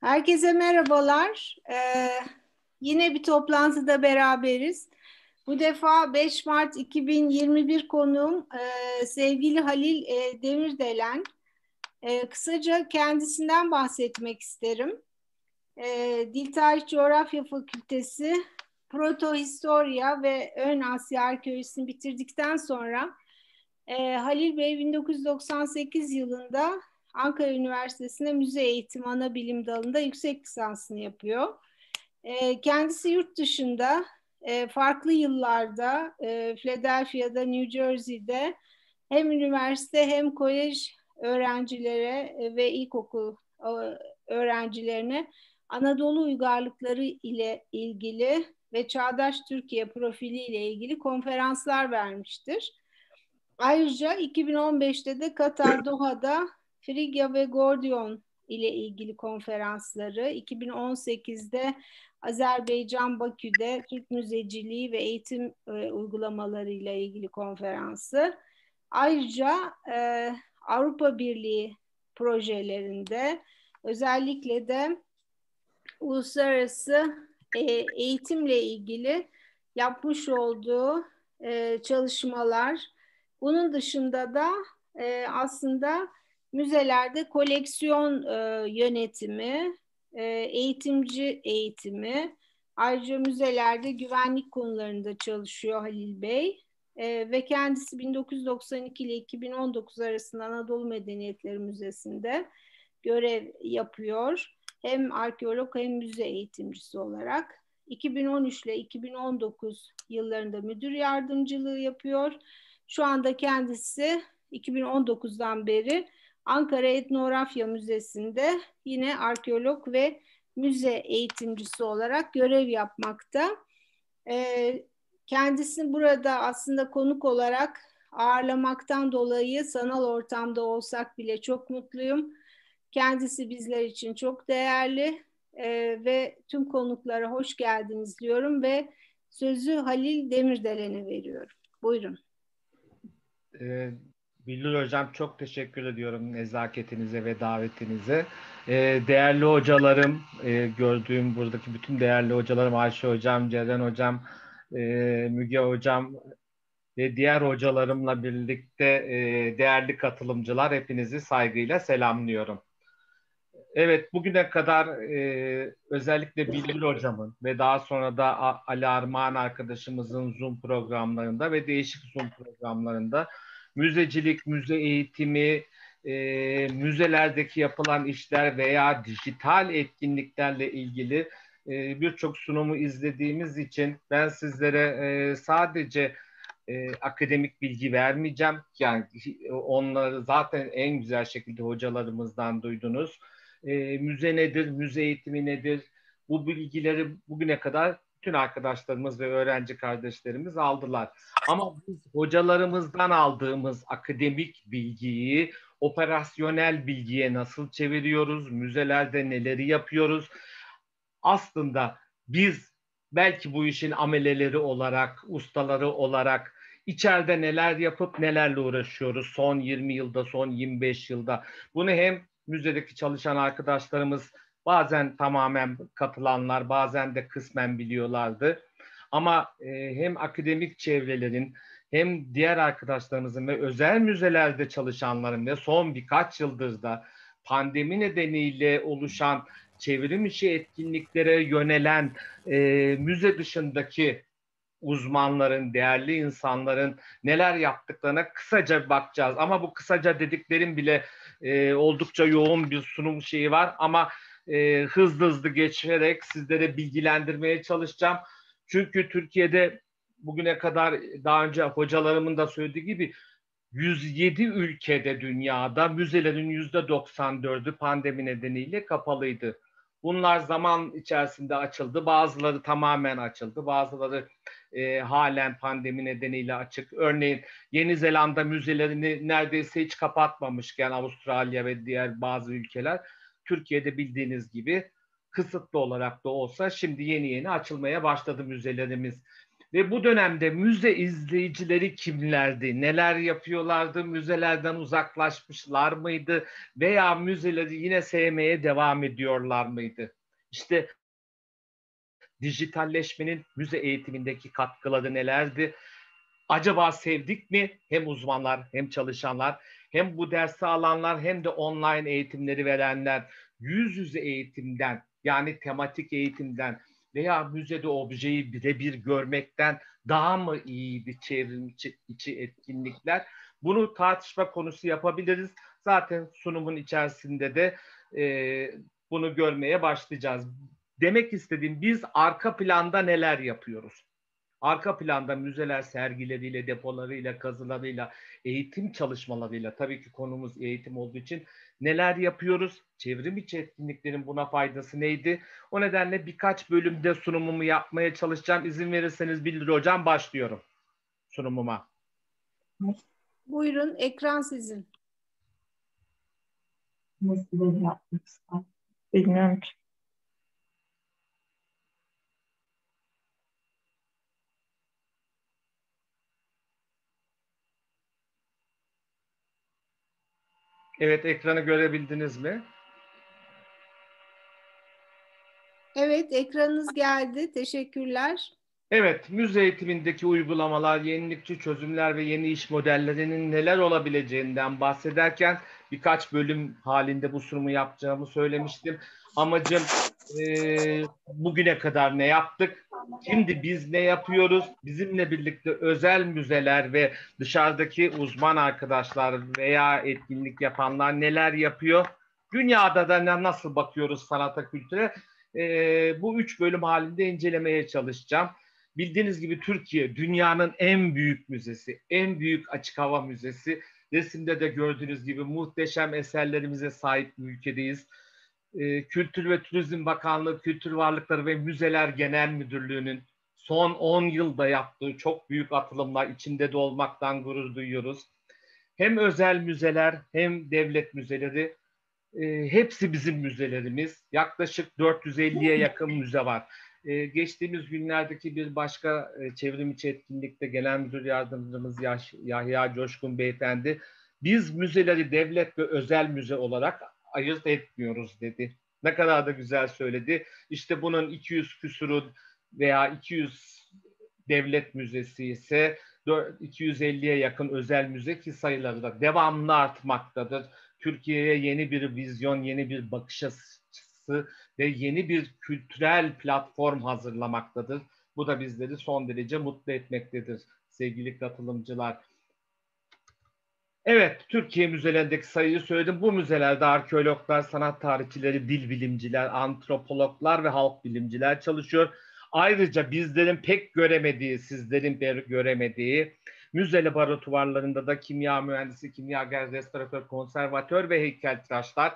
Herkese merhabalar. Ee, yine bir toplantıda beraberiz. Bu defa 5 Mart 2021 konuğum e, sevgili Halil e, Demirdelen. E, kısaca kendisinden bahsetmek isterim. E, Dil Tarih Coğrafya Fakültesi Protohistoria ve Ön Asya Arkeolojisini bitirdikten sonra e, Halil Bey 1998 yılında Ankara Üniversitesi'nde müze eğitimi ana bilim dalında yüksek lisansını yapıyor. E, kendisi yurt dışında e, farklı yıllarda e, Philadelphia'da, New Jersey'de hem üniversite hem kolej öğrencilere e, ve ilkokul öğrencilerine Anadolu uygarlıkları ile ilgili ve Çağdaş Türkiye profili ile ilgili konferanslar vermiştir. Ayrıca 2015'te de Katar Doha'da Frigya ve Gordion ile ilgili konferansları, 2018'de Azerbaycan Bakü'de Türk müzeciliği ve eğitim e, uygulamaları ile ilgili konferansı. Ayrıca e, Avrupa Birliği projelerinde özellikle de uluslararası e, eğitimle ilgili yapmış olduğu e, çalışmalar. Bunun dışında da e, aslında müzelerde koleksiyon e, yönetimi, e, eğitimci eğitimi, ayrıca müzelerde güvenlik konularında çalışıyor Halil Bey. E, ve kendisi 1992 ile 2019 arasında Anadolu Medeniyetleri Müzesi'nde görev yapıyor. Hem arkeolog hem müze eğitimcisi olarak. 2013 ile 2019 yıllarında müdür yardımcılığı yapıyor. Şu anda kendisi 2019'dan beri Ankara Etnografya Müzesi'nde yine arkeolog ve müze eğitimcisi olarak görev yapmakta. Ee, kendisini burada aslında konuk olarak ağırlamaktan dolayı sanal ortamda olsak bile çok mutluyum. Kendisi bizler için çok değerli e, ve tüm konuklara hoş geldiniz diyorum ve sözü Halil Demirdelen'e veriyorum. Buyurun. Ee, Billur Hocam çok teşekkür ediyorum nezaketinize ve davetinize. Ee, değerli hocalarım, e, gördüğüm buradaki bütün değerli hocalarım Ayşe Hocam, Ceren Hocam, e, Müge Hocam ve diğer hocalarımla birlikte e, değerli katılımcılar hepinizi saygıyla selamlıyorum. Evet, bugüne kadar e, özellikle Bilgül Hocam'ın ve daha sonra da Ali Armağan arkadaşımızın Zoom programlarında ve değişik Zoom programlarında müzecilik, müze eğitimi, e, müzelerdeki yapılan işler veya dijital etkinliklerle ilgili e, birçok sunumu izlediğimiz için ben sizlere e, sadece e, akademik bilgi vermeyeceğim. Yani onları zaten en güzel şekilde hocalarımızdan duydunuz. E, müze nedir, müze eğitimi nedir? Bu bilgileri bugüne kadar bütün arkadaşlarımız ve öğrenci kardeşlerimiz aldılar. Ama biz hocalarımızdan aldığımız akademik bilgiyi operasyonel bilgiye nasıl çeviriyoruz? Müzelerde neleri yapıyoruz? Aslında biz belki bu işin ameleleri olarak, ustaları olarak içeride neler yapıp nelerle uğraşıyoruz son 20 yılda, son 25 yılda. Bunu hem müzedeki çalışan arkadaşlarımız bazen tamamen katılanlar, bazen de kısmen biliyorlardı. Ama e, hem akademik çevrelerin hem diğer arkadaşlarımızın ve özel müzelerde çalışanların ve son birkaç yıldır da pandemi nedeniyle oluşan çevrim içi etkinliklere yönelen e, müze dışındaki uzmanların, değerli insanların neler yaptıklarına kısaca bakacağız. Ama bu kısaca dediklerim bile e, oldukça yoğun bir sunum şeyi var ama e, hızlı hızlı geçerek sizlere bilgilendirmeye çalışacağım. Çünkü Türkiye'de bugüne kadar daha önce hocalarımın da söylediği gibi 107 ülkede dünyada müzelerin %94'ü pandemi nedeniyle kapalıydı. Bunlar zaman içerisinde açıldı. Bazıları tamamen açıldı. Bazıları e, halen pandemi nedeniyle açık. Örneğin Yeni Zelanda müzelerini neredeyse hiç kapatmamışken Avustralya ve diğer bazı ülkeler Türkiye'de bildiğiniz gibi kısıtlı olarak da olsa şimdi yeni yeni açılmaya başladı müzelerimiz. Ve bu dönemde müze izleyicileri kimlerdi? Neler yapıyorlardı? Müzelerden uzaklaşmışlar mıydı? Veya müzeleri yine sevmeye devam ediyorlar mıydı? İşte dijitalleşmenin müze eğitimindeki katkıları nelerdi? Acaba sevdik mi hem uzmanlar hem çalışanlar hem bu dersi alanlar hem de online eğitimleri verenler yüz yüze eğitimden yani tematik eğitimden veya müzede objeyi birebir görmekten daha mı iyiydi çevrim içi, içi etkinlikler? Bunu tartışma konusu yapabiliriz. Zaten sunumun içerisinde de e, bunu görmeye başlayacağız. Demek istediğim biz arka planda neler yapıyoruz? Arka planda müzeler sergileriyle, depolarıyla, kazılarıyla, eğitim çalışmalarıyla tabii ki konumuz eğitim olduğu için neler yapıyoruz? Çevrim içi etkinliklerin buna faydası neydi? O nedenle birkaç bölümde sunumumu yapmaya çalışacağım. İzin verirseniz Bildir Hocam başlıyorum sunumuma. Buyurun ekran sizin. Nasıl yapmak Bilmiyorum ki. Evet, ekranı görebildiniz mi? Evet, ekranınız geldi. Teşekkürler. Evet, müze eğitimindeki uygulamalar, yenilikçi çözümler ve yeni iş modellerinin neler olabileceğinden bahsederken birkaç bölüm halinde bu sunumu yapacağımı söylemiştim. Amacım e, bugüne kadar ne yaptık? Şimdi biz ne yapıyoruz? Bizimle birlikte özel müzeler ve dışarıdaki uzman arkadaşlar veya etkinlik yapanlar neler yapıyor? Dünyada da nasıl bakıyoruz sanata, kültüre? E, bu üç bölüm halinde incelemeye çalışacağım. Bildiğiniz gibi Türkiye dünyanın en büyük müzesi, en büyük açık hava müzesi. Resimde de gördüğünüz gibi muhteşem eserlerimize sahip bir ülkedeyiz. Ee, Kültür ve Turizm Bakanlığı Kültür Varlıkları ve Müzeler Genel Müdürlüğü'nün son 10 yılda yaptığı çok büyük atılımlar içinde de olmaktan gurur duyuyoruz. Hem özel müzeler hem devlet müzeleri e, hepsi bizim müzelerimiz. Yaklaşık 450'ye yakın müze var. E, geçtiğimiz günlerdeki bir başka e, çevrim etkinlikte Genel Müdür Yardımcımız Yahya Coşkun Beyefendi biz müzeleri devlet ve özel müze olarak ayırt etmiyoruz dedi. Ne kadar da güzel söyledi. İşte bunun 200 küsuru veya 200 devlet müzesi ise 250'ye yakın özel müze ki sayıları da devamlı artmaktadır. Türkiye'ye yeni bir vizyon, yeni bir bakış açısı ve yeni bir kültürel platform hazırlamaktadır. Bu da bizleri son derece mutlu etmektedir sevgili katılımcılar. Evet, Türkiye müzelerindeki sayıyı söyledim. Bu müzelerde arkeologlar, sanat tarihçileri, dil bilimciler, antropologlar ve halk bilimciler çalışıyor. Ayrıca bizlerin pek göremediği, sizlerin göremediği müze laboratuvarlarında da kimya mühendisi, kimyager, restoratör, konservatör ve heykeltıraşlar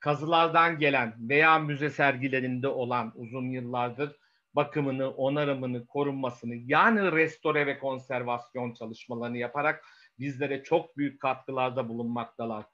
kazılardan gelen veya müze sergilerinde olan uzun yıllardır bakımını, onarımını, korunmasını yani restore ve konservasyon çalışmalarını yaparak bizlere çok büyük katkılarda bulunmaktalar.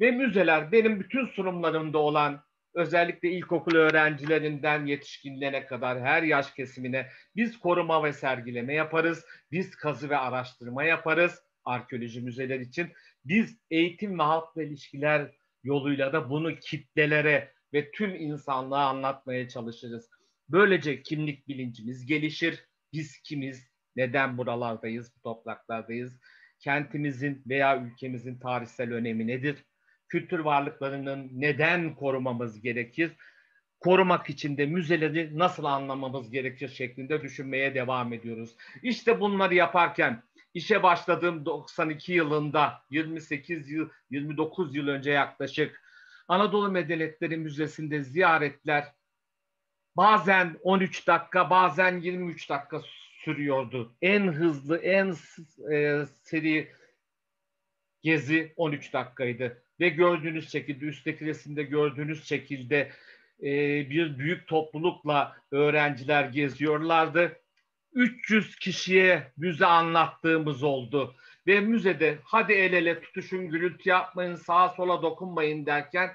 Ve müzeler benim bütün sunumlarımda olan özellikle ilkokul öğrencilerinden yetişkinlere kadar her yaş kesimine biz koruma ve sergileme yaparız. Biz kazı ve araştırma yaparız arkeoloji müzeler için. Biz eğitim ve halkla ilişkiler yoluyla da bunu kitlelere ve tüm insanlığa anlatmaya çalışırız. Böylece kimlik bilincimiz gelişir. Biz kimiz, neden buralardayız, bu topraklardayız? Kentimizin veya ülkemizin tarihsel önemi nedir? Kültür varlıklarının neden korumamız gerekir? Korumak için de müzeleri nasıl anlamamız gerekir şeklinde düşünmeye devam ediyoruz. İşte bunları yaparken İşe başladığım 92 yılında 28 yıl 29 yıl önce yaklaşık Anadolu Medeniyetleri Müzesi'nde ziyaretler bazen 13 dakika bazen 23 dakika sürüyordu. En hızlı en e, seri gezi 13 dakikaydı. Ve gördüğünüz şekilde üstteki resimde gördüğünüz şekilde e, bir büyük toplulukla öğrenciler geziyorlardı 300 kişiye müze anlattığımız oldu. Ve müzede hadi el ele tutuşun, gürültü yapmayın, sağa sola dokunmayın derken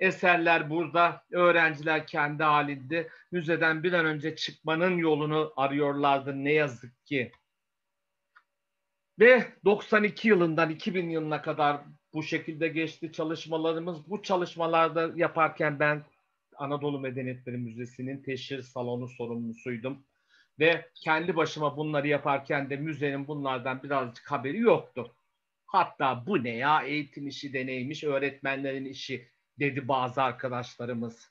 Eserler burada, öğrenciler kendi halinde müzeden bir an önce çıkmanın yolunu arıyorlardı ne yazık ki. Ve 92 yılından 2000 yılına kadar bu şekilde geçti çalışmalarımız. Bu çalışmalarda yaparken ben Anadolu Medeniyetleri Müzesi'nin teşhir salonu sorumlusuydum. Ve kendi başıma bunları yaparken de müzenin bunlardan birazcık haberi yoktu. Hatta bu ne ya eğitim işi de neymiş öğretmenlerin işi dedi bazı arkadaşlarımız.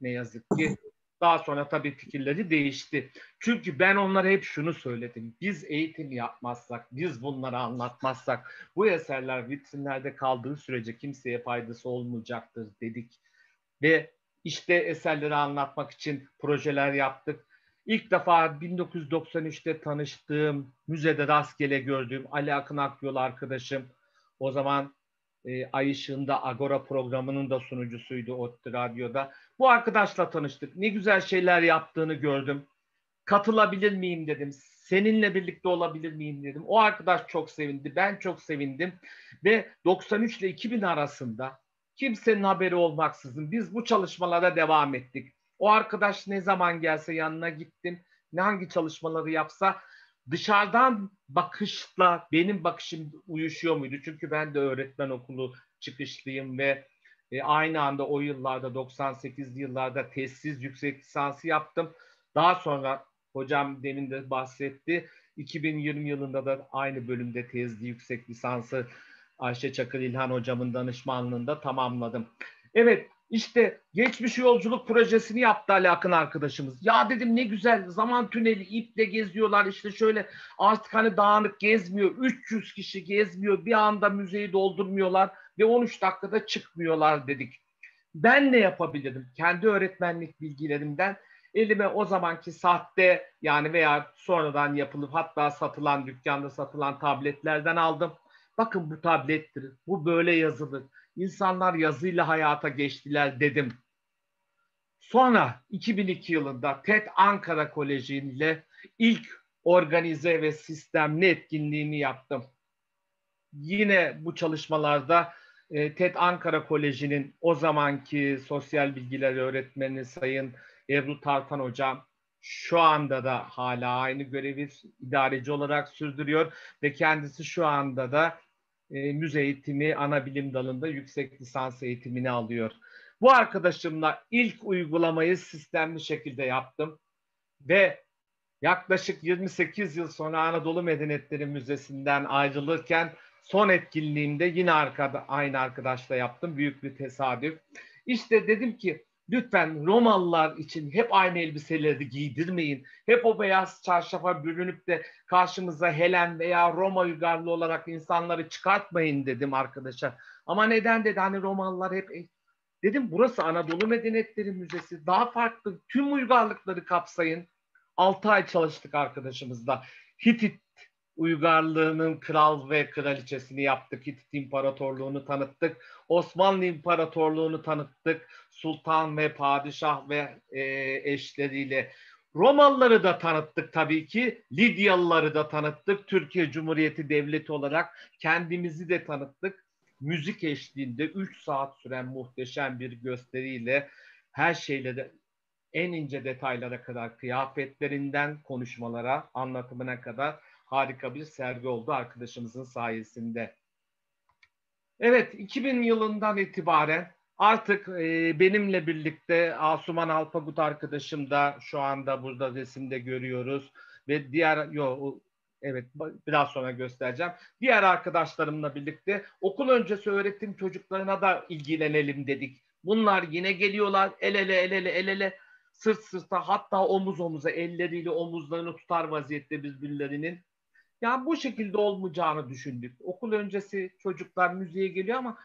Ne yazık ki. Daha sonra tabii fikirleri değişti. Çünkü ben onlara hep şunu söyledim. Biz eğitim yapmazsak, biz bunları anlatmazsak bu eserler vitrinlerde kaldığı sürece kimseye faydası olmayacaktır dedik. Ve işte eserleri anlatmak için projeler yaptık. İlk defa 1993'te tanıştığım, müzede rastgele gördüğüm Ali Akın Akyol arkadaşım. O zaman e, Ay Işığında Agora programının da sunucusuydu ODTÜ Radyo'da. Bu arkadaşla tanıştık. Ne güzel şeyler yaptığını gördüm. Katılabilir miyim dedim. Seninle birlikte olabilir miyim dedim. O arkadaş çok sevindi. Ben çok sevindim. Ve 93 ile 2000 arasında kimsenin haberi olmaksızın biz bu çalışmalara devam ettik. O arkadaş ne zaman gelse yanına gittim. Ne hangi çalışmaları yapsa dışarıdan bakışla benim bakışım uyuşuyor muydu? Çünkü ben de öğretmen okulu çıkışlıyım ve e, aynı anda o yıllarda 98'li yıllarda tesis yüksek lisansı yaptım. Daha sonra hocam demin de bahsetti. 2020 yılında da aynı bölümde tezli yüksek lisansı Ayşe Çakır İlhan hocamın danışmanlığında tamamladım. Evet işte geçmiş yolculuk projesini yaptı Ali Akın arkadaşımız. Ya dedim ne güzel zaman tüneli iple geziyorlar işte şöyle artık hani dağınık gezmiyor. 300 kişi gezmiyor bir anda müzeyi doldurmuyorlar ve 13 dakikada çıkmıyorlar dedik. Ben ne yapabilirim? Kendi öğretmenlik bilgilerimden elime o zamanki sahte yani veya sonradan yapılıp hatta satılan dükkanda satılan tabletlerden aldım. Bakın bu tablettir. Bu böyle yazılır İnsanlar yazıyla hayata geçtiler dedim. Sonra 2002 yılında TED Ankara Koleji ile ilk organize ve sistemli etkinliğini yaptım. Yine bu çalışmalarda e, TED Ankara Koleji'nin o zamanki sosyal bilgiler öğretmeni Sayın Ebru Tartan Hocam şu anda da hala aynı görevi idareci olarak sürdürüyor ve kendisi şu anda da e, müze eğitimi ana bilim dalında yüksek lisans eğitimini alıyor. Bu arkadaşımla ilk uygulamayı sistemli şekilde yaptım ve yaklaşık 28 yıl sonra Anadolu Medeniyetleri Müzesi'nden ayrılırken son etkinliğimde yine arkada, aynı arkadaşla yaptım. Büyük bir tesadüf. İşte dedim ki lütfen Romalılar için hep aynı elbiseleri giydirmeyin. Hep o beyaz çarşafa bürünüp de karşımıza Helen veya Roma uygarlı olarak insanları çıkartmayın dedim arkadaşlar. Ama neden dedi hani Romalılar hep dedim burası Anadolu Medeniyetleri Müzesi daha farklı tüm uygarlıkları kapsayın. 6 ay çalıştık arkadaşımızla. Hitit uygarlığının kral ve kraliçesini yaptık. Hitit İmparatorluğunu tanıttık. Osmanlı İmparatorluğunu tanıttık. Sultan ve padişah ve e, eşleriyle. Romalıları da tanıttık tabii ki. Lidyalıları da tanıttık. Türkiye Cumhuriyeti Devleti olarak kendimizi de tanıttık. Müzik eşliğinde 3 saat süren muhteşem bir gösteriyle her şeyle de en ince detaylara kadar kıyafetlerinden konuşmalara, anlatımına kadar harika bir sergi oldu arkadaşımızın sayesinde. Evet, 2000 yılından itibaren artık e, benimle birlikte Asuman Alpagut arkadaşım da şu anda burada resimde görüyoruz ve diğer yo evet biraz sonra göstereceğim. Diğer arkadaşlarımla birlikte okul öncesi öğretim çocuklarına da ilgilenelim dedik. Bunlar yine geliyorlar el ele el ele el ele sırt sırta hatta omuz omuza elleriyle omuzlarını tutar vaziyette birbirlerinin yani bu şekilde olmayacağını düşündük. Okul öncesi çocuklar müzeye geliyor ama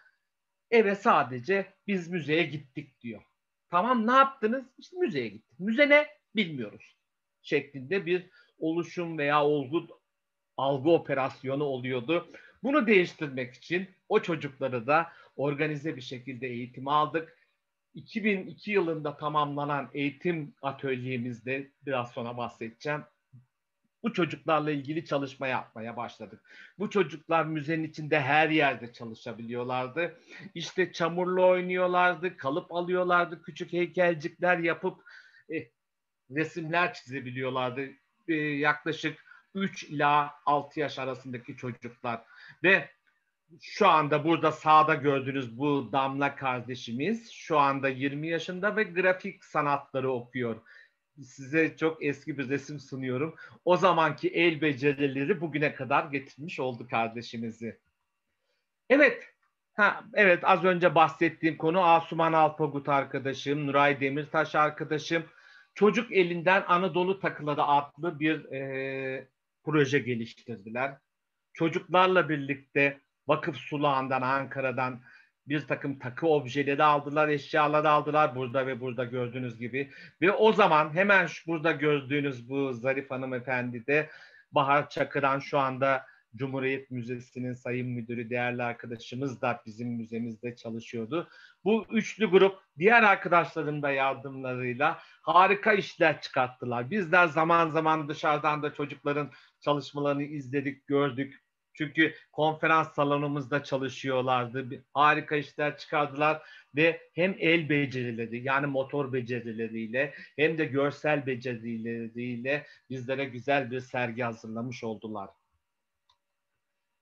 eve sadece biz müzeye gittik diyor. Tamam ne yaptınız? İşte müzeye gittik. Müze ne? Bilmiyoruz. Şeklinde bir oluşum veya olgu algı operasyonu oluyordu. Bunu değiştirmek için o çocukları da organize bir şekilde eğitim aldık. 2002 yılında tamamlanan eğitim atölyemizde biraz sonra bahsedeceğim Bu çocuklarla ilgili çalışma yapmaya başladık. Bu çocuklar müzenin içinde her yerde çalışabiliyorlardı. İşte çamurla oynuyorlardı, kalıp alıyorlardı, küçük heykelcikler yapıp e, resimler çizebiliyorlardı. E, yaklaşık 3 ila 6 yaş arasındaki çocuklar ve şu anda burada sağda gördüğünüz bu Damla kardeşimiz şu anda 20 yaşında ve grafik sanatları okuyor. Size çok eski bir resim sunuyorum. O zamanki el becerileri bugüne kadar getirmiş oldu kardeşimizi. Evet, ha, evet az önce bahsettiğim konu Asuman Alpagut arkadaşım, Nuray Demirtaş arkadaşım. Çocuk elinden Anadolu takıları adlı bir e, proje geliştirdiler. Çocuklarla birlikte Vakıf Sulağı'ndan, Ankara'dan bir takım takı objeleri aldılar, eşyaları aldılar burada ve burada gördüğünüz gibi. Ve o zaman hemen şu burada gördüğünüz bu Zarif hanımefendi de Bahar Çakıran şu anda Cumhuriyet Müzesi'nin sayın müdürü değerli arkadaşımız da bizim müzemizde çalışıyordu. Bu üçlü grup diğer arkadaşlarım da yardımlarıyla harika işler çıkarttılar. Bizler zaman zaman dışarıdan da çocukların çalışmalarını izledik, gördük. Çünkü konferans salonumuzda çalışıyorlardı. Harika işler çıkardılar ve hem el becerileri yani motor becerileriyle hem de görsel becerileriyle bizlere güzel bir sergi hazırlamış oldular.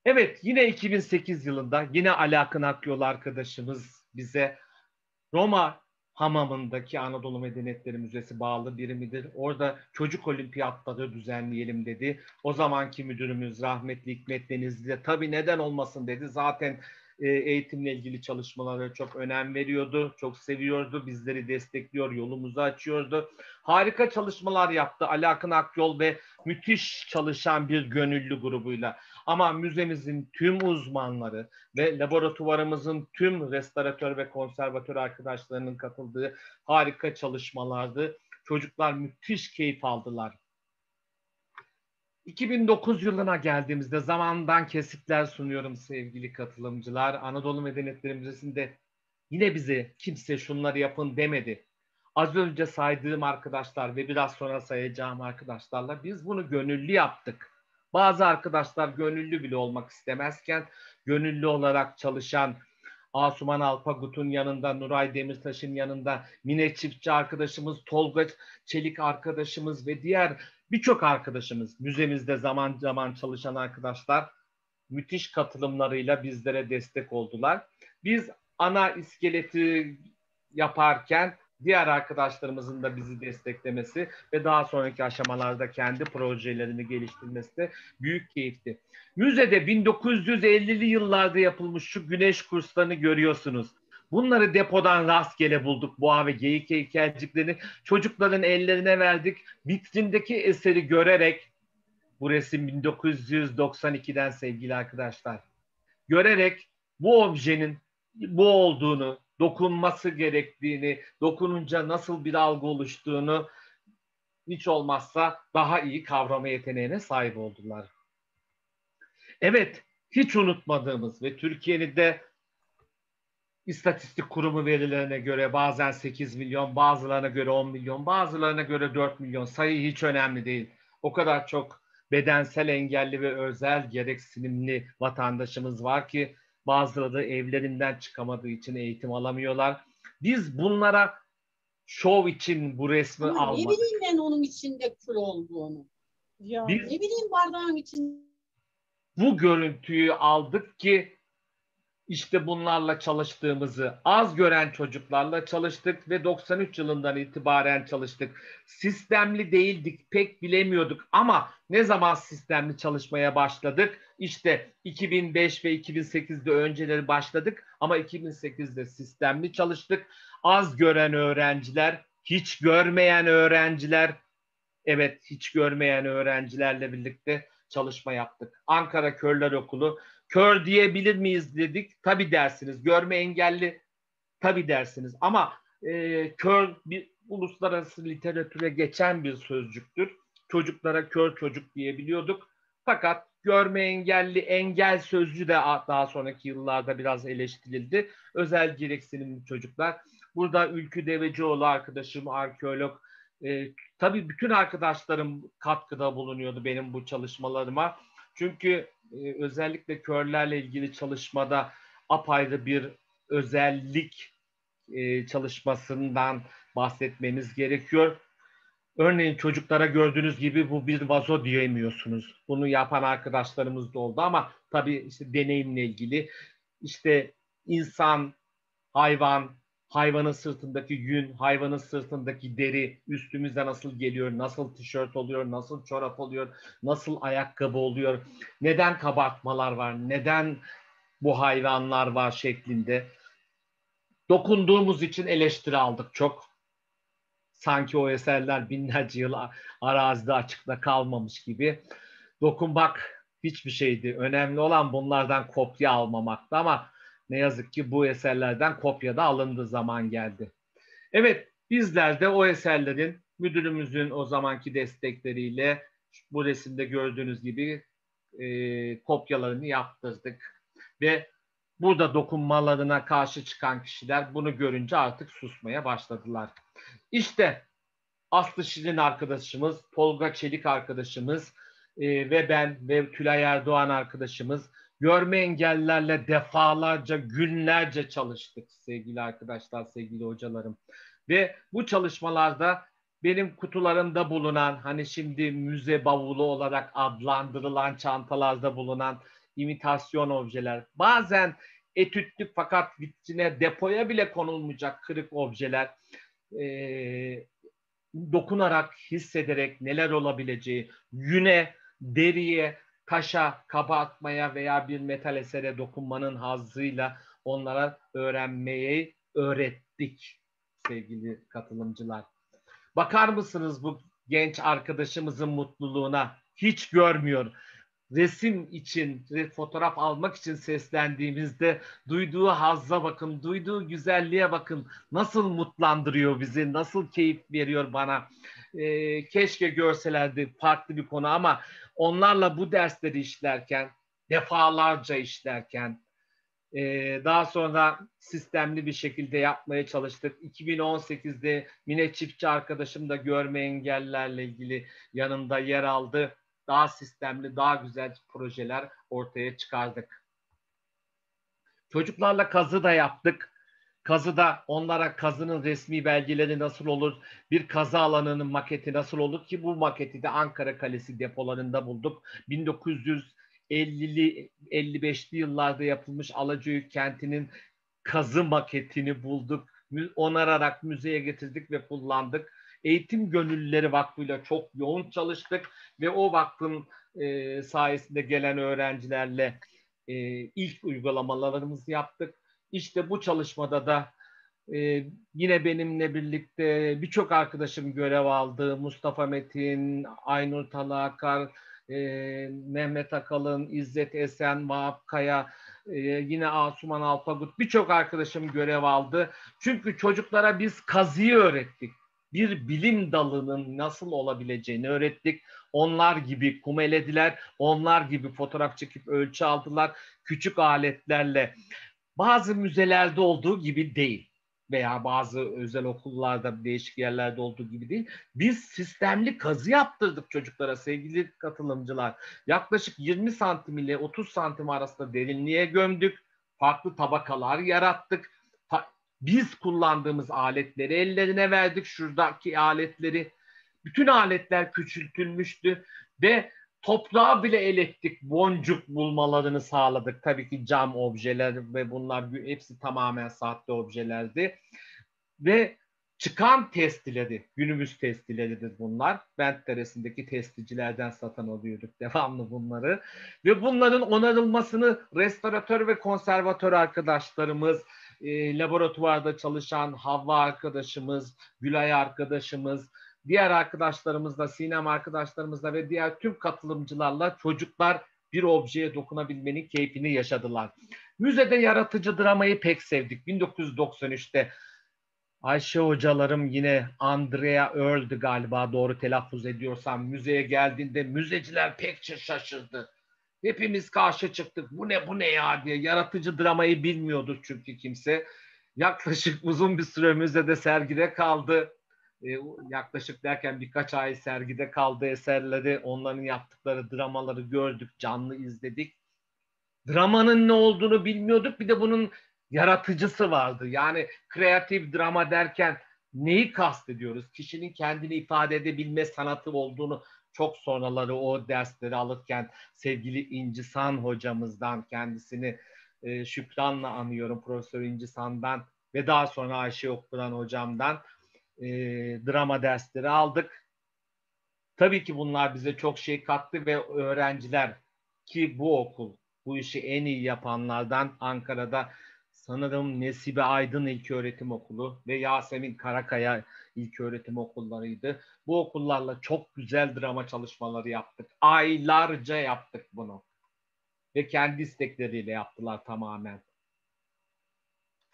Evet yine 2008 yılında yine Alakın Akyol arkadaşımız bize Roma hamamındaki Anadolu Medeniyetleri Müzesi bağlı birimidir. Orada çocuk olimpiyatları düzenleyelim dedi. O zamanki müdürümüz rahmetli Hikmet Denizli de tabii neden olmasın dedi. Zaten e, eğitimle ilgili çalışmalara çok önem veriyordu. Çok seviyordu. Bizleri destekliyor, yolumuzu açıyordu. Harika çalışmalar yaptı Ali Akın Akyol ve müthiş çalışan bir gönüllü grubuyla. Ama müzemizin tüm uzmanları ve laboratuvarımızın tüm restoratör ve konservatör arkadaşlarının katıldığı harika çalışmalardı. Çocuklar müthiş keyif aldılar. 2009 yılına geldiğimizde zamandan kesitler sunuyorum sevgili katılımcılar. Anadolu Medeniyetleri Müzesi'nde yine bize kimse şunları yapın demedi. Az önce saydığım arkadaşlar ve biraz sonra sayacağım arkadaşlarla biz bunu gönüllü yaptık. Bazı arkadaşlar gönüllü bile olmak istemezken gönüllü olarak çalışan Asuman Alpagut'un yanında, Nuray Demirtaş'ın yanında, Mine Çiftçi arkadaşımız, Tolga Çelik arkadaşımız ve diğer birçok arkadaşımız, müzemizde zaman zaman çalışan arkadaşlar müthiş katılımlarıyla bizlere destek oldular. Biz ana iskeleti yaparken diğer arkadaşlarımızın da bizi desteklemesi ve daha sonraki aşamalarda kendi projelerini geliştirmesi büyük keyifti. Müzede 1950'li yıllarda yapılmış şu güneş kurslarını görüyorsunuz. Bunları depodan rastgele bulduk. Boğa ve geyik heykelciklerini çocukların ellerine verdik. Vitrindeki eseri görerek bu resim 1992'den sevgili arkadaşlar. Görerek bu objenin bu olduğunu, dokunması gerektiğini, dokununca nasıl bir algı oluştuğunu hiç olmazsa daha iyi kavrama yeteneğine sahip oldular. Evet, hiç unutmadığımız ve Türkiye'nin de İstatistik Kurumu verilerine göre bazen 8 milyon, bazılarına göre 10 milyon, bazılarına göre 4 milyon. Sayı hiç önemli değil. O kadar çok bedensel engelli ve özel gereksinimli vatandaşımız var ki bazıları evlerinden çıkamadığı için eğitim alamıyorlar. Biz bunlara şov için bu resmi Ama almadık. Ne bileyim ben onun içinde kül olduğunu. Ya Biz Ne bileyim bardağın içinde. bu görüntüyü aldık ki işte bunlarla çalıştığımızı, az gören çocuklarla çalıştık ve 93 yılından itibaren çalıştık. Sistemli değildik, pek bilemiyorduk ama ne zaman sistemli çalışmaya başladık? İşte 2005 ve 2008'de önceleri başladık ama 2008'de sistemli çalıştık. Az gören öğrenciler, hiç görmeyen öğrenciler, evet hiç görmeyen öğrencilerle birlikte çalışma yaptık. Ankara Körler Okulu kör diyebilir miyiz dedik. Tabi dersiniz. Görme engelli tabi dersiniz. Ama e, kör bir uluslararası literatüre geçen bir sözcüktür. Çocuklara kör çocuk diyebiliyorduk. Fakat görme engelli engel sözcüğü de daha sonraki yıllarda biraz eleştirildi. Özel gereksinimli çocuklar. Burada Ülkü Devecioğlu arkadaşım arkeolog E, tabii bütün arkadaşlarım katkıda bulunuyordu benim bu çalışmalarıma. Çünkü e, özellikle körlerle ilgili çalışmada apayrı bir özellik e, çalışmasından bahsetmeniz gerekiyor. Örneğin çocuklara gördüğünüz gibi bu bir vazo diyemiyorsunuz. Bunu yapan arkadaşlarımız da oldu ama tabii işte deneyimle ilgili işte insan, hayvan, hayvanın sırtındaki yün, hayvanın sırtındaki deri üstümüze nasıl geliyor, nasıl tişört oluyor, nasıl çorap oluyor, nasıl ayakkabı oluyor, neden kabartmalar var, neden bu hayvanlar var şeklinde. Dokunduğumuz için eleştiri aldık çok. Sanki o eserler binlerce yıl arazide açıkta kalmamış gibi. Dokunmak hiçbir şeydi. Önemli olan bunlardan kopya almamaktı ama ne yazık ki bu eserlerden kopya da alındığı zaman geldi. Evet bizler de o eserlerin müdürümüzün o zamanki destekleriyle bu resimde gördüğünüz gibi e, kopyalarını yaptırdık. Ve burada dokunmalarına karşı çıkan kişiler bunu görünce artık susmaya başladılar. İşte Aslı Şirin arkadaşımız, Tolga Çelik arkadaşımız e, ve ben ve Tülay Erdoğan arkadaşımız görme engellerle defalarca, günlerce çalıştık sevgili arkadaşlar, sevgili hocalarım. Ve bu çalışmalarda benim kutularımda bulunan, hani şimdi müze bavulu olarak adlandırılan çantalarda bulunan imitasyon objeler, bazen etütlük fakat vitrine depoya bile konulmayacak kırık objeler, e, dokunarak, hissederek neler olabileceği, yüne, deriye, taşa, kaba atmaya veya bir metal esere dokunmanın hazzıyla onlara öğrenmeyi öğrettik sevgili katılımcılar. Bakar mısınız bu genç arkadaşımızın mutluluğuna? Hiç görmüyor. Resim için, fotoğraf almak için seslendiğimizde duyduğu hazza bakın, duyduğu güzelliğe bakın. Nasıl mutlandırıyor bizi, nasıl keyif veriyor bana. Ee, keşke görselerdi farklı bir konu ama onlarla bu dersleri işlerken, defalarca işlerken, e, daha sonra sistemli bir şekilde yapmaya çalıştık. 2018'de Mine Çiftçi arkadaşım da görme engellerle ilgili yanımda yer aldı. Daha sistemli, daha güzel projeler ortaya çıkardık. Çocuklarla kazı da yaptık. Kazıda onlara kazının resmi belgeleri nasıl olur, bir kazı alanının maketi nasıl olur ki bu maketi de Ankara Kalesi depolarında bulduk. 1950'li 55'li yıllarda yapılmış Alacıyük kentinin kazı maketini bulduk. Onararak müzeye getirdik ve kullandık. Eğitim Gönüllüleri Vakfı'yla çok yoğun çalıştık ve o vakfın e, sayesinde gelen öğrencilerle e, ilk uygulamalarımızı yaptık işte bu çalışmada da e, yine benimle birlikte birçok arkadaşım görev aldı. Mustafa Metin, Aynur Talakar, e, Mehmet Akalın, İzzet Esen, Vahap Kaya, e, yine Asuman Alpagut birçok arkadaşım görev aldı. Çünkü çocuklara biz kazıyı öğrettik. Bir bilim dalının nasıl olabileceğini öğrettik. Onlar gibi kumelediler, onlar gibi fotoğraf çekip ölçü aldılar. Küçük aletlerle bazı müzelerde olduğu gibi değil veya bazı özel okullarda değişik yerlerde olduğu gibi değil. Biz sistemli kazı yaptırdık çocuklara sevgili katılımcılar. Yaklaşık 20 santim ile 30 santim arasında derinliğe gömdük. Farklı tabakalar yarattık. Biz kullandığımız aletleri ellerine verdik. Şuradaki aletleri. Bütün aletler küçültülmüştü ve toprağa bile elettik, boncuk bulmalarını sağladık. Tabii ki cam objeler ve bunlar hepsi tamamen sahte objelerdi. Ve çıkan testileri, günümüz testileridir bunlar. Bent Deresi'ndeki testicilerden satın alıyorduk devamlı bunları. Ve bunların onarılmasını restoratör ve konservatör arkadaşlarımız, e, laboratuvarda çalışan Havva arkadaşımız, Gülay arkadaşımız, diğer arkadaşlarımızla, Sinem arkadaşlarımızla ve diğer tüm katılımcılarla çocuklar bir objeye dokunabilmenin keyfini yaşadılar. Müzede yaratıcı dramayı pek sevdik. 1993'te Ayşe hocalarım yine Andrea Earl'dü galiba doğru telaffuz ediyorsam müzeye geldiğinde müzeciler pek şaşırdı. Hepimiz karşı çıktık. Bu ne bu ne ya diye. Yaratıcı dramayı bilmiyordu çünkü kimse. Yaklaşık uzun bir süre müzede sergide kaldı e, yaklaşık derken birkaç ay sergide kaldı eserleri, onların yaptıkları dramaları gördük, canlı izledik. Dramanın ne olduğunu bilmiyorduk. Bir de bunun yaratıcısı vardı. Yani kreatif drama derken neyi kastediyoruz? Kişinin kendini ifade edebilme sanatı olduğunu çok sonraları o dersleri alırken sevgili İncisan hocamızdan kendisini e, şükranla anıyorum Profesör İncisan'dan ve daha sonra Ayşe Okuran hocamdan e, drama dersleri aldık. Tabii ki bunlar bize çok şey kattı ve öğrenciler ki bu okul bu işi en iyi yapanlardan Ankara'da sanırım Nesibe Aydın İlköğretim Okulu ve Yasemin Karakaya İlköğretim Okullarıydı. Bu okullarla çok güzel drama çalışmaları yaptık. Aylarca yaptık bunu. Ve kendi istekleriyle yaptılar tamamen.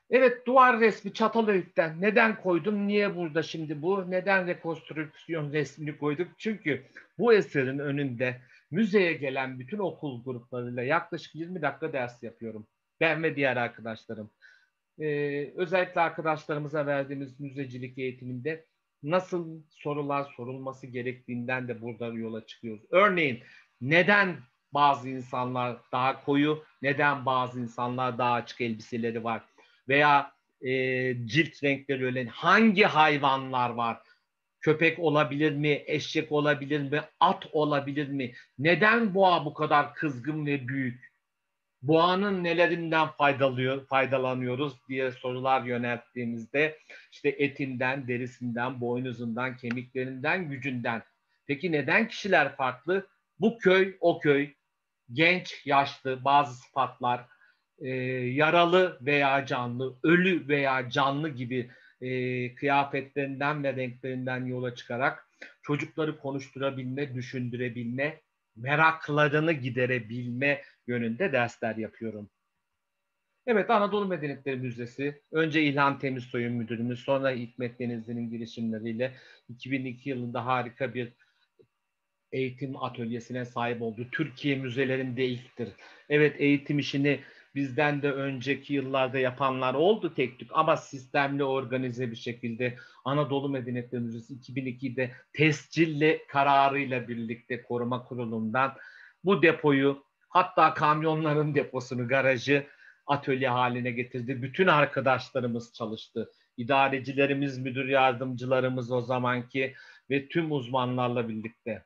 Evet duvar resmi Çatalhöyük'ten. Neden koydum? Niye burada şimdi bu? Neden rekonstrüksiyon resmini koyduk? Çünkü bu eserin önünde müzeye gelen bütün okul gruplarıyla yaklaşık 20 dakika ders yapıyorum. Ben ve diğer arkadaşlarım. Ee, özellikle arkadaşlarımıza verdiğimiz müzecilik eğitiminde nasıl sorular sorulması gerektiğinden de burada yola çıkıyoruz. Örneğin neden bazı insanlar daha koyu, neden bazı insanlar daha açık elbiseleri var? Veya e, cilt renkleri öyle hangi hayvanlar var? Köpek olabilir mi? Eşek olabilir mi? At olabilir mi? Neden boğa bu kadar kızgın ve büyük? Boğanın nelerinden faydalıyor, faydalanıyoruz diye sorular yönelttiğimizde işte etinden, derisinden, boynuzundan, kemiklerinden, gücünden. Peki neden kişiler farklı? Bu köy, o köy, genç, yaşlı, bazı sıfatlar, e, yaralı veya canlı, ölü veya canlı gibi e, kıyafetlerinden ve renklerinden yola çıkarak çocukları konuşturabilme, düşündürebilme, meraklarını giderebilme yönünde dersler yapıyorum. Evet Anadolu Medeniyetleri Müzesi önce İlhan Temizsoy'un müdürümüz sonra Hikmet Denizli'nin girişimleriyle 2002 yılında harika bir eğitim atölyesine sahip oldu. Türkiye müzelerinde ilktir. Evet eğitim işini bizden de önceki yıllarda yapanlar oldu tek tük ama sistemli organize bir şekilde Anadolu Medeniyetleri Müzesi 2002'de tescilli kararıyla birlikte koruma kurulundan bu depoyu hatta kamyonların deposunu garajı atölye haline getirdi. Bütün arkadaşlarımız çalıştı. İdarecilerimiz, müdür yardımcılarımız o zamanki ve tüm uzmanlarla birlikte.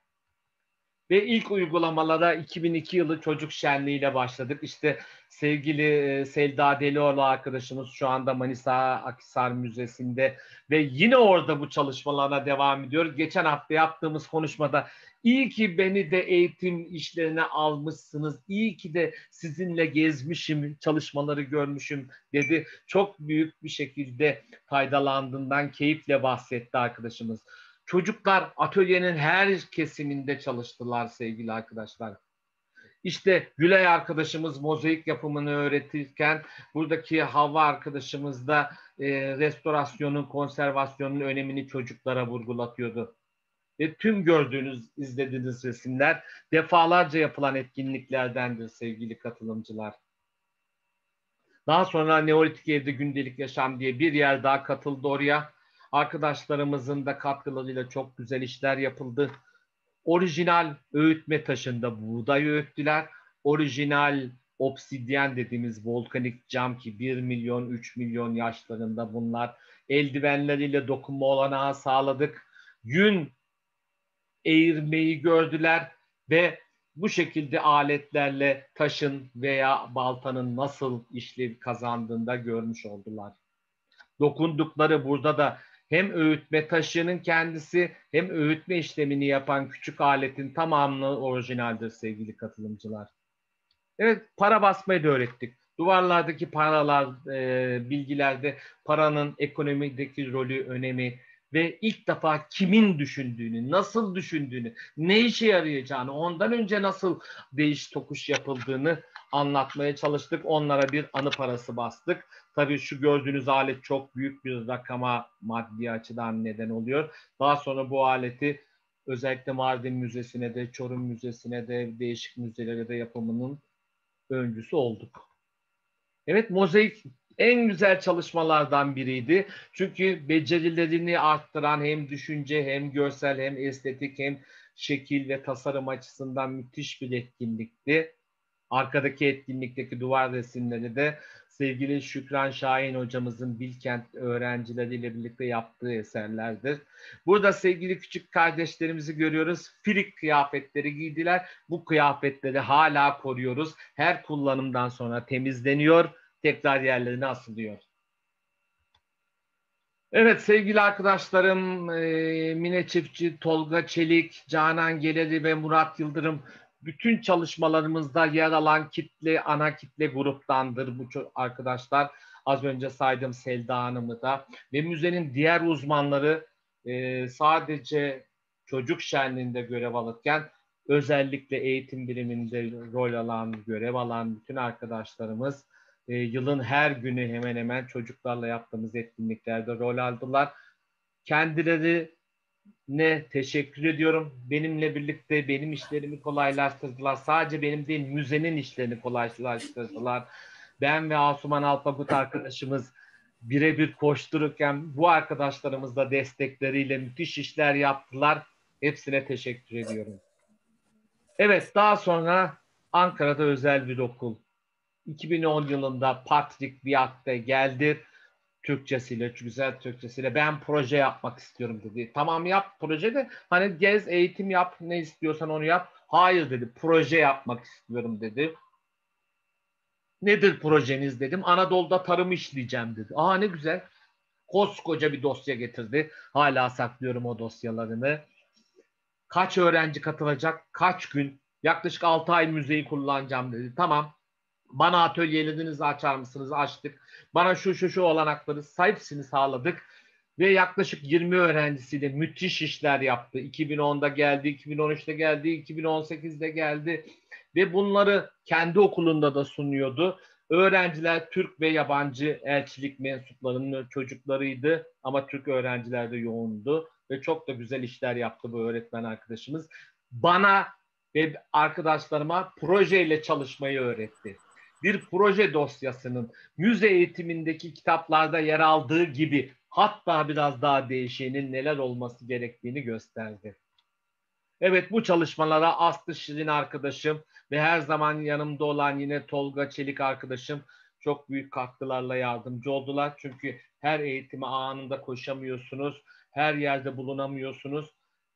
Ve ilk uygulamalara 2002 yılı çocuk şenliğiyle başladık. İşte sevgili Selda Delioğlu arkadaşımız şu anda Manisa Akisar Müzesi'nde ve yine orada bu çalışmalarına devam ediyor. Geçen hafta yaptığımız konuşmada iyi ki beni de eğitim işlerine almışsınız, iyi ki de sizinle gezmişim, çalışmaları görmüşüm dedi. Çok büyük bir şekilde faydalandığından keyifle bahsetti arkadaşımız. Çocuklar atölyenin her kesiminde çalıştılar sevgili arkadaşlar. İşte Gülay arkadaşımız mozaik yapımını öğretirken buradaki Havva arkadaşımız da e, restorasyonun, konservasyonun önemini çocuklara vurgulatıyordu. Ve tüm gördüğünüz, izlediğiniz resimler defalarca yapılan etkinliklerdendir sevgili katılımcılar. Daha sonra Neolitik Evde Gündelik Yaşam diye bir yer daha katıldı oraya. Arkadaşlarımızın da katkılarıyla çok güzel işler yapıldı. Orijinal öğütme taşında buğday öğüttüler. Orijinal obsidyen dediğimiz volkanik cam ki 1 milyon 3 milyon yaşlarında bunlar eldivenleriyle dokunma olanağı sağladık. Yün eğirmeyi gördüler ve bu şekilde aletlerle taşın veya baltanın nasıl işlev kazandığında görmüş oldular. Dokundukları burada da hem öğütme taşının kendisi hem öğütme işlemini yapan küçük aletin tamamını orijinaldir sevgili katılımcılar. Evet para basmayı da öğrettik. Duvarlardaki paralar, e, bilgilerde paranın ekonomideki rolü, önemi ve ilk defa kimin düşündüğünü, nasıl düşündüğünü, ne işe yarayacağını, ondan önce nasıl değiş tokuş yapıldığını anlatmaya çalıştık. Onlara bir anı parası bastık. Tabii şu gördüğünüz alet çok büyük bir rakama maddi açıdan neden oluyor. Daha sonra bu aleti özellikle Mardin Müzesi'ne de, Çorum Müzesi'ne de, değişik müzelere de yapımının öncüsü olduk. Evet mozaik en güzel çalışmalardan biriydi. Çünkü becerilerini arttıran hem düşünce hem görsel hem estetik hem şekil ve tasarım açısından müthiş bir etkinlikti. Arkadaki etkinlikteki duvar resimleri de sevgili Şükran Şahin hocamızın Bilkent öğrencileriyle birlikte yaptığı eserlerdir. Burada sevgili küçük kardeşlerimizi görüyoruz. Filik kıyafetleri giydiler. Bu kıyafetleri hala koruyoruz. Her kullanımdan sonra temizleniyor, tekrar yerlerine asılıyor. Evet sevgili arkadaşlarım e, Mine Çiftçi, Tolga Çelik, Canan Geleri ve Murat Yıldırım bütün çalışmalarımızda yer alan kitle ana kitle gruptandır bu arkadaşlar. Az önce saydım Selda Hanım'ı da ve müzenin diğer uzmanları e, sadece çocuk şenliğinde görev alırken özellikle eğitim biriminde rol alan, görev alan bütün arkadaşlarımız e, yılın her günü hemen hemen çocuklarla yaptığımız etkinliklerde rol aldılar. Kendileri ne teşekkür ediyorum. Benimle birlikte benim işlerimi kolaylaştırdılar. Sadece benim değil müzenin işlerini kolaylaştırdılar. Ben ve Asuman Alpagut arkadaşımız birebir koştururken bu arkadaşlarımız da destekleriyle müthiş işler yaptılar. Hepsine teşekkür ediyorum. Evet daha sonra Ankara'da özel bir okul. 2010 yılında Patrick Viak'ta geldi. Türkçesiyle, güzel Türkçesiyle ben proje yapmak istiyorum dedi. Tamam yap proje de hani gez eğitim yap ne istiyorsan onu yap. Hayır dedi proje yapmak istiyorum dedi. Nedir projeniz dedim. Anadolu'da tarım işleyeceğim dedi. Aa ne güzel. Koskoca bir dosya getirdi. Hala saklıyorum o dosyalarını. Kaç öğrenci katılacak? Kaç gün? Yaklaşık 6 ay müzeyi kullanacağım dedi. Tamam. Bana atölyelerinizi açar mısınız? Açtık. Bana şu şu şu olanakları hepsini sağladık. Ve yaklaşık 20 öğrencisiyle müthiş işler yaptı. 2010'da geldi, 2013'te geldi, 2018'de geldi. Ve bunları kendi okulunda da sunuyordu. Öğrenciler Türk ve yabancı elçilik mensuplarının çocuklarıydı. Ama Türk öğrenciler de yoğundu. Ve çok da güzel işler yaptı bu öğretmen arkadaşımız. Bana ve arkadaşlarıma projeyle çalışmayı öğretti bir proje dosyasının müze eğitimindeki kitaplarda yer aldığı gibi hatta biraz daha değişenin neler olması gerektiğini gösterdi. Evet bu çalışmalara Aslı Şirin arkadaşım ve her zaman yanımda olan yine Tolga Çelik arkadaşım çok büyük katkılarla yardımcı oldular. Çünkü her eğitime anında koşamıyorsunuz, her yerde bulunamıyorsunuz.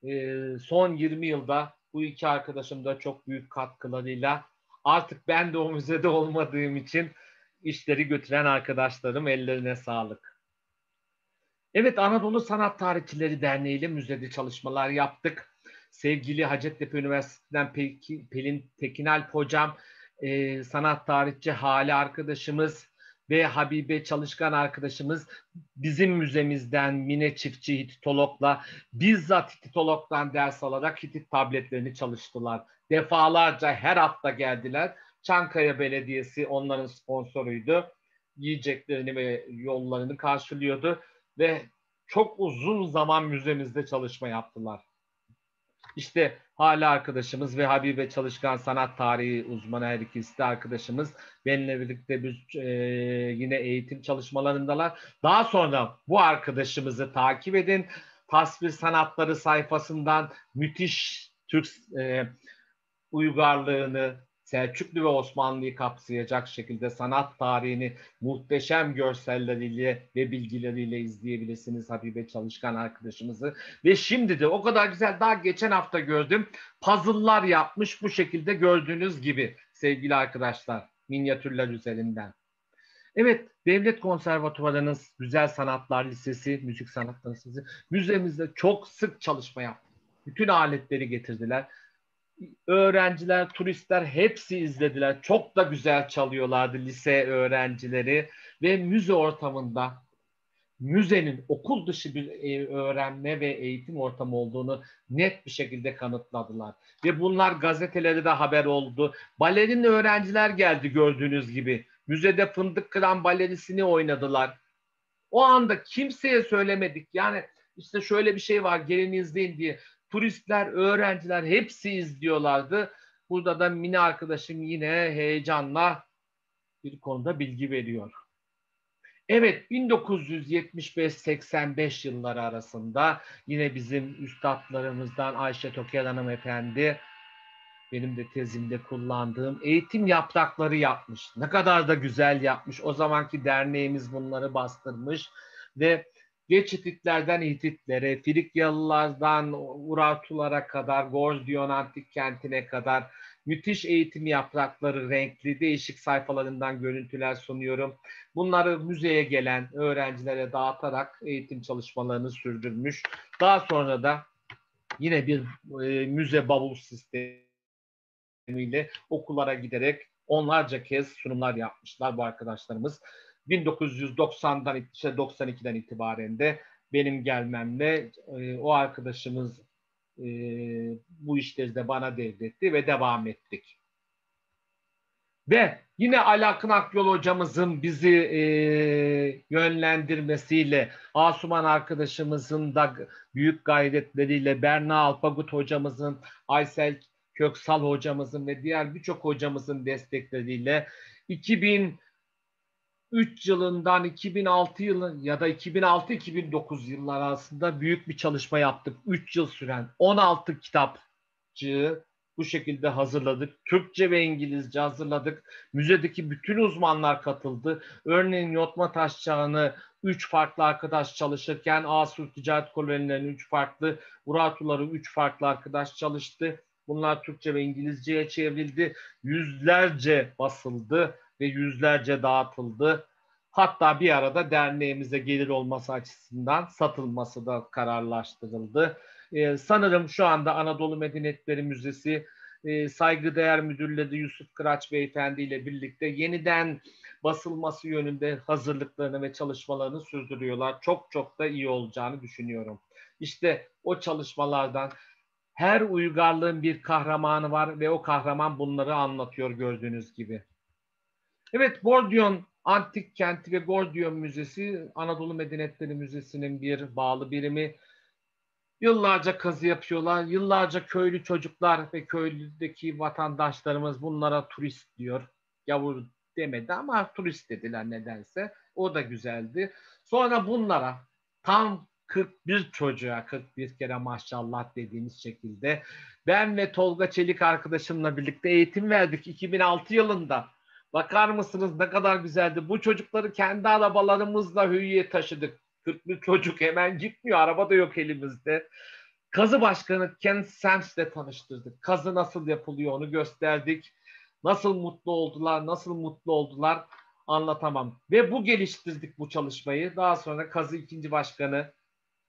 Ee, son 20 yılda bu iki arkadaşım da çok büyük katkılarıyla Artık ben de o müzede olmadığım için işleri götüren arkadaşlarım ellerine sağlık. Evet Anadolu Sanat Tarihçileri Derneği ile müzede çalışmalar yaptık. Sevgili Hacettepe Üniversitesi'nden Pelin Tekinalp hocam, e, sanat tarihçi Hali arkadaşımız ve Habibe Çalışkan arkadaşımız bizim müzemizden Mine Çiftçi Hititolog'la bizzat Hititolog'dan ders alarak Hitit tabletlerini çalıştılar defalarca her hafta geldiler. Çankaya Belediyesi onların sponsoruydu. Yiyeceklerini ve yollarını karşılıyordu ve çok uzun zaman müzemizde çalışma yaptılar. İşte hala arkadaşımız ve Habibe Çalışkan sanat tarihi uzmanı her ikisi de arkadaşımız. Benimle birlikte biz e, yine eğitim çalışmalarındalar. Daha sonra bu arkadaşımızı takip edin. Tasvir sanatları sayfasından müthiş Türk e, uygarlığını, Selçuklu ve Osmanlı'yı kapsayacak şekilde sanat tarihini muhteşem görselleriyle ve bilgileriyle izleyebilirsiniz Habibe Çalışkan arkadaşımızı. Ve şimdi de o kadar güzel daha geçen hafta gördüm. Puzzle'lar yapmış bu şekilde gördüğünüz gibi sevgili arkadaşlar minyatürler üzerinden. Evet, Devlet Konservatuvarı'nın Güzel Sanatlar Lisesi, Müzik Sanatları Lisesi müzemizde çok sık çalışma yaptı. Bütün aletleri getirdiler öğrenciler, turistler hepsi izlediler. Çok da güzel çalıyorlardı lise öğrencileri ve müze ortamında müzenin okul dışı bir e, öğrenme ve eğitim ortamı olduğunu net bir şekilde kanıtladılar. Ve bunlar gazetelerde de haber oldu. Balerin öğrenciler geldi gördüğünüz gibi. Müzede fındık kıran balerisini oynadılar. O anda kimseye söylemedik. Yani işte şöyle bir şey var gelin izleyin diye turistler, öğrenciler hepsi izliyorlardı. Burada da Mine arkadaşım yine heyecanla bir konuda bilgi veriyor. Evet 1975-85 yılları arasında yine bizim üstadlarımızdan Ayşe Toker Hanım Efendi benim de tezimde kullandığım eğitim yaprakları yapmış. Ne kadar da güzel yapmış. O zamanki derneğimiz bunları bastırmış ve geç Hititlerden Hititlere, Frikyalılardan Urartulara kadar, Gordiyon Antik Kenti'ne kadar müthiş eğitim yaprakları renkli değişik sayfalarından görüntüler sunuyorum. Bunları müzeye gelen öğrencilere dağıtarak eğitim çalışmalarını sürdürmüş. Daha sonra da yine bir e, müze bavul sistemiyle okullara giderek onlarca kez sunumlar yapmışlar bu arkadaşlarımız. 1990'dan işte 92'den itibaren de benim gelmemle e, o arkadaşımız e, bu işleri de bana devretti ve devam ettik. Ve yine Alakın Akyol hocamızın bizi e, yönlendirmesiyle, Asuman arkadaşımızın da büyük gayretleriyle, Berna Alpagut hocamızın, Aysel Köksal hocamızın ve diğer birçok hocamızın destekleriyle 2000 3 yılından 2006 yılı ya da 2006-2009 yıllar arasında büyük bir çalışma yaptık. 3 yıl süren 16 kitapçığı bu şekilde hazırladık. Türkçe ve İngilizce hazırladık. Müzedeki bütün uzmanlar katıldı. Örneğin Yotma Taş Çağı'nı 3 farklı arkadaş çalışırken Asur Ticaret Kolonilerinin 3 farklı, Uratuları 3 farklı arkadaş çalıştı. Bunlar Türkçe ve İngilizceye çevrildi. Yüzlerce basıldı ve yüzlerce dağıtıldı. Hatta bir arada derneğimize gelir olması açısından satılması da kararlaştırıldı. Ee, sanırım şu anda Anadolu Medeniyetleri Müzesi e, saygıdeğer müdürleri Yusuf Kıraç Beyefendi ile birlikte yeniden basılması yönünde hazırlıklarını ve çalışmalarını sürdürüyorlar. Çok çok da iyi olacağını düşünüyorum. İşte o çalışmalardan her uygarlığın bir kahramanı var ve o kahraman bunları anlatıyor gördüğünüz gibi. Evet, Gordiyon Antik Kenti ve Gordiyon Müzesi Anadolu Medeniyetleri Müzesi'nin bir bağlı birimi. Yıllarca kazı yapıyorlar. Yıllarca köylü çocuklar ve köylüdeki vatandaşlarımız bunlara turist diyor. Yavur demedi ama turist dediler nedense. O da güzeldi. Sonra bunlara tam 41 çocuğa 41 kere maşallah dediğimiz şekilde ben ve Tolga Çelik arkadaşımla birlikte eğitim verdik 2006 yılında. Bakar mısınız ne kadar güzeldi. Bu çocukları kendi arabalarımızla hüyye taşıdık. 41 çocuk hemen gitmiyor. Araba da yok elimizde. Kazı Başkanı Ken Sams'le tanıştırdık. Kazı nasıl yapılıyor onu gösterdik. Nasıl mutlu oldular, nasıl mutlu oldular anlatamam. Ve bu geliştirdik bu çalışmayı. Daha sonra Kazı ikinci Başkanı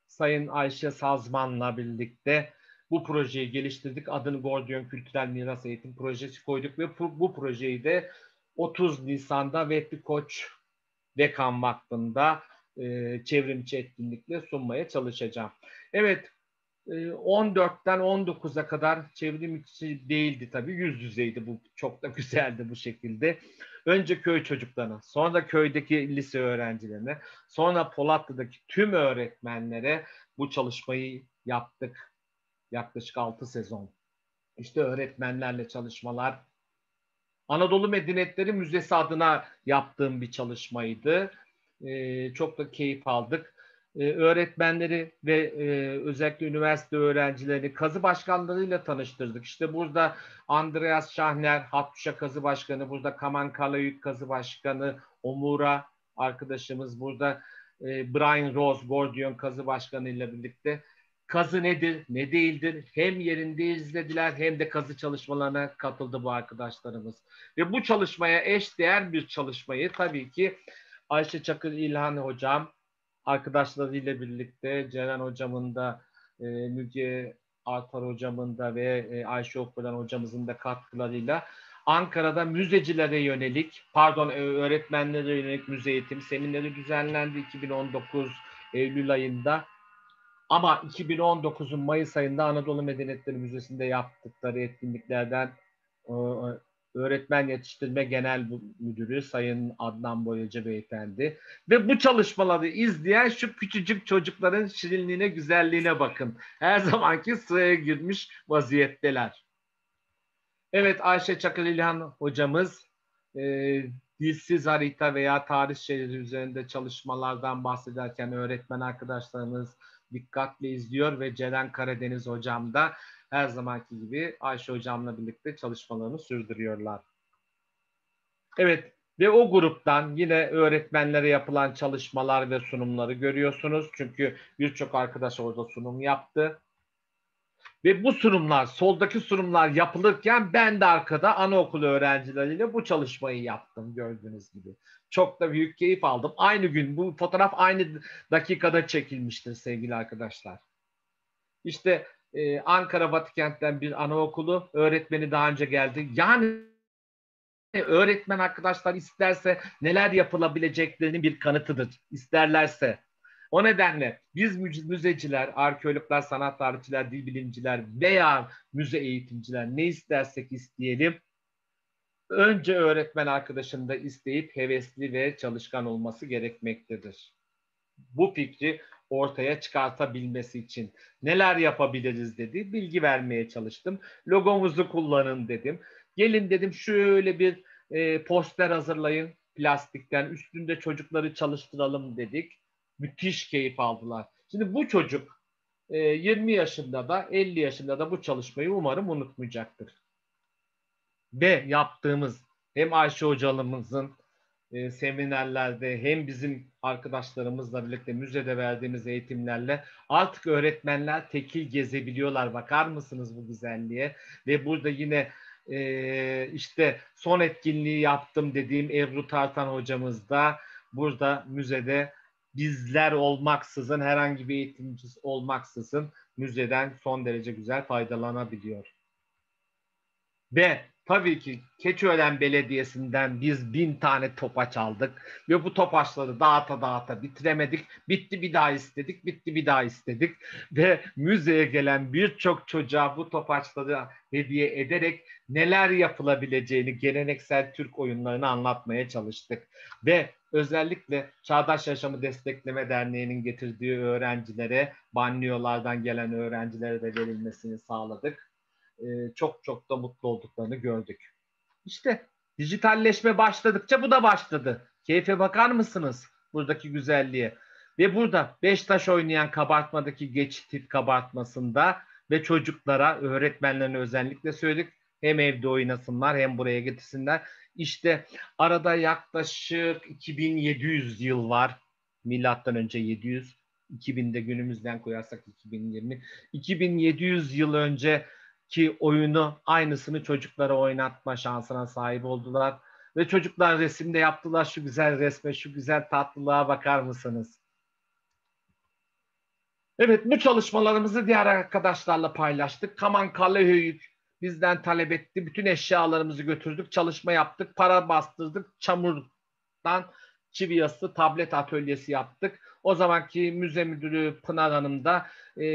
Sayın Ayşe Sazman'la birlikte bu projeyi geliştirdik. Adını Gordiyon Kültürel Miras Eğitim Projesi koyduk ve bu projeyi de 30 Nisan'da Vehbi Koç Dekan Vakfı'nda e, çevrimiçi etkinlikle sunmaya çalışacağım. Evet 14'ten e, 19'a kadar çevrim içi değildi tabii. Yüz yüzeydi bu. Çok da güzeldi bu şekilde. Önce köy çocuklarına, sonra köydeki lise öğrencilerine, sonra Polatlı'daki tüm öğretmenlere bu çalışmayı yaptık. Yaklaşık 6 sezon. İşte öğretmenlerle çalışmalar, Anadolu Medeniyetleri Müzesi adına yaptığım bir çalışmaydı. Ee, çok da keyif aldık. Ee, öğretmenleri ve e, özellikle üniversite öğrencilerini kazı başkanlarıyla tanıştırdık. İşte burada Andreas Şahner, Hattuşa Kazı Başkanı, burada Kaman Kalayük Kazı Başkanı, Omura arkadaşımız, burada e, Brian Rose, Gordion Kazı Başkanı ile birlikte kazı nedir, ne değildir? Hem yerinde izlediler hem de kazı çalışmalarına katıldı bu arkadaşlarımız. Ve bu çalışmaya eş değer bir çalışmayı tabii ki Ayşe Çakır İlhan Hocam arkadaşlarıyla birlikte Ceren Hocam'ın da e, Müge Artar Hocam'ın da ve e, Ayşe Okulan Hocamızın da katkılarıyla Ankara'da müzecilere yönelik, pardon e, öğretmenlere yönelik müze eğitim semineri düzenlendi. 2019 Eylül ayında ama 2019'un Mayıs ayında Anadolu Medeniyetleri Müzesi'nde yaptıkları etkinliklerden öğretmen yetiştirme genel müdürü Sayın Adnan Boyacı Beyefendi ve bu çalışmaları izleyen şu küçücük çocukların şirinliğine, güzelliğine bakın. Her zamanki sıraya girmiş vaziyetteler. Evet Ayşe Çakır İlhan hocamız e, dilsiz harita veya tarih şehri üzerinde çalışmalardan bahsederken öğretmen arkadaşlarımız dikkatle izliyor ve Ceren Karadeniz hocam da her zamanki gibi Ayşe hocamla birlikte çalışmalarını sürdürüyorlar. Evet ve o gruptan yine öğretmenlere yapılan çalışmalar ve sunumları görüyorsunuz. Çünkü birçok arkadaş orada sunum yaptı. Ve bu sunumlar, soldaki sunumlar yapılırken ben de arkada anaokulu öğrencileriyle bu çalışmayı yaptım gördüğünüz gibi. Çok da büyük keyif aldım. Aynı gün bu fotoğraf aynı dakikada çekilmiştir sevgili arkadaşlar. İşte e, Ankara Batıkent'ten bir anaokulu öğretmeni daha önce geldi. Yani öğretmen arkadaşlar isterse neler yapılabileceklerinin bir kanıtıdır. İsterlerse. O nedenle biz müzeciler, arkeologlar, sanat tarihçiler, dil bilimciler veya müze eğitimciler ne istersek isteyelim önce öğretmen arkadaşını da isteyip hevesli ve çalışkan olması gerekmektedir. Bu fikri ortaya çıkartabilmesi için neler yapabiliriz dedi. Bilgi vermeye çalıştım. Logomuzu kullanın dedim. Gelin dedim şöyle bir e, poster hazırlayın plastikten. Üstünde çocukları çalıştıralım dedik. Müthiş keyif aldılar. Şimdi bu çocuk e, 20 yaşında da 50 yaşında da bu çalışmayı umarım unutmayacaktır. Ve yaptığımız hem Ayşe hocamızın e, seminerlerde hem bizim arkadaşlarımızla birlikte müzede verdiğimiz eğitimlerle artık öğretmenler tekil gezebiliyorlar. Bakar mısınız bu güzelliğe? Ve burada yine e, işte son etkinliği yaptım dediğim Ebru Tartan hocamız da burada müzede bizler olmaksızın herhangi bir eğitimci olmaksızın müzeden son derece güzel faydalanabiliyor. Ve tabii ki Keçiören Belediyesi'nden biz bin tane topaç aldık ve bu topaçları dağıta dağıta bitiremedik. Bitti bir daha istedik, bitti bir daha istedik ve müzeye gelen birçok çocuğa bu topaçları hediye ederek neler yapılabileceğini geleneksel Türk oyunlarını anlatmaya çalıştık. Ve özellikle Çağdaş Yaşamı Destekleme Derneği'nin getirdiği öğrencilere, banliyolardan gelen öğrencilere de verilmesini sağladık. Ee, çok çok da mutlu olduklarını gördük. İşte dijitalleşme başladıkça bu da başladı. Keyfe bakar mısınız buradaki güzelliğe? Ve burada beş taş oynayan kabartmadaki geçit kabartmasında ve çocuklara, öğretmenlerine özellikle söyledik. Hem evde oynasınlar hem buraya getirsinler. İşte arada yaklaşık 2700 yıl var. Milattan önce 700. 2000'de günümüzden koyarsak 2020. 2700 yıl önce ki oyunu aynısını çocuklara oynatma şansına sahip oldular. Ve çocuklar resimde yaptılar şu güzel resme, şu güzel tatlılığa bakar mısınız? Evet bu çalışmalarımızı diğer arkadaşlarla paylaştık. Kaman Kalehöyük bizden talep etti. Bütün eşyalarımızı götürdük, çalışma yaptık, para bastırdık, çamurdan çivi yası, tablet atölyesi yaptık. O zamanki müze müdürü Pınar Hanım da e,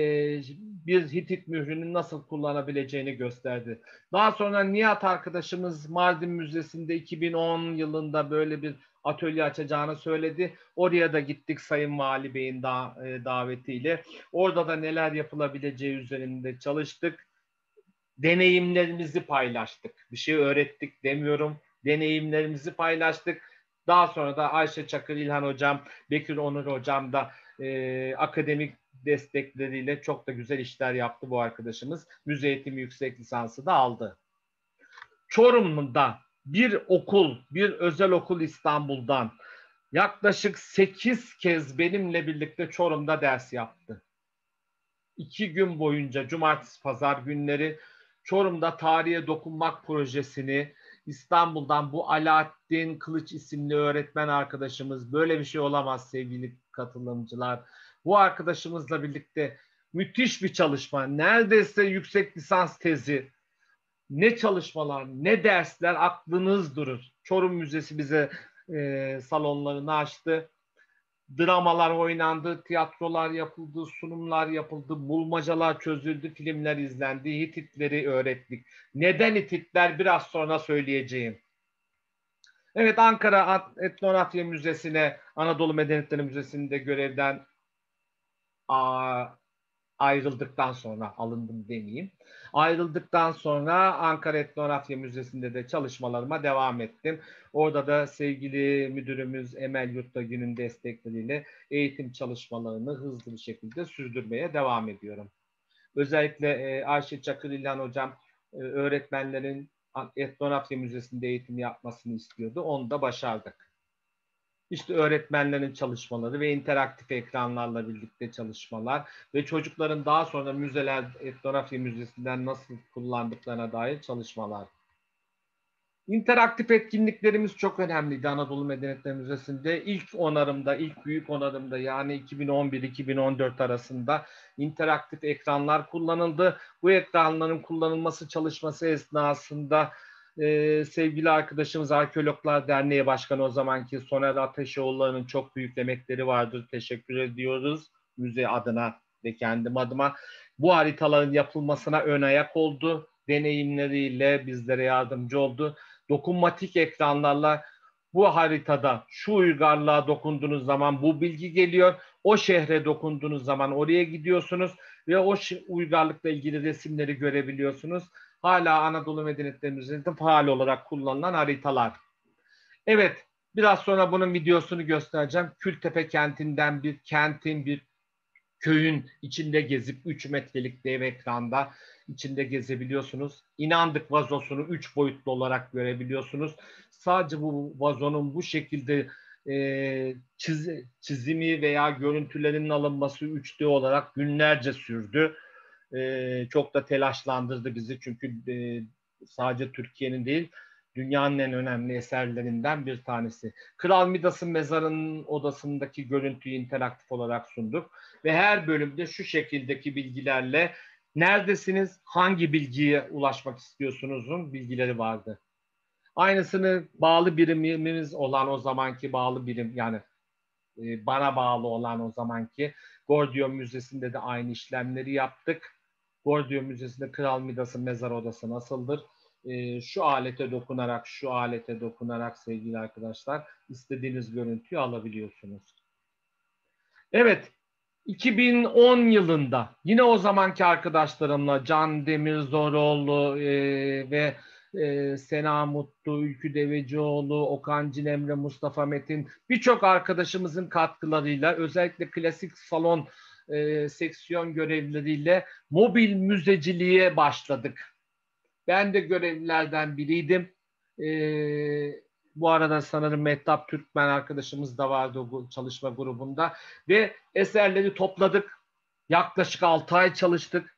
bir Hitit mührünü nasıl kullanabileceğini gösterdi. Daha sonra Nihat arkadaşımız Mardin Müzesi'nde 2010 yılında böyle bir atölye açacağını söyledi. Oraya da gittik Sayın Vali Bey'in da, e, davetiyle. Orada da neler yapılabileceği üzerinde çalıştık. Deneyimlerimizi paylaştık. Bir şey öğrettik demiyorum. Deneyimlerimizi paylaştık. Daha sonra da Ayşe Çakır İlhan Hocam, Bekir Onur Hocam da e, akademik destekleriyle çok da güzel işler yaptı bu arkadaşımız. Müze eğitimi yüksek lisansı da aldı. Çorum'da bir okul, bir özel okul İstanbul'dan yaklaşık 8 kez benimle birlikte Çorum'da ders yaptı. İki gün boyunca cumartesi pazar günleri Çorum'da tarihe dokunmak projesini İstanbul'dan bu Alaaddin Kılıç isimli öğretmen arkadaşımız böyle bir şey olamaz sevgili katılımcılar. Bu arkadaşımızla birlikte müthiş bir çalışma. Neredeyse yüksek lisans tezi. Ne çalışmalar, ne dersler aklınız durur. Çorum Müzesi bize e, salonlarını açtı. Dramalar oynandı, tiyatrolar yapıldı, sunumlar yapıldı, bulmacalar çözüldü, filmler izlendi, Hititleri öğrettik. Neden Hititler biraz sonra söyleyeceğim. Evet Ankara Etnografya Müzesi'ne, Anadolu Medeniyetleri Müzesi'nde görevden ayrıldıktan sonra alındım demeyeyim. Ayrıldıktan sonra Ankara Etnografya Müzesi'nde de çalışmalarıma devam ettim. Orada da sevgili müdürümüz Emel Yurttagün'ün destekleriyle eğitim çalışmalarını hızlı bir şekilde sürdürmeye devam ediyorum. Özellikle e, Ayşe Çakır İlhan Hocam e, öğretmenlerin Etnografya Müzesi'nde eğitim yapmasını istiyordu. Onu da başardık. İşte öğretmenlerin çalışmaları ve interaktif ekranlarla birlikte çalışmalar ve çocukların daha sonra müzeler, etnografya müzesinden nasıl kullandıklarına dair çalışmalar. İnteraktif etkinliklerimiz çok önemliydi Anadolu Medeniyetleri Müzesi'nde. İlk onarımda, ilk büyük onarımda yani 2011-2014 arasında interaktif ekranlar kullanıldı. Bu ekranların kullanılması çalışması esnasında e, sevgili arkadaşımız Arkeologlar Derneği Başkanı o zamanki Soner Ateşoğulları'nın çok büyük emekleri vardır. Teşekkür ediyoruz müze adına ve kendim adıma. Bu haritaların yapılmasına ön ayak oldu. Deneyimleriyle bizlere yardımcı oldu. Dokunmatik ekranlarla bu haritada şu uygarlığa dokunduğunuz zaman bu bilgi geliyor. O şehre dokunduğunuz zaman oraya gidiyorsunuz ve o uygarlıkla ilgili resimleri görebiliyorsunuz hala Anadolu medeniyetleri üzerinde faal olarak kullanılan haritalar. Evet, biraz sonra bunun videosunu göstereceğim. Kültepe kentinden bir kentin, bir köyün içinde gezip 3 metrelik dev ekranda içinde gezebiliyorsunuz. İnandık vazosunu 3 boyutlu olarak görebiliyorsunuz. Sadece bu vazonun bu şekilde e, çiz, çizimi veya görüntülerinin alınması 3D olarak günlerce sürdü e, çok da telaşlandırdı bizi çünkü e, sadece Türkiye'nin değil dünyanın en önemli eserlerinden bir tanesi. Kral Midas'ın mezarının odasındaki görüntüyü interaktif olarak sunduk ve her bölümde şu şekildeki bilgilerle neredesiniz, hangi bilgiye ulaşmak istiyorsunuzun bilgileri vardı. Aynısını bağlı birimimiz olan o zamanki bağlı birim yani e, bana bağlı olan o zamanki Gordion Müzesi'nde de aynı işlemleri yaptık. Gordion Müzesi'nde Kral Midas'ın mezar odası nasıldır? E, şu alete dokunarak, şu alete dokunarak sevgili arkadaşlar istediğiniz görüntüyü alabiliyorsunuz. Evet, 2010 yılında yine o zamanki arkadaşlarımla Can Demirzoroğlu e, ve e, Sena Mutlu, Ülkü Devecioğlu, Okan Cinemre, Mustafa Metin birçok arkadaşımızın katkılarıyla özellikle klasik salon e, seksiyon görevlileriyle mobil müzeciliğe başladık. Ben de görevlilerden biriydim. E, bu arada sanırım Mehtap Türkmen arkadaşımız da vardı o çalışma grubunda. Ve eserleri topladık. Yaklaşık 6 ay çalıştık.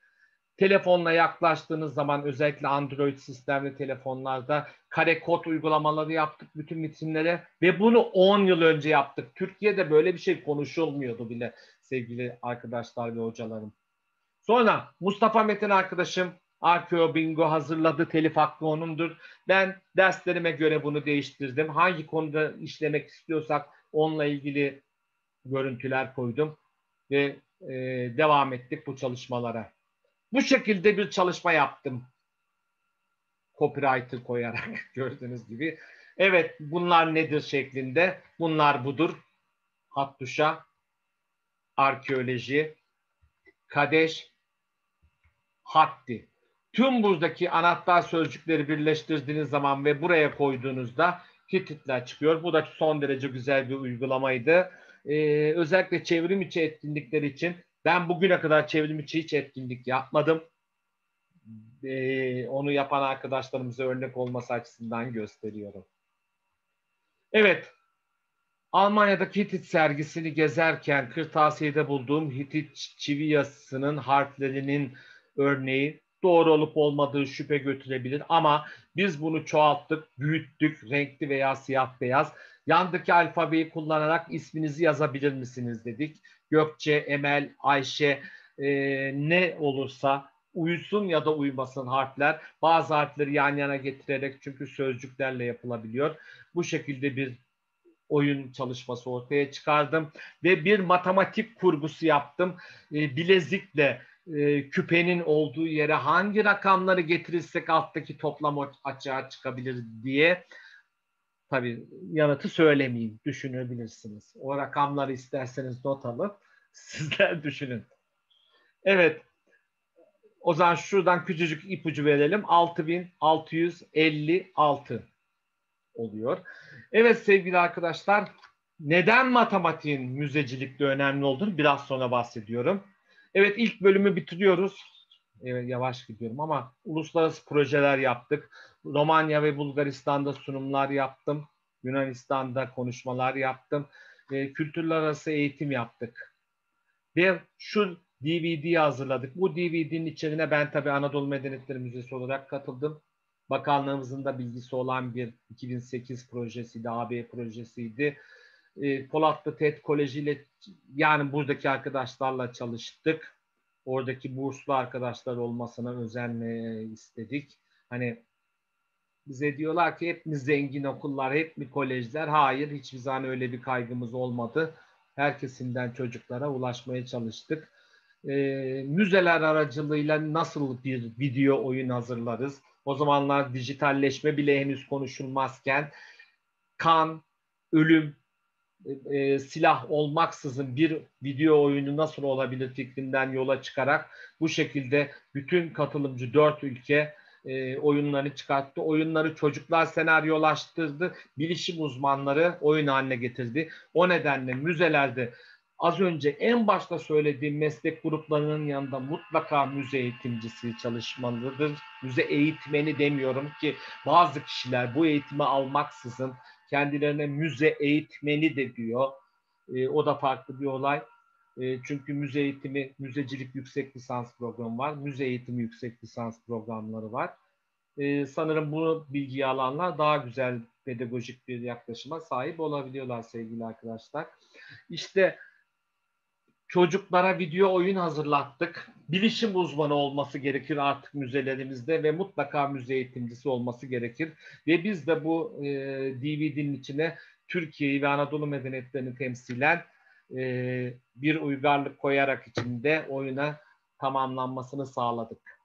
Telefonla yaklaştığınız zaman özellikle Android sistemli telefonlarda kare kod uygulamaları yaptık bütün metinlere ve bunu 10 yıl önce yaptık. Türkiye'de böyle bir şey konuşulmuyordu bile sevgili arkadaşlar ve hocalarım. Sonra Mustafa Metin arkadaşım Arkeo Bingo hazırladı. Telif hakkı onundur. Ben derslerime göre bunu değiştirdim. Hangi konuda işlemek istiyorsak onunla ilgili görüntüler koydum ve e, devam ettik bu çalışmalara. Bu şekilde bir çalışma yaptım. Copywriter koyarak gördüğünüz gibi. Evet bunlar nedir şeklinde. Bunlar budur. Hattuşa, arkeoloji, kadeş, hatti. Tüm buradaki anahtar sözcükleri birleştirdiğiniz zaman ve buraya koyduğunuzda Hititler çıkıyor. Bu da son derece güzel bir uygulamaydı. Ee, özellikle çevrim içi etkinlikler için ben bugüne kadar çevrim içi hiç etkinlik yapmadım. Ee, onu yapan arkadaşlarımıza örnek olması açısından gösteriyorum. Evet, Almanya'daki Hitit sergisini gezerken kırtasiyede bulduğum Hitit çivi yazısının harflerinin örneği doğru olup olmadığı şüphe götürebilir ama biz bunu çoğalttık, büyüttük, renkli veya siyah beyaz. Yandaki alfabeyi kullanarak isminizi yazabilir misiniz dedik. Gökçe, Emel, Ayşe e, ne olursa uyusun ya da uymasın harfler. Bazı harfleri yan yana getirerek çünkü sözcüklerle yapılabiliyor. Bu şekilde bir oyun çalışması ortaya çıkardım ve bir matematik kurgusu yaptım. E, bilezikle e, küpenin olduğu yere hangi rakamları getirirsek alttaki toplam açığa çıkabilir diye tabii yanıtı söylemeyeyim. Düşünebilirsiniz. O rakamları isterseniz not alıp sizler düşünün. Evet. O zaman şuradan küçücük ipucu verelim. 6656 oluyor. Evet sevgili arkadaşlar, neden matematiğin müzecilikte önemli olduğunu biraz sonra bahsediyorum. Evet ilk bölümü bitiriyoruz. Evet, yavaş gidiyorum ama uluslararası projeler yaptık. Romanya ve Bulgaristan'da sunumlar yaptım. Yunanistan'da konuşmalar yaptım. E, kültürler arası eğitim yaptık. Ve şu DVD'yi hazırladık. Bu DVD'nin içeriğine ben tabii Anadolu Medeniyetleri Müzesi olarak katıldım. Bakanlığımızın da bilgisi olan bir 2008 projesiydi, AB projesiydi. E, Polatlı TED Koleji ile yani buradaki arkadaşlarla çalıştık. Oradaki burslu arkadaşlar olmasına özenme istedik. Hani bize diyorlar ki hep mi zengin okullar, hep mi kolejler? Hayır, hiçbir zaman öyle bir kaygımız olmadı. Herkesinden çocuklara ulaşmaya çalıştık. E, müzeler aracılığıyla nasıl bir video oyun hazırlarız? O zamanlar dijitalleşme bile henüz konuşulmazken kan, ölüm, e, silah olmaksızın bir video oyunu nasıl olabilir fikrinden yola çıkarak bu şekilde bütün katılımcı dört ülke e, oyunlarını çıkarttı. Oyunları çocuklar senaryolaştırdı. Bilişim uzmanları oyun haline getirdi. O nedenle müzelerde az önce en başta söylediğim meslek gruplarının yanında mutlaka müze eğitimcisi çalışmalıdır. Müze eğitmeni demiyorum ki bazı kişiler bu eğitimi almaksızın kendilerine müze eğitmeni de diyor. E, o da farklı bir olay. E, çünkü müze eğitimi, müzecilik yüksek lisans programı var. Müze eğitimi yüksek lisans programları var. E, sanırım bu bilgiyi alanlar daha güzel pedagojik bir yaklaşıma sahip olabiliyorlar sevgili arkadaşlar. İşte çocuklara video oyun hazırlattık. Bilişim uzmanı olması gerekir artık müzelerimizde ve mutlaka müze eğitimcisi olması gerekir. Ve biz de bu e, DVD'nin içine Türkiye'yi ve Anadolu medeniyetlerini temsilen e, bir uygarlık koyarak içinde oyuna tamamlanmasını sağladık.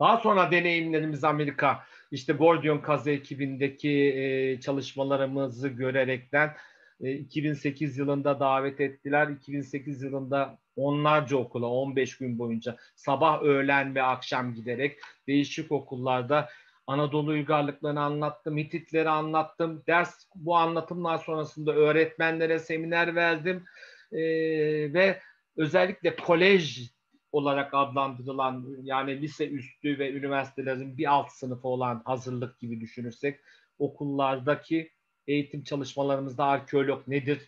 Daha sonra deneyimlerimiz Amerika, işte Gordion Kazı ekibindeki e, çalışmalarımızı görerekten 2008 e, yılında davet ettiler. 2008 yılında onlarca okula 15 gün boyunca sabah, öğlen ve akşam giderek değişik okullarda Anadolu uygarlıklarını anlattım, Hititleri anlattım. Ders bu anlatımlar sonrasında öğretmenlere seminer verdim. Ee, ve özellikle kolej olarak adlandırılan yani lise üstü ve üniversitelerin bir alt sınıfı olan hazırlık gibi düşünürsek okullardaki eğitim çalışmalarımızda arkeolog nedir?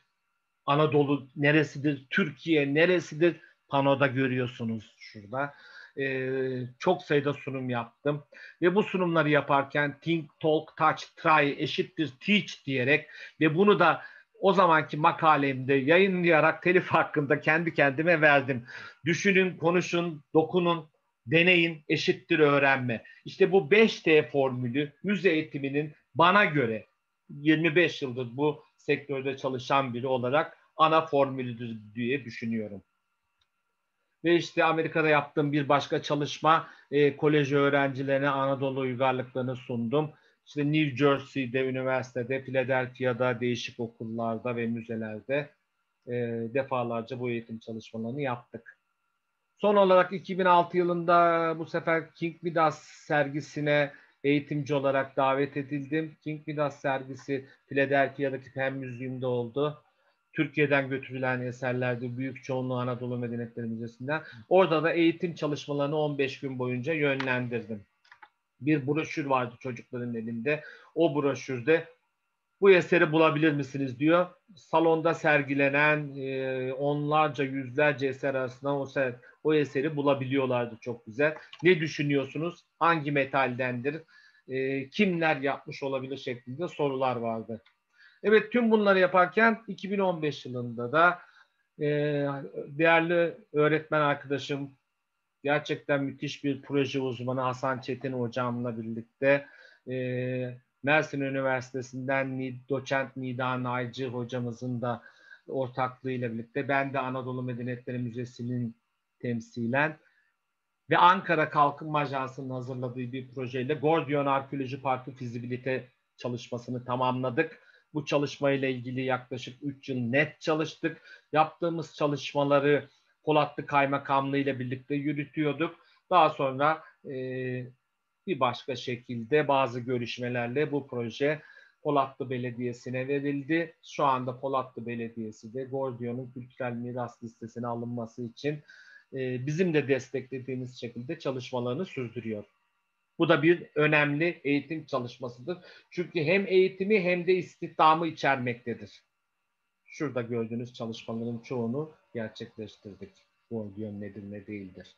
Anadolu neresidir? Türkiye neresidir? Panoda görüyorsunuz şurada. Ee, çok sayıda sunum yaptım. Ve bu sunumları yaparken think, talk, touch, try eşittir teach diyerek ve bunu da o zamanki makalemde yayınlayarak telif hakkında kendi kendime verdim. Düşünün, konuşun, dokunun, deneyin eşittir öğrenme. İşte bu 5T formülü müze eğitiminin bana göre 25 yıldır bu sektörde çalışan biri olarak ana formülüdür diye düşünüyorum. Ve işte Amerika'da yaptığım bir başka çalışma e, kolej öğrencilerine Anadolu uygarlıklarını sundum. İşte New Jersey'de, üniversitede, Philadelphia'da, değişik okullarda ve müzelerde e, defalarca bu eğitim çalışmalarını yaptık. Son olarak 2006 yılında bu sefer King Midas sergisine eğitimci olarak davet edildim. King Midas sergisi Philadelphia'daki Penn Müziği'nde oldu. Türkiye'den götürülen eserlerde büyük çoğunluğu Anadolu Medeniyetleri Müzesi'nden. Orada da eğitim çalışmalarını 15 gün boyunca yönlendirdim. Bir broşür vardı çocukların elinde. O broşürde bu eseri bulabilir misiniz diyor. Salonda sergilenen e, onlarca yüzlerce eser arasında o, o eseri bulabiliyorlardı çok güzel. Ne düşünüyorsunuz? Hangi metaldendir? E, kimler yapmış olabilir şeklinde sorular vardı. Evet tüm bunları yaparken 2015 yılında da e, değerli öğretmen arkadaşım gerçekten müthiş bir proje uzmanı Hasan Çetin hocamla birlikte e, Mersin Üniversitesi'nden doçent Nida Naycı hocamızın da ortaklığıyla birlikte ben de Anadolu Medeniyetleri Müzesi'nin temsilen ve Ankara Kalkınma Ajansı'nın hazırladığı bir projeyle Gordion Arkeoloji Parkı fizibilite çalışmasını tamamladık. Bu çalışmayla ilgili yaklaşık 3 yıl net çalıştık. Yaptığımız çalışmaları Polatlı Kaymakamlığı ile birlikte yürütüyorduk. Daha sonra e, bir başka şekilde bazı görüşmelerle bu proje Polatlı Belediyesi'ne verildi. Şu anda Polatlı Belediyesi de Gordion'un kültürel miras listesine alınması için e, bizim de desteklediğimiz şekilde çalışmalarını sürdürüyor. Bu da bir önemli eğitim çalışmasıdır. Çünkü hem eğitimi hem de istihdamı içermektedir. Şurada gördüğünüz çalışmaların çoğunu gerçekleştirdik. Gordion nedir ne değildir.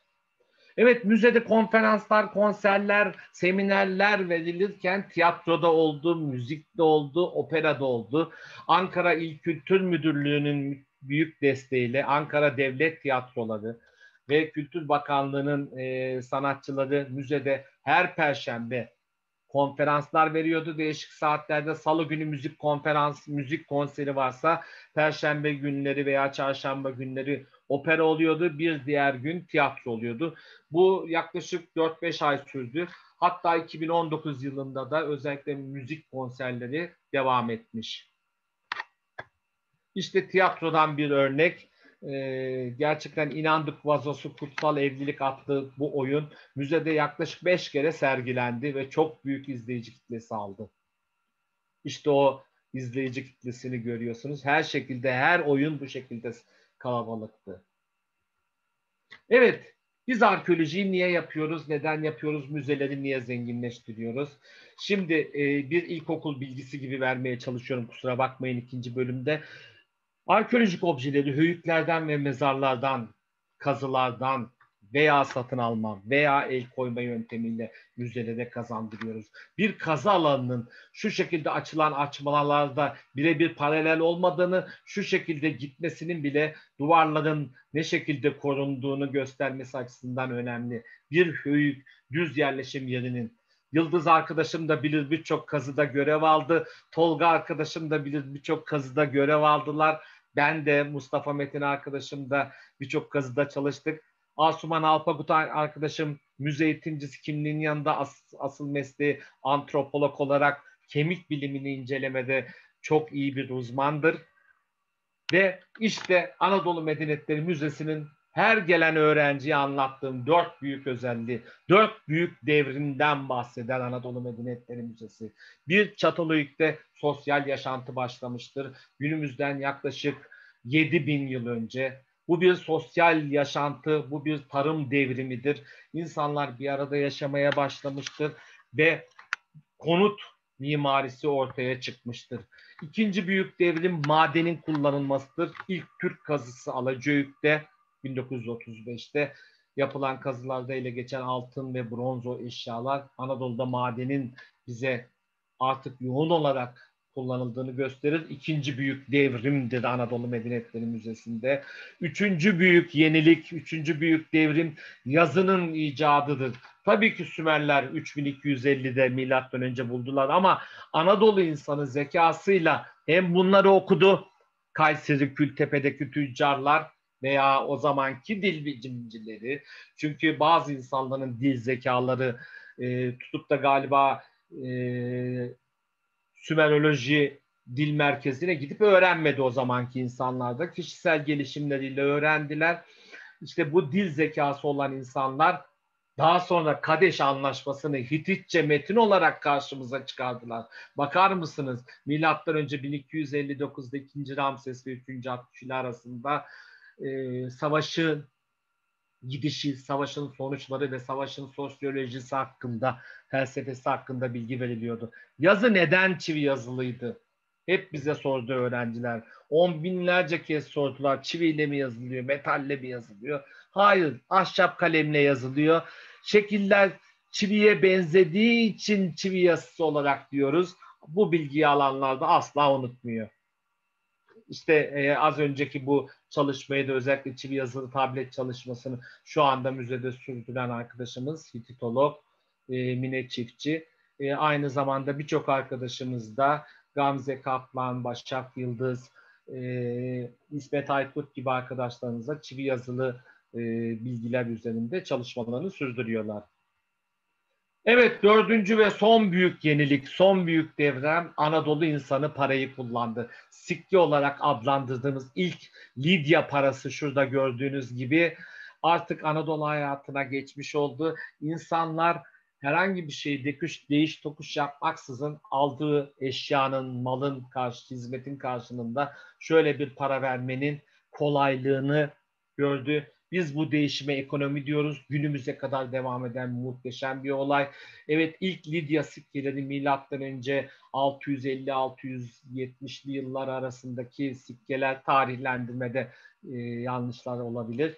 Evet müzede konferanslar, konserler, seminerler verilirken tiyatroda oldu, müzikte oldu, operada oldu. Ankara İl Kültür Müdürlüğü'nün büyük desteğiyle Ankara Devlet Tiyatroları ve Kültür Bakanlığı'nın e, sanatçıları müzede her perşembe konferanslar veriyordu. Değişik saatlerde salı günü müzik konferans, müzik konseri varsa perşembe günleri veya çarşamba günleri opera oluyordu. Bir diğer gün tiyatro oluyordu. Bu yaklaşık 4-5 ay sürdü. Hatta 2019 yılında da özellikle müzik konserleri devam etmiş. İşte tiyatrodan bir örnek. Ee, gerçekten inandık vazosu kutsal evlilik adlı bu oyun müzede yaklaşık 5 kere sergilendi ve çok büyük izleyici kitlesi aldı. İşte o izleyici kitlesini görüyorsunuz. Her şekilde her oyun bu şekilde kalabalıktı. Evet, biz arkeolojiyi niye yapıyoruz, neden yapıyoruz, müzeleri niye zenginleştiriyoruz? Şimdi e, bir ilkokul bilgisi gibi vermeye çalışıyorum kusura bakmayın ikinci bölümde. Arkeolojik objeleri höyüklerden ve mezarlardan, kazılardan veya satın alma veya el koyma yöntemiyle müzelere kazandırıyoruz. Bir kazı alanının şu şekilde açılan açmalarda birebir paralel olmadığını, şu şekilde gitmesinin bile duvarların ne şekilde korunduğunu göstermesi açısından önemli. Bir höyük düz yerleşim yerinin Yıldız arkadaşım da bilir birçok kazıda görev aldı. Tolga arkadaşım da bilir birçok kazıda görev aldılar. Ben de Mustafa Metin arkadaşım da birçok kazıda çalıştık. Asuman Alpagut arkadaşım müze eğitimcisi kimliğinin yanında as, asıl mesleği antropolog olarak kemik bilimini incelemede çok iyi bir uzmandır. Ve işte Anadolu Medeniyetleri Müzesi'nin her gelen öğrenciye anlattığım dört büyük özelliği, dört büyük devrinden bahseder Anadolu Medeniyetleri Müzesi. Bir Çatalhöyük'te sosyal yaşantı başlamıştır. Günümüzden yaklaşık 7 bin yıl önce. Bu bir sosyal yaşantı, bu bir tarım devrimidir. İnsanlar bir arada yaşamaya başlamıştır ve konut mimarisi ortaya çıkmıştır. İkinci büyük devrim madenin kullanılmasıdır. İlk Türk kazısı Alacıöyük'te 1935'te yapılan kazılarda ele geçen altın ve bronzo eşyalar Anadolu'da madenin bize artık yoğun olarak kullanıldığını gösterir. İkinci büyük devrimdir Anadolu Medeniyetleri Müzesi'nde. Üçüncü büyük yenilik, üçüncü büyük devrim yazının icadıdır. Tabii ki Sümerler 3250'de milattan önce buldular ama Anadolu insanı zekasıyla hem bunları okudu. Kayseri Kültepe'deki tüccarlar veya o zamanki dil bilimcileri. Çünkü bazı insanların dil zekaları e, tutup da galiba e, Sümeroloji dil merkezine gidip öğrenmedi o zamanki insanlarda. Kişisel gelişimleriyle öğrendiler. İşte bu dil zekası olan insanlar daha sonra Kadeş Anlaşması'nı Hititçe metin olarak karşımıza çıkardılar. Bakar mısınız? Milattan önce 1259'da 2. Ramses ve 3. Abdülhamit arasında e, savaşın gidişi, savaşın sonuçları ve savaşın sosyolojisi hakkında, felsefesi hakkında bilgi veriliyordu. Yazı neden çivi yazılıydı? Hep bize sordu öğrenciler. On binlerce kez sordular. Çiviyle mi yazılıyor, metalle mi yazılıyor? Hayır, ahşap kalemle yazılıyor. Şekiller çiviye benzediği için çivi yazısı olarak diyoruz. Bu bilgiyi alanlar da asla unutmuyor. İşte e, az önceki bu çalışmayı da özellikle çivi yazılı tablet çalışmasını şu anda müzede sürdüren arkadaşımız Hititolog e, Mine Çiftçi. E, aynı zamanda birçok arkadaşımız da Gamze Kaplan, Başak Yıldız, e, İsmet Aykut gibi arkadaşlarımıza çivi yazılı e, bilgiler üzerinde çalışmalarını sürdürüyorlar. Evet dördüncü ve son büyük yenilik, son büyük devrem Anadolu insanı parayı kullandı. Sikke olarak adlandırdığımız ilk Lidya parası şurada gördüğünüz gibi artık Anadolu hayatına geçmiş oldu. İnsanlar herhangi bir şey dekuş, değiş tokuş yapmaksızın aldığı eşyanın, malın karşı, hizmetin karşılığında şöyle bir para vermenin kolaylığını gördü. Biz bu değişime ekonomi diyoruz. Günümüze kadar devam eden muhteşem bir olay. Evet ilk Lidya sikkeleri milattan önce 650-670'li yıllar arasındaki sikkeler tarihlendirmede e, yanlışlar olabilir.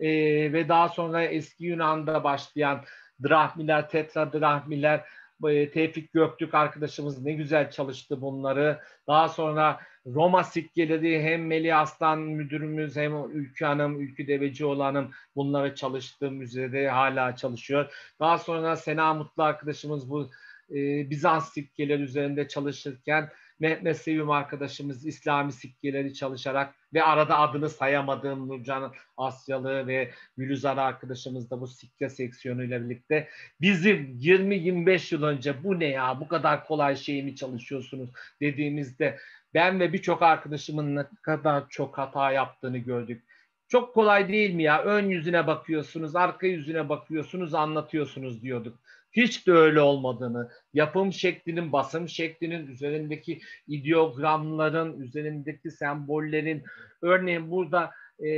E, ve daha sonra eski Yunan'da başlayan drahmiler, tetradrahmiler, e, Tevfik Göktürk arkadaşımız ne güzel çalıştı bunları. Daha sonra Roma sikkeleri hem Melih Aslan müdürümüz hem Ülkü Hanım, Ülkü Devecioğlu Hanım bunları çalıştığı müzede hala çalışıyor. Daha sonra Sena Mutlu arkadaşımız bu e, Bizans sikkeleri üzerinde çalışırken Mehmet Sevim arkadaşımız İslami sikkeleri çalışarak ve arada adını sayamadığım Nurcan Asyalı ve Gülüzar arkadaşımız da bu sikke seksiyonuyla birlikte bizim 20-25 yıl önce bu ne ya bu kadar kolay şey mi çalışıyorsunuz dediğimizde ben ve birçok arkadaşımın ne kadar çok hata yaptığını gördük. Çok kolay değil mi ya? Ön yüzüne bakıyorsunuz, arka yüzüne bakıyorsunuz, anlatıyorsunuz diyorduk. Hiç de öyle olmadığını, yapım şeklinin, basım şeklinin, üzerindeki ideogramların, üzerindeki sembollerin, örneğin burada e,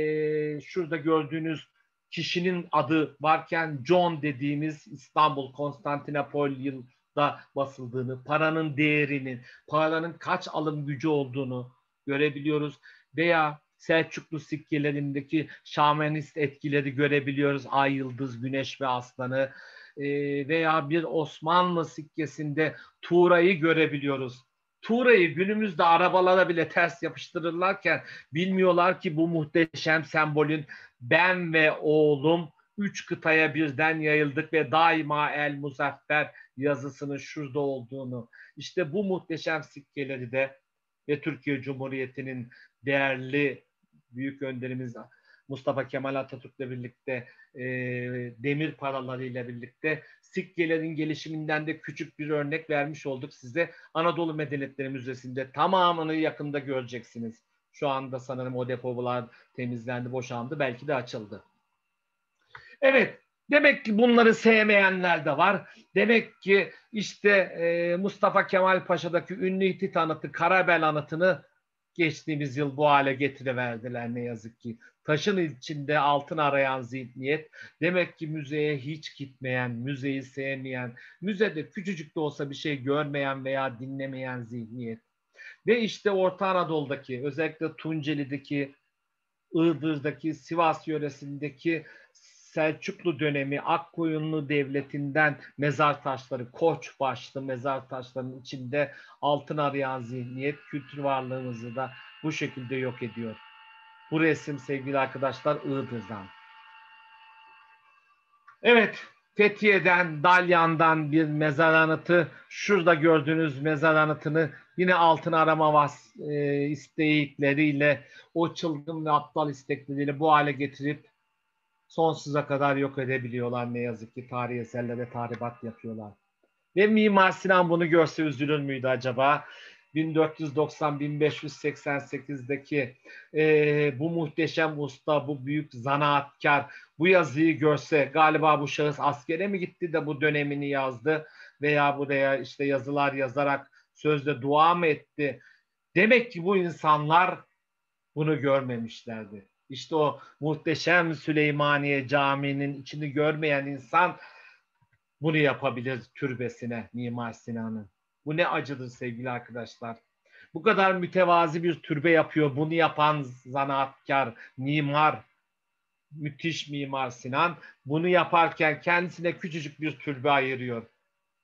şurada gördüğünüz kişinin adı varken John dediğimiz İstanbul, Konstantinopol yılda basıldığını, paranın değerinin, paranın kaç alım gücü olduğunu görebiliyoruz. Veya Selçuklu sikkelerindeki şamanist etkileri görebiliyoruz. Ay, yıldız, güneş ve aslanı e, veya bir Osmanlı sikkesinde Tuğra'yı görebiliyoruz. Tuğra'yı günümüzde arabalara bile ters yapıştırırlarken bilmiyorlar ki bu muhteşem sembolün ben ve oğlum üç kıtaya birden yayıldık ve daima El Muzaffer yazısının şurada olduğunu. İşte bu muhteşem sikkeleri de ve Türkiye Cumhuriyeti'nin değerli büyük önderimiz Mustafa Kemal Atatürk'le birlikte e, demir paralarıyla birlikte sikkelerin gelişiminden de küçük bir örnek vermiş olduk size. Anadolu Medeniyetleri Müzesi'nde tamamını yakında göreceksiniz. Şu anda sanırım o depolar temizlendi, boşandı, belki de açıldı. Evet, demek ki bunları sevmeyenler de var. Demek ki işte e, Mustafa Kemal Paşa'daki ünlü Hitit anıtı, Karabel anıtını geçtiğimiz yıl bu hale getiriverdiler ne yazık ki. Taşın içinde altın arayan zihniyet. Demek ki müzeye hiç gitmeyen, müzeyi sevmeyen, müzede küçücük de olsa bir şey görmeyen veya dinlemeyen zihniyet. Ve işte Orta Anadolu'daki, özellikle Tunceli'deki, Iğdır'daki, Sivas yöresindeki Selçuklu dönemi Akkoyunlu Devleti'nden mezar taşları, koç başlı mezar taşlarının içinde altın arayan zihniyet kültür varlığımızı da bu şekilde yok ediyor. Bu resim sevgili arkadaşlar Iğdır'dan. Evet, Fethiye'den, Dalyan'dan bir mezar anıtı. Şurada gördüğünüz mezar anıtını yine altın arama vas e, istekleriyle, o çılgın ve aptal istekleriyle bu hale getirip sonsuza kadar yok edebiliyorlar ne yazık ki tarih eserlere tahribat yapıyorlar. Ve Mimar Sinan bunu görse üzülür müydü acaba? 1490-1588'deki e, bu muhteşem usta, bu büyük zanaatkar bu yazıyı görse galiba bu şahıs askere mi gitti de bu dönemini yazdı veya buraya işte yazılar yazarak sözde dua mı etti? Demek ki bu insanlar bunu görmemişlerdi. İşte o muhteşem Süleymaniye Camii'nin içini görmeyen insan bunu yapabilir türbesine Mimar Sinan'ın. Bu ne acıdır sevgili arkadaşlar. Bu kadar mütevazi bir türbe yapıyor. Bunu yapan zanaatkar, mimar, müthiş mimar Sinan. Bunu yaparken kendisine küçücük bir türbe ayırıyor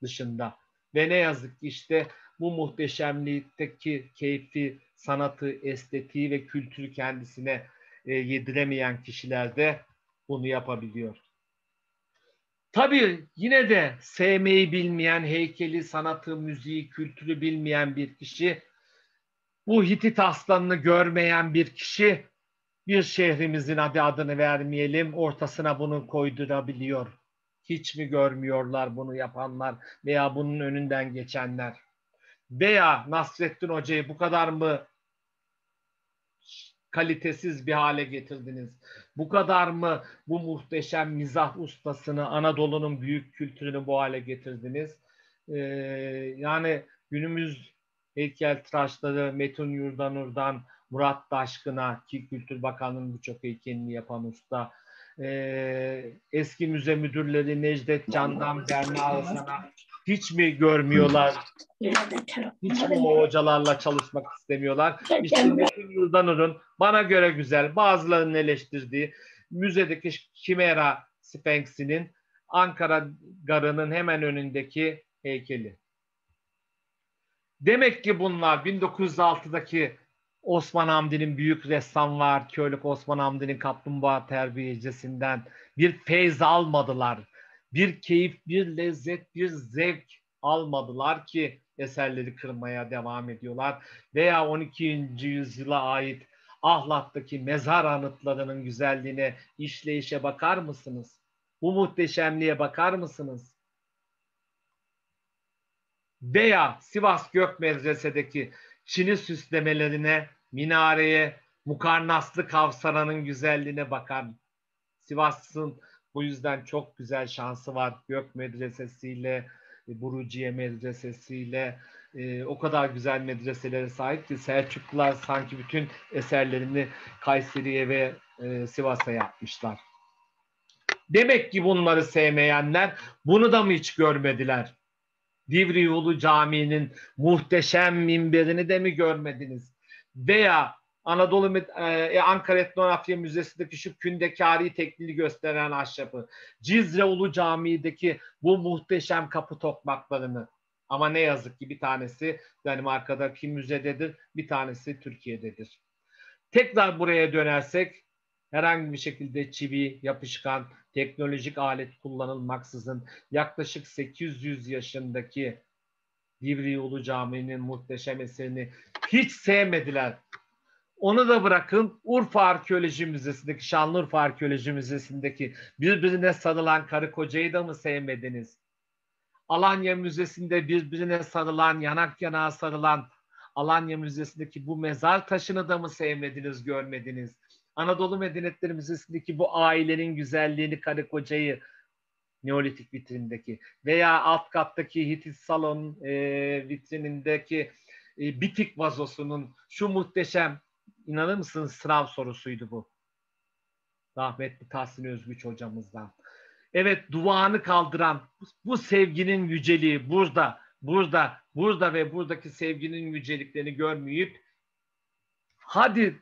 dışında. Ve ne yazık ki işte bu muhteşemlikteki keyfi, sanatı, estetiği ve kültürü kendisine e, yediremeyen kişiler de bunu yapabiliyor. Tabii yine de sevmeyi bilmeyen, heykeli, sanatı, müziği, kültürü bilmeyen bir kişi, bu Hitit aslanını görmeyen bir kişi, bir şehrimizin adı adını vermeyelim, ortasına bunu koydurabiliyor. Hiç mi görmüyorlar bunu yapanlar veya bunun önünden geçenler? Veya Nasrettin Hoca'yı bu kadar mı kalitesiz bir hale getirdiniz? Bu kadar mı bu muhteşem mizah ustasını, Anadolu'nun büyük kültürünü bu hale getirdiniz? Ee, yani günümüz heykeltıraşları Metin Yurdanur'dan Murat Daşkın'a ki Kültür Bakanlığı'nın birçok heykelini yapan usta, ee, eski müze müdürleri Necdet Can'dan Berna Hasan'a hiç mi görmüyorlar? Hiç mi o hocalarla çalışmak istemiyorlar? İşte Metin Yurdanur'un bana göre güzel, bazılarının eleştirdiği müzedeki Kimera Sphinx'inin Ankara Garı'nın hemen önündeki heykeli. Demek ki bunlar 1906'daki Osman Hamdi'nin büyük ressam var. Köylük Osman Hamdi'nin kaplumbağa terbiyecisinden bir feyz almadılar. Bir keyif, bir lezzet, bir zevk almadılar ki eserleri kırmaya devam ediyorlar. Veya 12. yüzyıla ait Ahlat'taki mezar anıtlarının güzelliğine, işleyişe bakar mısınız? Bu muhteşemliğe bakar mısınız? Veya Sivas Gök Medrese'deki Çin'i süslemelerine, minareye, Mukarnaslı Kavsaran'ın güzelliğine bakar. Sivas'ın bu yüzden çok güzel şansı var. Gök Medresesi'yle, Buruciye Medresesi'yle e, o kadar güzel medreselere sahip ki Selçuklular sanki bütün eserlerini Kayseri'ye ve e, Sivas'a yapmışlar. Demek ki bunları sevmeyenler bunu da mı hiç görmediler? Divri Yolu Camii'nin muhteşem minberini de mi görmediniz? Veya Anadolu e, Ankara Etnografya Müzesi'ndeki şu kündekari tekniği gösteren ahşabı, Cizre Ulu Camii'deki bu muhteşem kapı tokmaklarını. Ama ne yazık ki bir tanesi Danimarka'daki müzededir, bir tanesi Türkiye'dedir. Tekrar buraya dönersek herhangi bir şekilde çivi, yapışkan, teknolojik alet kullanılmaksızın yaklaşık 800 yaşındaki Divri Yolu Camii'nin muhteşem eserini hiç sevmediler. Onu da bırakın Urfa Arkeoloji Müzesi'ndeki, Şanlıurfa Arkeoloji Müzesi'ndeki birbirine sarılan karı kocayı da mı sevmediniz? Alanya Müzesi'nde birbirine sarılan, yanak yanağa sarılan Alanya Müzesi'ndeki bu mezar taşını da mı sevmediniz, görmediniz? Anadolu Medeniyetleri Müzesi'ndeki bu ailenin güzelliğini, karı kocayı, Neolitik vitrindeki veya alt kattaki Hitit salon e, vitrinindeki e, bitik vazosunun şu muhteşem inanır mısınız sınav sorusuydu bu. Rahmetli Tahsin Özgüç hocamızdan. Evet duvağını kaldıran bu sevginin yüceliği burada, burada, burada ve buradaki sevginin yüceliklerini görmeyip hadi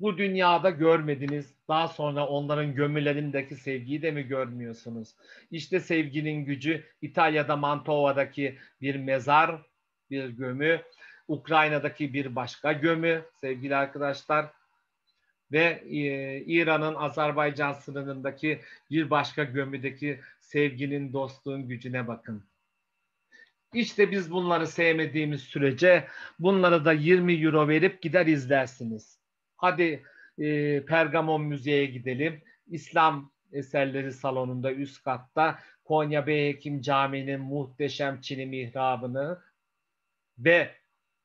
bu dünyada görmediniz. Daha sonra onların gömülerindeki sevgiyi de mi görmüyorsunuz? İşte sevginin gücü İtalya'da Mantova'daki bir mezar, bir gömü, Ukrayna'daki bir başka gömü sevgili arkadaşlar ve e, İran'ın Azerbaycan sınırındaki bir başka gömüdeki sevginin, dostluğun gücüne bakın. İşte biz bunları sevmediğimiz sürece bunları da 20 euro verip gider izlersiniz. Hadi e, Pergamon Müze'ye gidelim. İslam eserleri salonunda üst katta Konya Beyhekim Camii'nin muhteşem Çin'i mihrabını ve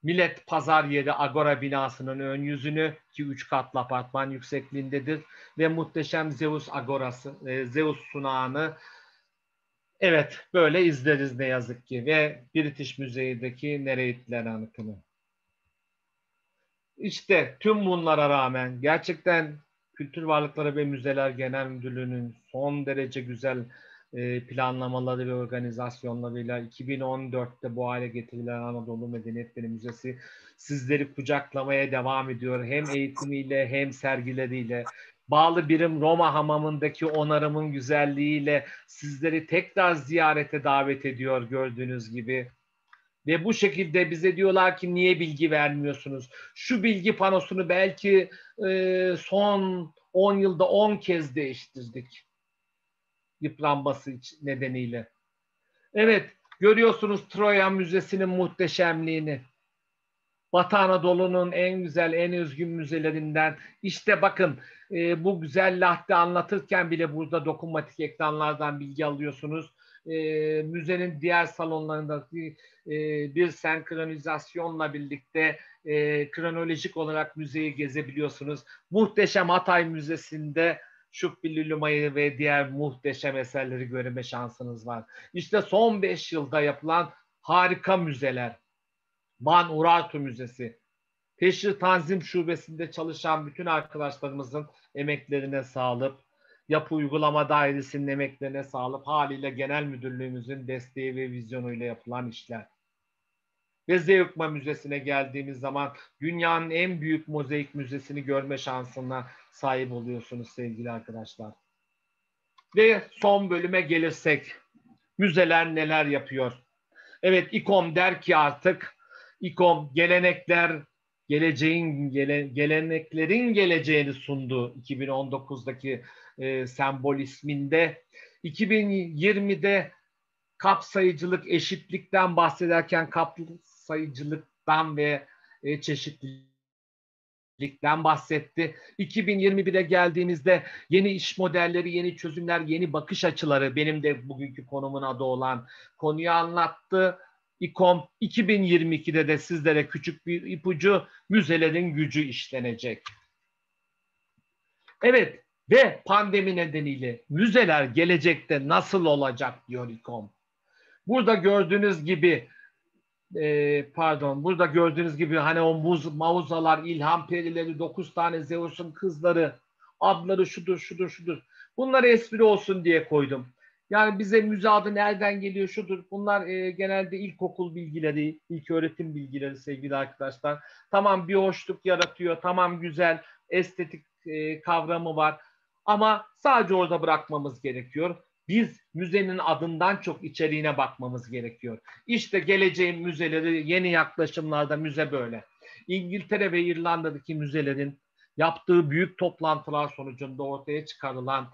Millet Pazar Yeri Agora binasının ön yüzünü ki üç katlı apartman yüksekliğindedir ve muhteşem Zeus Agorası, e, Zeus sunağını evet böyle izleriz ne yazık ki ve British Müzeyi'deki Nereidler anıtını. İşte tüm bunlara rağmen gerçekten Kültür Varlıkları ve Müzeler Genel Müdürlüğü'nün son derece güzel planlamaları ve organizasyonlarıyla 2014'te bu hale getirilen Anadolu Medeniyetleri Müzesi sizleri kucaklamaya devam ediyor. Hem eğitimiyle hem sergileriyle. Bağlı birim Roma hamamındaki onarımın güzelliğiyle sizleri tekrar ziyarete davet ediyor gördüğünüz gibi. Ve bu şekilde bize diyorlar ki niye bilgi vermiyorsunuz? Şu bilgi panosunu belki e, son 10 yılda 10 kez değiştirdik yıpranması nedeniyle. Evet, görüyorsunuz Troya Müzesi'nin muhteşemliğini. Batı Anadolu'nun en güzel, en özgün müzelerinden. İşte bakın e, bu güzel lahti anlatırken bile burada dokunmatik ekranlardan bilgi alıyorsunuz. E, müzenin diğer salonlarındaki e, bir senkronizasyonla birlikte e, kronolojik olarak müzeyi gezebiliyorsunuz. Muhteşem Hatay Müzesi'nde Şubbi Lumayı ve diğer muhteşem eserleri görme şansınız var. İşte son 5 yılda yapılan harika müzeler. Man Urartu Müzesi. Teşhir Tanzim Şubesi'nde çalışan bütün arkadaşlarımızın emeklerine sağlık. Yapı Uygulama Dairesi'nin emeklerine sağlık. Haliyle Genel Müdürlüğümüzün desteği ve vizyonuyla yapılan işler. Ve Zeugma Müzesi'ne geldiğimiz zaman dünyanın en büyük mozaik müzesini görme şansına sahip oluyorsunuz sevgili arkadaşlar. Ve son bölüme gelirsek müzeler neler yapıyor? Evet İKOM der ki artık İKOM gelenekler geleceğin gele, geleneklerin geleceğini sundu 2019'daki e, sembol isminde. 2020'de kapsayıcılık, eşitlikten bahsederken kapsayıcılıktan ve e, çeşitlilikten bahsetti. 2021'e geldiğimizde yeni iş modelleri, yeni çözümler, yeni bakış açıları benim de bugünkü konumun adı olan konuyu anlattı. İKOM 2022'de de sizlere küçük bir ipucu müzelerin gücü işlenecek. Evet ve pandemi nedeniyle müzeler gelecekte nasıl olacak diyor İKOM. Burada gördüğünüz gibi e, pardon burada gördüğünüz gibi hani o muz, mauzalar, ilham perileri, dokuz tane Zeus'un kızları, adları şudur şudur şudur. Bunları espri olsun diye koydum. Yani bize müze adı nereden geliyor şudur. Bunlar e, genelde ilkokul bilgileri, ilk öğretim bilgileri sevgili arkadaşlar. Tamam bir hoşluk yaratıyor, tamam güzel, estetik e, kavramı var. Ama sadece orada bırakmamız gerekiyor. Biz müzenin adından çok içeriğine bakmamız gerekiyor. İşte geleceğin müzeleri yeni yaklaşımlarda müze böyle. İngiltere ve İrlanda'daki müzelerin yaptığı büyük toplantılar sonucunda ortaya çıkarılan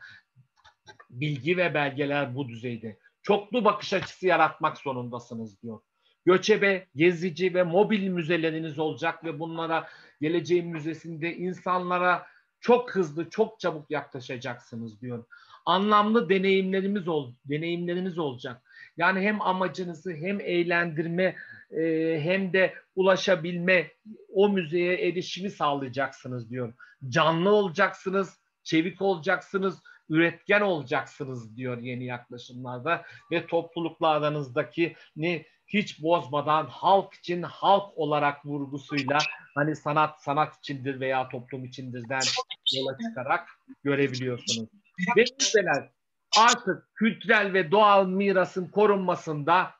bilgi ve belgeler bu düzeyde. Çoklu bakış açısı yaratmak zorundasınız diyor. Göçebe, gezici ve mobil müzeleriniz olacak ve bunlara geleceğin müzesinde insanlara çok hızlı, çok çabuk yaklaşacaksınız diyor. Anlamlı deneyimlerimiz ol, deneyimleriniz olacak. Yani hem amacınızı hem eğlendirme e, hem de ulaşabilme o müzeye erişimi sağlayacaksınız diyor. Canlı olacaksınız, çevik olacaksınız, üretken olacaksınız diyor yeni yaklaşımlarda ve toplulukla aranızdaki ne hiç bozmadan halk için halk olarak vurgusuyla hani sanat sanat içindir veya toplum içindirden yola çıkarak görebiliyorsunuz. Ve müzeler artık kültürel ve doğal mirasın korunmasında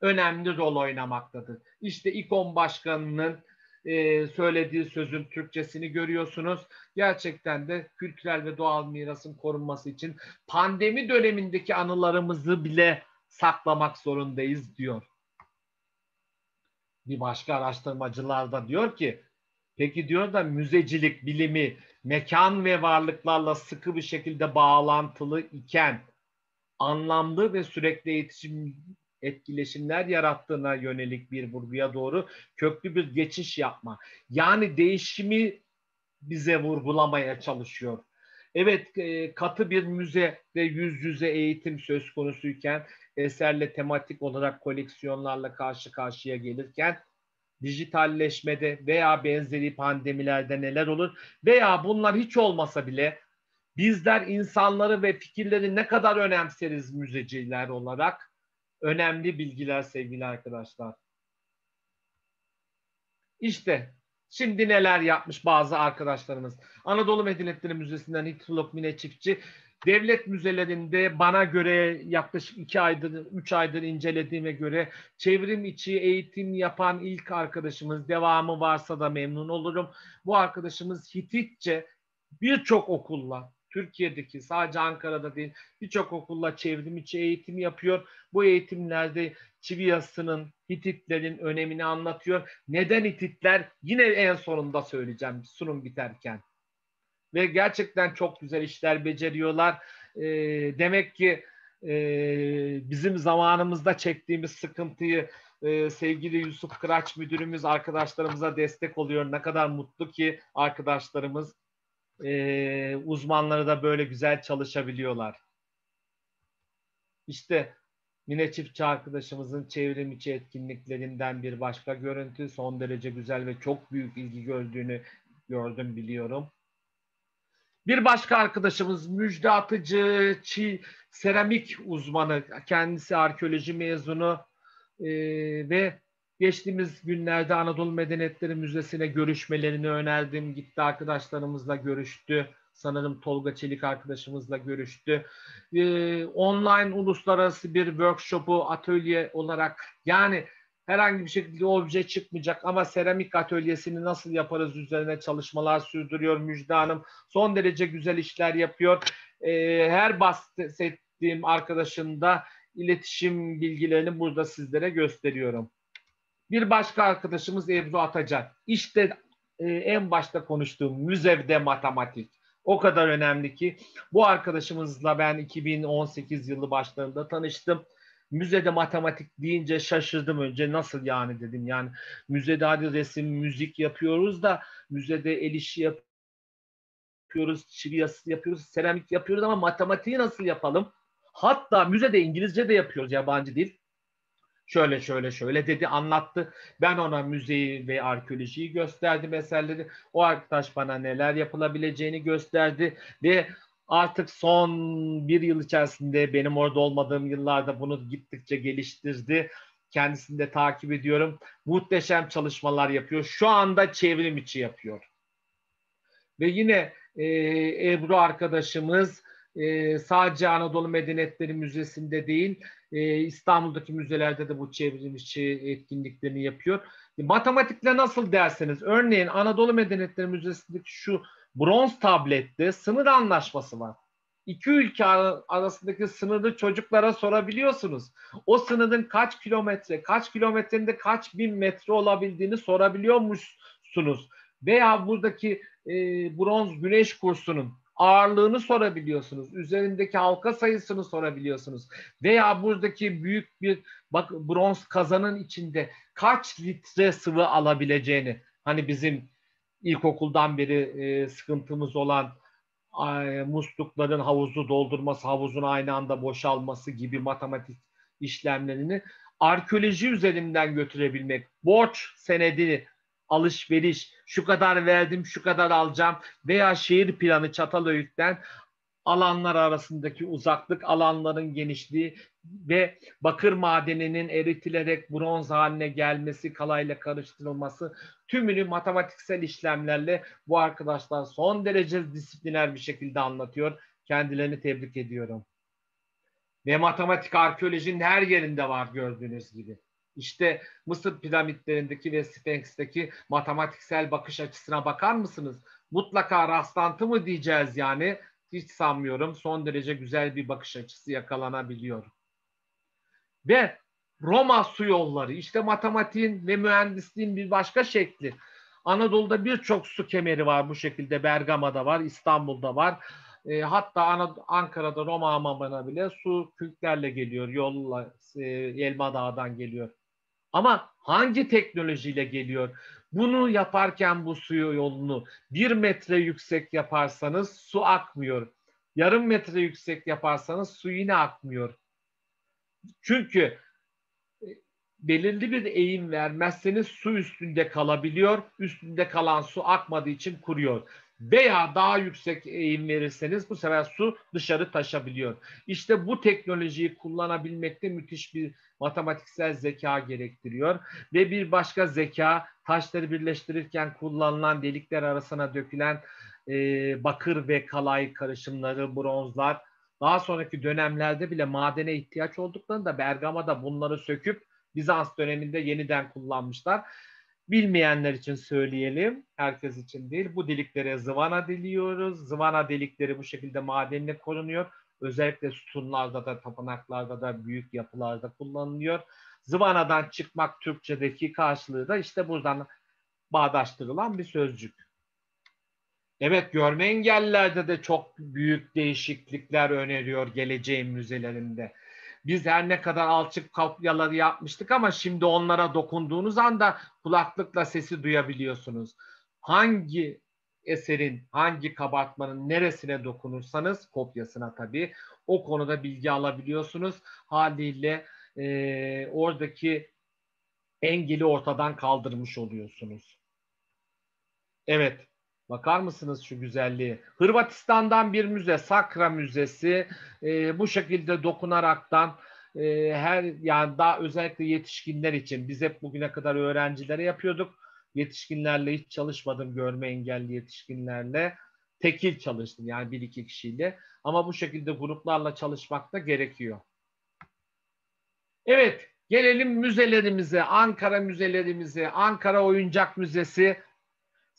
önemli rol oynamaktadır. İşte İKOM Başkanı'nın e, söylediği sözün Türkçesini görüyorsunuz. Gerçekten de kültürel ve doğal mirasın korunması için pandemi dönemindeki anılarımızı bile saklamak zorundayız diyor. Bir başka araştırmacılar da diyor ki peki diyor da müzecilik bilimi mekan ve varlıklarla sıkı bir şekilde bağlantılı iken anlamlı ve sürekli iletişim etkileşimler yarattığına yönelik bir vurguya doğru köklü bir geçiş yapma. Yani değişimi bize vurgulamaya çalışıyor. Evet e, katı bir müze ve yüz yüze eğitim söz konusuyken eserle tematik olarak koleksiyonlarla karşı karşıya gelirken dijitalleşmede veya benzeri pandemilerde neler olur veya bunlar hiç olmasa bile bizler insanları ve fikirleri ne kadar önemseriz müzeciler olarak önemli bilgiler sevgili arkadaşlar. İşte şimdi neler yapmış bazı arkadaşlarımız. Anadolu Medeniyetleri Müzesi'nden Hitrolog Mine Çiftçi devlet müzelerinde bana göre yaklaşık iki aydır, üç aydır incelediğime göre çevrim içi eğitim yapan ilk arkadaşımız devamı varsa da memnun olurum. Bu arkadaşımız Hititçe birçok okulla Türkiye'deki sadece Ankara'da değil birçok okulla çevrim içi eğitim yapıyor. Bu eğitimlerde çivi yazısının Hititlerin önemini anlatıyor. Neden Hititler? Yine en sonunda söyleyeceğim sunum biterken. Ve gerçekten çok güzel işler beceriyorlar. E, demek ki e, bizim zamanımızda çektiğimiz sıkıntıyı e, sevgili Yusuf Kıraç müdürümüz arkadaşlarımıza destek oluyor. Ne kadar mutlu ki arkadaşlarımız e, uzmanları da böyle güzel çalışabiliyorlar. İşte Mine Çiftçi arkadaşımızın çevrim içi etkinliklerinden bir başka görüntü. Son derece güzel ve çok büyük ilgi gördüğünü gördüm biliyorum. Bir başka arkadaşımız Müjde Atıcı, çi, seramik uzmanı, kendisi arkeoloji mezunu e, ve geçtiğimiz günlerde Anadolu Medeniyetleri Müzesi'ne görüşmelerini önerdim. Gitti arkadaşlarımızla görüştü. Sanırım Tolga Çelik arkadaşımızla görüştü. E, online uluslararası bir workshop'u atölye olarak yani herhangi bir şekilde obje çıkmayacak ama seramik atölyesini nasıl yaparız üzerine çalışmalar sürdürüyor Müjde Hanım. Son derece güzel işler yapıyor. E, her bahsettiğim arkadaşın da iletişim bilgilerini burada sizlere gösteriyorum. Bir başka arkadaşımız Ebru Atacan. İşte e, en başta konuştuğum müzevde matematik. O kadar önemli ki bu arkadaşımızla ben 2018 yılı başlarında tanıştım. Müzede matematik deyince şaşırdım önce nasıl yani dedim. Yani müzede hadi resim, müzik yapıyoruz da müzede el işi yapıyoruz, çivi yazısı yapıyoruz, seramik yapıyoruz ama matematiği nasıl yapalım? Hatta müzede İngilizce de yapıyoruz yabancı dil. Şöyle şöyle şöyle dedi anlattı. Ben ona müzeyi ve arkeolojiyi gösterdim eserleri. O arkadaş bana neler yapılabileceğini gösterdi ve artık son bir yıl içerisinde benim orada olmadığım yıllarda bunu gittikçe geliştirdi. Kendisini de takip ediyorum. Muhteşem çalışmalar yapıyor. Şu anda çevrim içi yapıyor. Ve yine e, Ebru arkadaşımız e, sadece Anadolu Medeniyetleri Müzesi'nde değil, e, İstanbul'daki müzelerde de bu çevrim içi etkinliklerini yapıyor. E, matematikle nasıl derseniz, örneğin Anadolu Medeniyetleri Müzesi'ndeki şu bronz tablette sınır anlaşması var. İki ülke arasındaki sınırı çocuklara sorabiliyorsunuz. O sınırın kaç kilometre, kaç kilometrenin de kaç bin metre olabildiğini sorabiliyormuşsunuz. Veya buradaki e, bronz güneş kursunun ağırlığını sorabiliyorsunuz. Üzerindeki halka sayısını sorabiliyorsunuz. Veya buradaki büyük bir bak bronz kazanın içinde kaç litre sıvı alabileceğini hani bizim ilkokuldan beri e, sıkıntımız olan e, muslukların havuzu doldurması, havuzun aynı anda boşalması gibi matematik işlemlerini arkeoloji üzerinden götürebilmek, borç senedi alışveriş, şu kadar verdim, şu kadar alacağım veya şehir planı Çatalhöyük'ten alanlar arasındaki uzaklık, alanların genişliği ve bakır madeninin eritilerek bronz haline gelmesi, kalayla karıştırılması tümünü matematiksel işlemlerle bu arkadaşlar son derece disipliner bir şekilde anlatıyor. Kendilerini tebrik ediyorum. Ve matematik arkeolojinin her yerinde var gördüğünüz gibi. İşte Mısır piramitlerindeki ve Sphinx'teki matematiksel bakış açısına bakar mısınız? Mutlaka rastlantı mı diyeceğiz yani? Hiç sanmıyorum. Son derece güzel bir bakış açısı yakalanabiliyor. Ve Roma su yolları işte matematiğin ve mühendisliğin bir başka şekli. Anadolu'da birçok su kemeri var bu şekilde. Bergama'da var, İstanbul'da var. E, hatta Ankara'da Roma hamamına bile su kürklerle geliyor. Yolla e, Elma geliyor. Ama hangi teknolojiyle geliyor? Bunu yaparken bu suyu yolunu bir metre yüksek yaparsanız su akmıyor. Yarım metre yüksek yaparsanız su yine akmıyor. Çünkü e, belirli bir eğim vermezseniz su üstünde kalabiliyor. Üstünde kalan su akmadığı için kuruyor. Veya daha yüksek eğim verirseniz bu sefer su dışarı taşabiliyor. İşte bu teknolojiyi kullanabilmekte müthiş bir matematiksel zeka gerektiriyor. Ve bir başka zeka taşları birleştirirken kullanılan delikler arasına dökülen e, bakır ve kalay karışımları, bronzlar. Daha sonraki dönemlerde bile madene ihtiyaç olduklarında Bergama'da bunları söküp Bizans döneminde yeniden kullanmışlar. Bilmeyenler için söyleyelim, herkes için değil. Bu deliklere zıvana diliyoruz. Zıvana delikleri bu şekilde madenle korunuyor. Özellikle sütunlarda da, tapınaklarda da, büyük yapılarda kullanılıyor. Zıvanadan çıkmak Türkçedeki karşılığı da işte buradan bağdaştırılan bir sözcük. Evet görme engellilerde de çok büyük değişiklikler öneriyor geleceğin müzelerinde. Biz her ne kadar alçık kopyaları yapmıştık ama şimdi onlara dokunduğunuz anda kulaklıkla sesi duyabiliyorsunuz. Hangi eserin, hangi kabartmanın neresine dokunursanız kopyasına tabii o konuda bilgi alabiliyorsunuz. Haliyle e, oradaki engeli ortadan kaldırmış oluyorsunuz. Evet. Bakar mısınız şu güzelliği? Hırvatistan'dan bir müze, Sakra Müzesi. E, bu şekilde dokunaraktan e, her yani daha özellikle yetişkinler için biz hep bugüne kadar öğrencilere yapıyorduk. Yetişkinlerle hiç çalışmadım görme engelli yetişkinlerle. Tekil çalıştım yani bir iki kişiyle. Ama bu şekilde gruplarla çalışmak da gerekiyor. Evet, gelelim müzelerimize, Ankara müzelerimize, Ankara Oyuncak Müzesi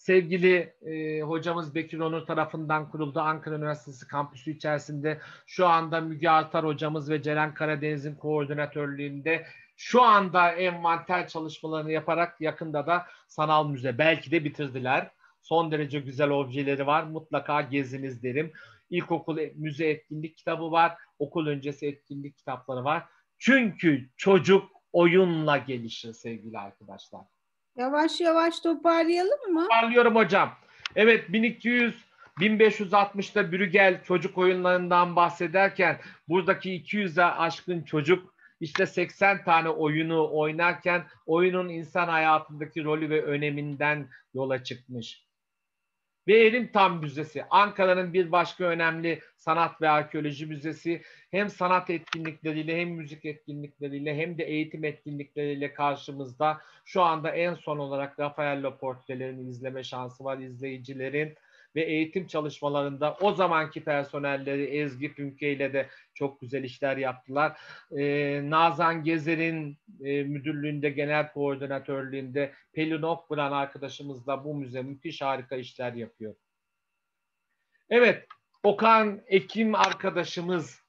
sevgili e, hocamız Bekir Onur tarafından kuruldu. Ankara Üniversitesi kampüsü içerisinde şu anda Müge Artar hocamız ve Ceren Karadeniz'in koordinatörlüğünde şu anda envanter çalışmalarını yaparak yakında da sanal müze belki de bitirdiler. Son derece güzel objeleri var. Mutlaka geziniz derim. İlkokul müze etkinlik kitabı var. Okul öncesi etkinlik kitapları var. Çünkü çocuk oyunla gelişir sevgili arkadaşlar. Yavaş yavaş toparlayalım mı? Toparlıyorum hocam. Evet 1200 1560'da Brügel çocuk oyunlarından bahsederken buradaki 200'e aşkın çocuk işte 80 tane oyunu oynarken oyunun insan hayatındaki rolü ve öneminden yola çıkmış. Ve Erim Tam Müzesi, Ankara'nın bir başka önemli sanat ve arkeoloji müzesi. Hem sanat etkinlikleriyle hem müzik etkinlikleriyle hem de eğitim etkinlikleriyle karşımızda. Şu anda en son olarak Raffaello portrelerini izleme şansı var izleyicilerin ve eğitim çalışmalarında o zamanki personelleri Ezgi Pünke ile de çok güzel işler yaptılar. Ee, Nazan Gezer'in e, müdürlüğünde, genel koordinatörlüğünde Pelin Okburan arkadaşımız da bu müze müthiş harika işler yapıyor. Evet, Okan Ekim arkadaşımız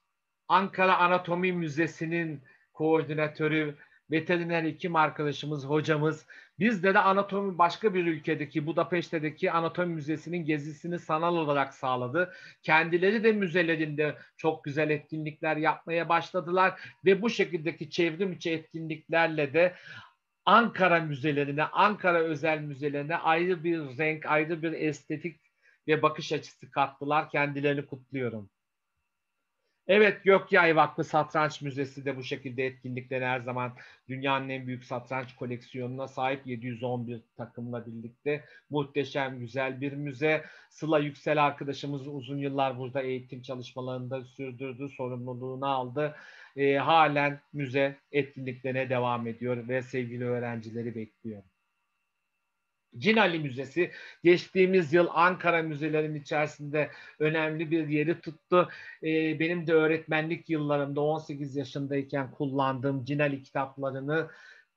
Ankara Anatomi Müzesi'nin koordinatörü, veteriner hekim arkadaşımız, hocamız Bizde de anatomi başka bir ülkedeki Budapeşte'deki anatomi müzesinin gezisini sanal olarak sağladı. Kendileri de müzelerinde çok güzel etkinlikler yapmaya başladılar ve bu şekildeki çevrim içi etkinliklerle de Ankara müzelerine, Ankara özel müzelerine ayrı bir renk, ayrı bir estetik ve bakış açısı kattılar. Kendilerini kutluyorum. Evet Gökyay Vakfı Satranç Müzesi de bu şekilde etkinlikleri her zaman dünyanın en büyük satranç koleksiyonuna sahip 711 takımla birlikte muhteşem güzel bir müze. Sıla Yüksel arkadaşımız uzun yıllar burada eğitim çalışmalarında sürdürdü, sorumluluğunu aldı. E, halen müze etkinliklerine devam ediyor ve sevgili öğrencileri bekliyor. Cinali Müzesi geçtiğimiz yıl Ankara müzelerinin içerisinde önemli bir yeri tuttu. Ee, benim de öğretmenlik yıllarımda 18 yaşındayken kullandığım Cinali kitaplarını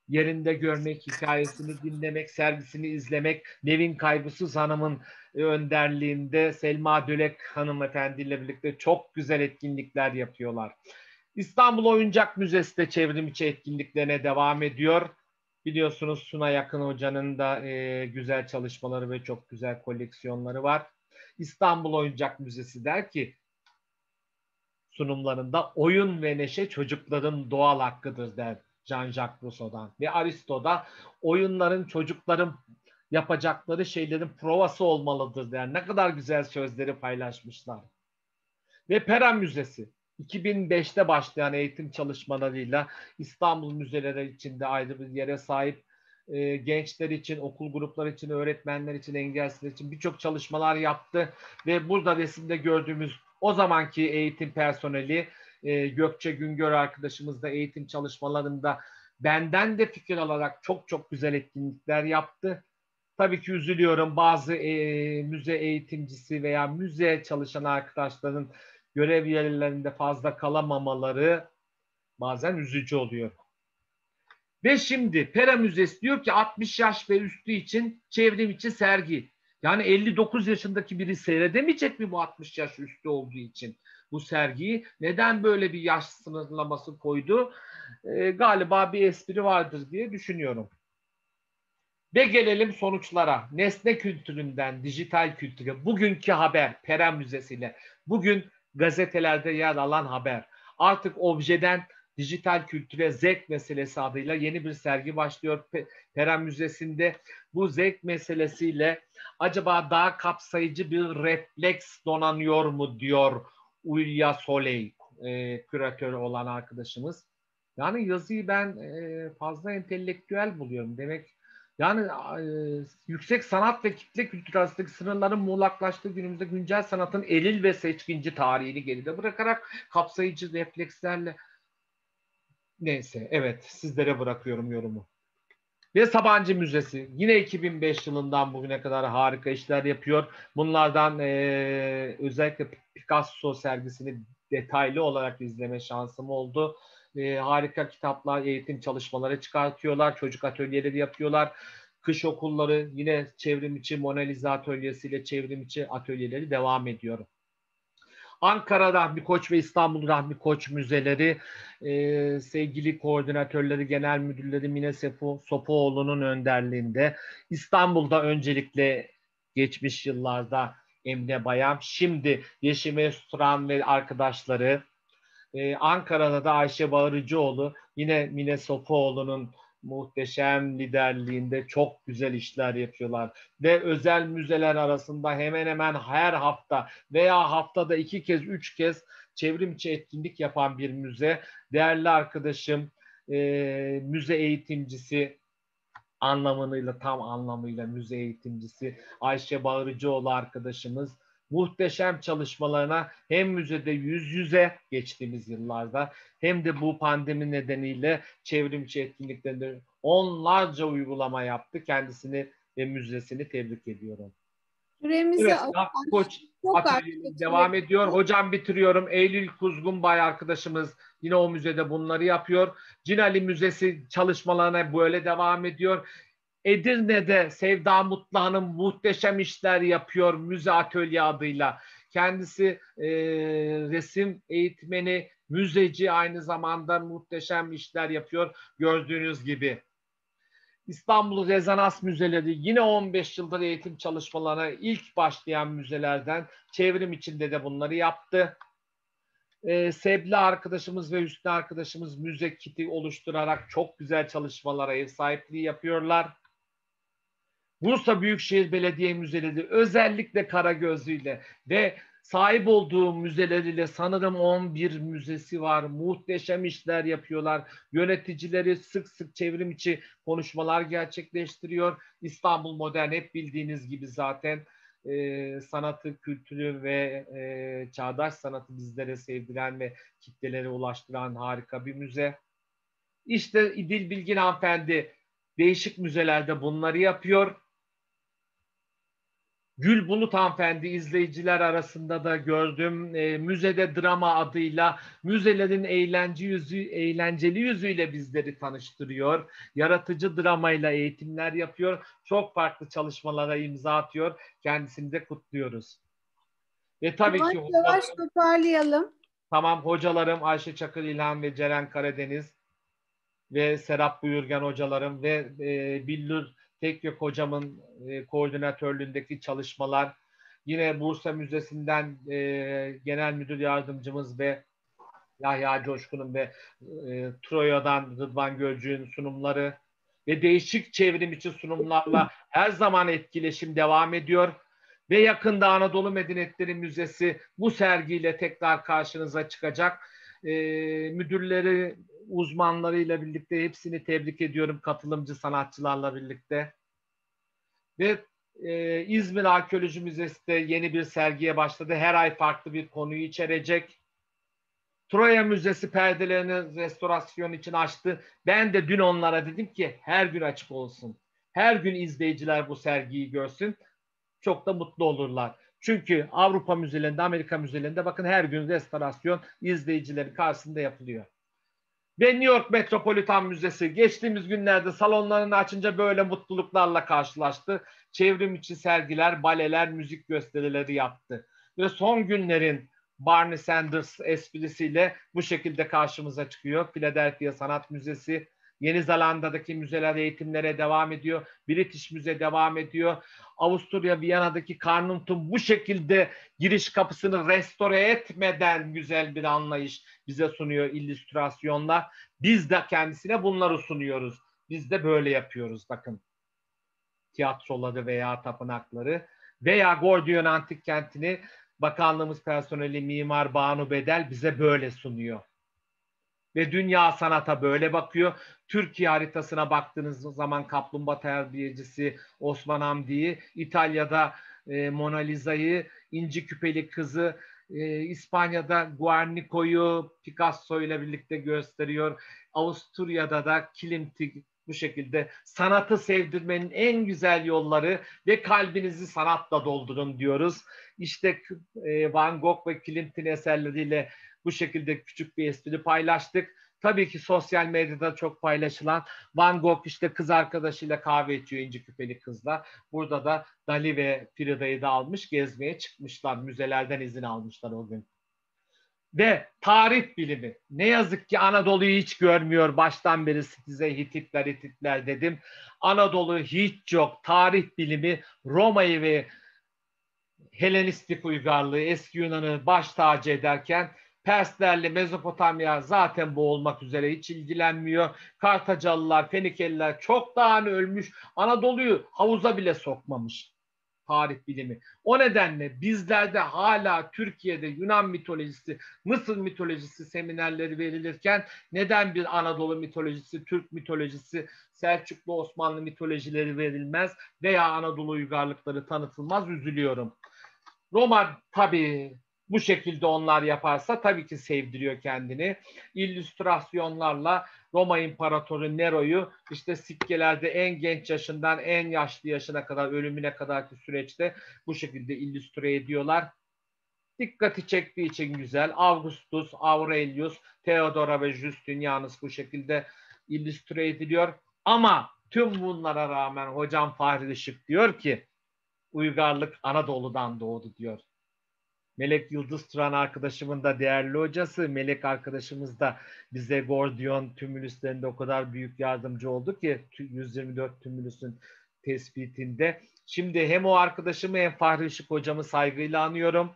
yerinde görmek, hikayesini dinlemek, sergisini izlemek, Nevin Kaybısız Hanım'ın önderliğinde Selma Dölek hanımefendiyle birlikte çok güzel etkinlikler yapıyorlar. İstanbul Oyuncak Müzesi de çevrim içi etkinliklerine devam ediyor. Biliyorsunuz Suna Yakın Hoca'nın da e, güzel çalışmaları ve çok güzel koleksiyonları var. İstanbul Oyuncak Müzesi der ki sunumlarında oyun ve neşe çocukların doğal hakkıdır der Jean-Jacques Rousseau'dan. Ve Aristo da oyunların çocukların yapacakları şeylerin provası olmalıdır der. Ne kadar güzel sözleri paylaşmışlar. Ve Pera Müzesi 2005'te başlayan eğitim çalışmalarıyla İstanbul müzeleri içinde ayrı bir yere sahip e, gençler için, okul grupları için, öğretmenler için, engelsizler için birçok çalışmalar yaptı ve burada resimde gördüğümüz o zamanki eğitim personeli e, Gökçe Güngör arkadaşımız da eğitim çalışmalarında benden de fikir alarak çok çok güzel etkinlikler yaptı. Tabii ki üzülüyorum bazı e, müze eğitimcisi veya müze çalışan arkadaşların görev yerlerinde fazla kalamamaları bazen üzücü oluyor. Ve şimdi Pera Müzesi diyor ki 60 yaş ve üstü için çevrim içi sergi. Yani 59 yaşındaki biri seyredemeyecek mi bu 60 yaş üstü olduğu için bu sergiyi? Neden böyle bir yaş sınırlaması koydu? Ee, galiba bir espri vardır diye düşünüyorum. Ve gelelim sonuçlara. Nesne kültüründen dijital kültüre. Bugünkü haber Pera Müzesi ile. Bugün gazetelerde yer alan haber. Artık objeden dijital kültüre zevk meselesi adıyla yeni bir sergi başlıyor Pera Müzesi'nde. Bu zevk meselesiyle acaba daha kapsayıcı bir refleks donanıyor mu diyor Ulya Soley, e, küratör olan arkadaşımız. Yani yazıyı ben e, fazla entelektüel buluyorum. Demek yani e, yüksek sanat ve kitle kültürü arasındaki sınırların muğlaklaştığı günümüzde güncel sanatın elil ve seçkinci tarihini geride bırakarak kapsayıcı reflekslerle neyse evet sizlere bırakıyorum yorumu. Ve Sabancı Müzesi yine 2005 yılından bugüne kadar harika işler yapıyor. Bunlardan e, özellikle Picasso sergisini detaylı olarak izleme şansım oldu e, harika kitaplar, eğitim çalışmaları çıkartıyorlar. Çocuk atölyeleri yapıyorlar. Kış okulları yine çevrim içi Mona Lisa atölyesiyle çevrim içi atölyeleri devam ediyor. Ankara Rahmi Koç ve İstanbul Rahmi Koç müzeleri e, sevgili koordinatörleri, genel müdürleri Mine Sepo, Sopoğlu'nun önderliğinde İstanbul'da öncelikle geçmiş yıllarda Emine Bayan, şimdi Yeşim Özturan ve arkadaşları ee, Ankara'da da Ayşe Bağırıcıoğlu yine Mine Sofuoğlu'nun muhteşem liderliğinde çok güzel işler yapıyorlar. Ve özel müzeler arasında hemen hemen her hafta veya haftada iki kez, üç kez çevrim içi etkinlik yapan bir müze. Değerli arkadaşım, e, müze eğitimcisi anlamıyla tam anlamıyla müze eğitimcisi Ayşe Bağırıcıoğlu arkadaşımız muhteşem çalışmalarına hem müzede yüz yüze geçtiğimiz yıllarda hem de bu pandemi nedeniyle çevrimçi etkinliklerinde onlarca uygulama yaptı. Kendisini ve müzesini tebrik ediyorum. Süremizi evet, Koç devam ediyor. Hocam bitiriyorum. Eylül Kuzgunbay arkadaşımız yine o müzede bunları yapıyor. Cinali Müzesi çalışmalarına böyle devam ediyor. Edirne'de Sevda Mutlu Hanım muhteşem işler yapıyor müze atölye adıyla. Kendisi e, resim eğitmeni, müzeci aynı zamanda muhteşem işler yapıyor gördüğünüz gibi. İstanbul Rezonans Müzeleri yine 15 yıldır eğitim çalışmalarına ilk başlayan müzelerden çevrim içinde de bunları yaptı. Ee, Sebli arkadaşımız ve Hüsnü arkadaşımız müze kiti oluşturarak çok güzel çalışmalara ev sahipliği yapıyorlar. Bursa Büyükşehir Belediye Müzeleri özellikle Karagözlü'yle ve sahip olduğu müzeleriyle sanırım 11 müzesi var. Muhteşem işler yapıyorlar. Yöneticileri sık sık çevrim içi konuşmalar gerçekleştiriyor. İstanbul Modern hep bildiğiniz gibi zaten e, sanatı, kültürü ve e, çağdaş sanatı bizlere sevdiren ve kitlelere ulaştıran harika bir müze. İşte İdil Bilgin hanımefendi değişik müzelerde bunları yapıyor Gül Bulut hanımefendi izleyiciler arasında da gördüm. E, müzede drama adıyla müzelerin eğlence yüzü, eğlenceli yüzüyle bizleri tanıştırıyor. Yaratıcı dramayla eğitimler yapıyor. Çok farklı çalışmalara imza atıyor. Kendisini de kutluyoruz. Ve tabii yavaş ki yavaş toparlayalım. Tamam hocalarım Ayşe Çakır İlhan ve Ceren Karadeniz ve Serap Buyurgan hocalarım ve e, Billur Tekyok hocamın e, koordinatörlüğündeki çalışmalar, yine Bursa Müzesi'nden e, genel müdür yardımcımız ve Yahya Coşkun'un ve e, Troya'dan Rıdvan Gölcü'nün sunumları ve değişik çevrim içi sunumlarla her zaman etkileşim devam ediyor. Ve yakında Anadolu Medeniyetleri Müzesi bu sergiyle tekrar karşınıza çıkacak. E, müdürleri uzmanlarıyla birlikte hepsini tebrik ediyorum katılımcı sanatçılarla birlikte. Ve e, İzmir Arkeoloji Müzesi de yeni bir sergiye başladı. Her ay farklı bir konuyu içerecek. Troya Müzesi perdelerini restorasyon için açtı. Ben de dün onlara dedim ki her gün açık olsun. Her gün izleyiciler bu sergiyi görsün. Çok da mutlu olurlar. Çünkü Avrupa müzelerinde, Amerika müzelerinde bakın her gün restorasyon izleyicilerin karşısında yapılıyor. Ve New York Metropolitan Müzesi geçtiğimiz günlerde salonlarını açınca böyle mutluluklarla karşılaştı. Çevrim içi sergiler, baleler, müzik gösterileri yaptı. Ve son günlerin Barney Sanders esprisiyle bu şekilde karşımıza çıkıyor. Philadelphia Sanat Müzesi Yeni Zelanda'daki müzeler eğitimlere devam ediyor. British Müze devam ediyor. Avusturya Viyana'daki Carnuntum bu şekilde giriş kapısını restore etmeden güzel bir anlayış bize sunuyor illüstrasyonla. Biz de kendisine bunları sunuyoruz. Biz de böyle yapıyoruz bakın. Tiyatroları veya tapınakları veya Gordiyon Antik Kenti'ni bakanlığımız personeli Mimar Banu Bedel bize böyle sunuyor. Ve dünya sanata böyle bakıyor. Türkiye haritasına baktığınız zaman Kaplumbağa Terbiyecisi Osman Hamdi'yi, İtalya'da e, Mona Lisa'yı, İnci Küpeli Kızı, e, İspanya'da Guernico'yu Picasso ile birlikte gösteriyor. Avusturya'da da Klimt'i bu şekilde sanatı sevdirmenin en güzel yolları ve kalbinizi sanatla doldurun diyoruz. İşte e, Van Gogh ve Klimt'in eserleriyle bu şekilde küçük bir espri paylaştık. Tabii ki sosyal medyada çok paylaşılan Van Gogh işte kız arkadaşıyla kahve içiyor inci küpeli kızla. Burada da Dali ve Frida'yı da almış gezmeye çıkmışlar. Müzelerden izin almışlar o gün. Ve tarih bilimi. Ne yazık ki Anadolu'yu hiç görmüyor. Baştan beri size Hititler Hititler dedim. Anadolu hiç yok. Tarih bilimi Roma'yı ve Helenistik uygarlığı, eski Yunan'ı baş tacı ederken Perslerle Mezopotamya zaten bu olmak üzere hiç ilgilenmiyor. Kartacalılar, Fenikeliler çoktan ölmüş. Anadolu'yu havuza bile sokmamış tarih bilimi. O nedenle bizlerde hala Türkiye'de Yunan mitolojisi, Mısır mitolojisi seminerleri verilirken neden bir Anadolu mitolojisi, Türk mitolojisi, Selçuklu Osmanlı mitolojileri verilmez veya Anadolu uygarlıkları tanıtılmaz üzülüyorum. Roma tabii bu şekilde onlar yaparsa tabii ki sevdiriyor kendini. İllüstrasyonlarla Roma İmparatoru Nero'yu işte sikkelerde en genç yaşından en yaşlı yaşına kadar ölümüne kadarki süreçte bu şekilde illüstre ediyorlar. Dikkati çektiği için güzel. Augustus, Aurelius, Theodora ve Justinianus bu şekilde illüstre ediliyor. Ama tüm bunlara rağmen hocam Fahri Işık diyor ki uygarlık Anadolu'dan doğdu diyor. Melek Yıldız Turan arkadaşımın da değerli hocası. Melek arkadaşımız da bize Gordiyon tümülüslerinde o kadar büyük yardımcı oldu ki 124 tümülüsün tespitinde. Şimdi hem o arkadaşımı hem Fahri Işık hocamı saygıyla anıyorum.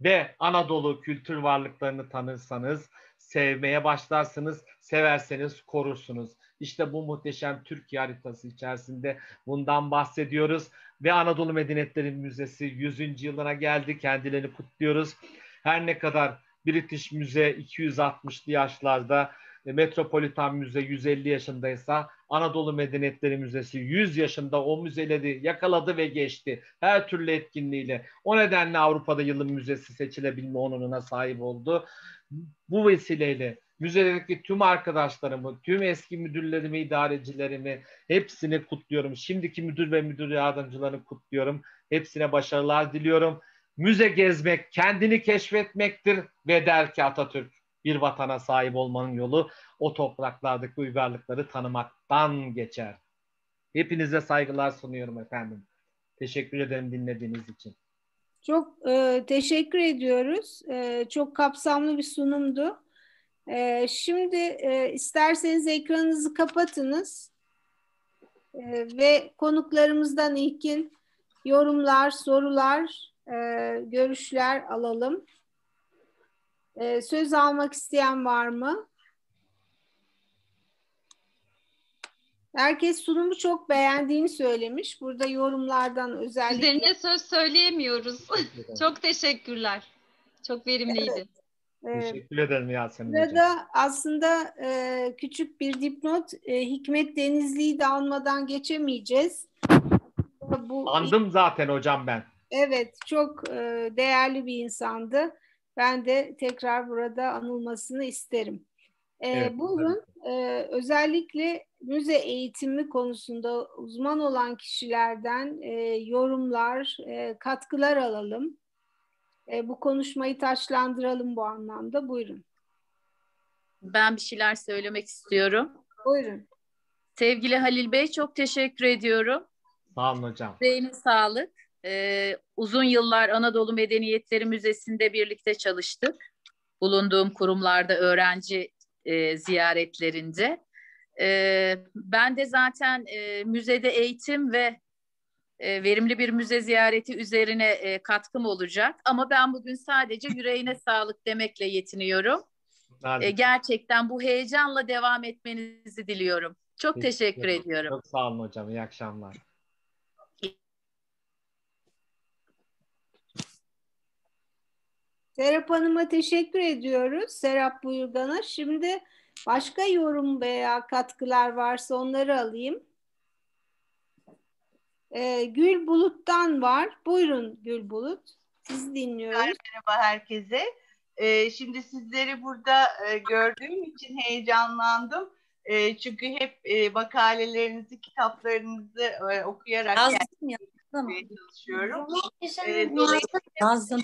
Ve Anadolu kültür varlıklarını tanırsanız, sevmeye başlarsınız, severseniz korursunuz. İşte bu muhteşem Türkiye haritası içerisinde bundan bahsediyoruz. Ve Anadolu Medeniyetleri Müzesi 100. yılına geldi. Kendilerini kutluyoruz. Her ne kadar British Müze 260'lı yaşlarda, e, Metropolitan Müze 150 yaşındaysa Anadolu Medeniyetleri Müzesi 100 yaşında o müzeleri yakaladı ve geçti. Her türlü etkinliğiyle. O nedenle Avrupa'da yılın müzesi seçilebilme onuruna sahip oldu. Bu vesileyle müzedeki tüm arkadaşlarımı, tüm eski müdürlerimi, idarecilerimi hepsini kutluyorum. Şimdiki müdür ve müdür yardımcılarını kutluyorum. Hepsine başarılar diliyorum. Müze gezmek kendini keşfetmektir ve der ki Atatürk bir vatana sahip olmanın yolu o topraklardaki uygarlıkları tanımaktan geçer. Hepinize saygılar sunuyorum efendim. Teşekkür ederim dinlediğiniz için. Çok e, teşekkür ediyoruz. E, çok kapsamlı bir sunumdu. E, şimdi e, isterseniz ekranınızı kapatınız e, ve konuklarımızdan ilkin yorumlar, sorular, e, görüşler alalım. E, söz almak isteyen var mı? Herkes sunumu çok beğendiğini söylemiş. Burada yorumlardan özellikle. Üzerine söz söyleyemiyoruz. çok teşekkürler. Çok verimliydi. Evet. Teşekkür ederim Yasemin Burada Hocam. aslında e, küçük bir dipnot e, Hikmet Denizli'yi de almadan geçemeyeceğiz. Bu, Andım zaten hocam ben. Evet çok e, değerli bir insandı. Ben de tekrar burada anılmasını isterim. E, evet, bugün e, özellikle müze eğitimi konusunda uzman olan kişilerden e, yorumlar, e, katkılar alalım. E, bu konuşmayı taşlandıralım bu anlamda. Buyurun. Ben bir şeyler söylemek istiyorum. Buyurun. Sevgili Halil Bey çok teşekkür ediyorum. Sağ olun hocam. Zeynep sağlık. Ee, uzun yıllar Anadolu Medeniyetleri Müzesi'nde birlikte çalıştık. Bulunduğum kurumlarda öğrenci e, ziyaretlerinde. E, ben de zaten e, müzede eğitim ve e, verimli bir müze ziyareti üzerine e, katkım olacak. Ama ben bugün sadece yüreğine sağlık demekle yetiniyorum. E, gerçekten bu heyecanla devam etmenizi diliyorum. Çok teşekkür, teşekkür ediyorum. Çok sağ olun hocam. İyi akşamlar. Serap Hanım'a teşekkür ediyoruz. Serap Buyurgan'a. Şimdi başka yorum veya katkılar varsa onları alayım. Ee, Gül Bulut'tan var. Buyurun Gül Bulut. Sizi dinliyoruz. Merhaba herkese. Ee, şimdi sizleri burada e, gördüğüm için heyecanlandım. E, çünkü hep e, makalelerinizi, kitaplarınızı e, okuyarak Yazdım ya. Tamam. çalışıyorum. E, Yazdım.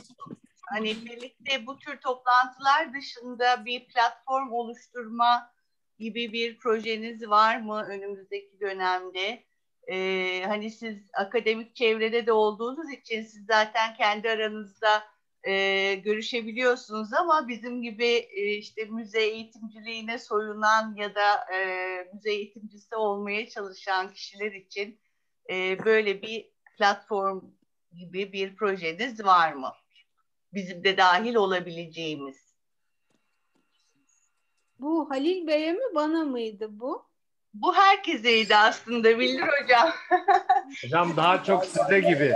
hani birlikte bu tür toplantılar dışında bir platform oluşturma gibi bir projeniz var mı önümüzdeki dönemde? Ee, hani siz akademik çevrede de olduğunuz için siz zaten kendi aranızda e, görüşebiliyorsunuz ama bizim gibi e, işte müze eğitimciliğine soyunan ya da e, müze eğitimcisi olmaya çalışan kişiler için e, böyle bir platform gibi bir projeniz var mı? Bizim de dahil olabileceğimiz. Bu Halil Bey'e mi bana mıydı bu? Bu herkeseydi aslında Bildir Hocam. Hocam daha çok size gibi.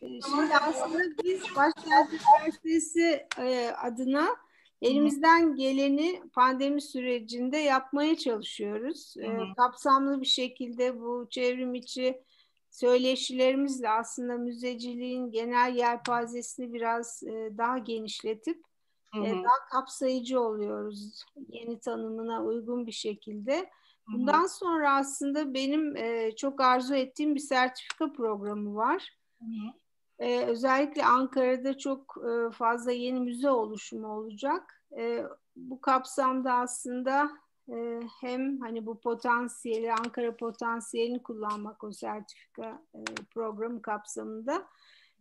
Şimdi aslında biz Başkent Üniversitesi e, adına elimizden geleni pandemi sürecinde yapmaya çalışıyoruz. E, kapsamlı bir şekilde bu çevrim içi söyleşilerimizle aslında müzeciliğin genel yelpazesini biraz e, daha genişletip Hı hı. daha kapsayıcı oluyoruz yeni tanımına uygun bir şekilde. Bundan sonra aslında benim çok arzu ettiğim bir sertifika programı var. Hı hı. Ee, özellikle Ankara'da çok e, fazla yeni müze oluşumu olacak. E, bu kapsamda aslında e, hem hani bu potansiyeli, Ankara potansiyelini kullanmak o sertifika e, programı kapsamında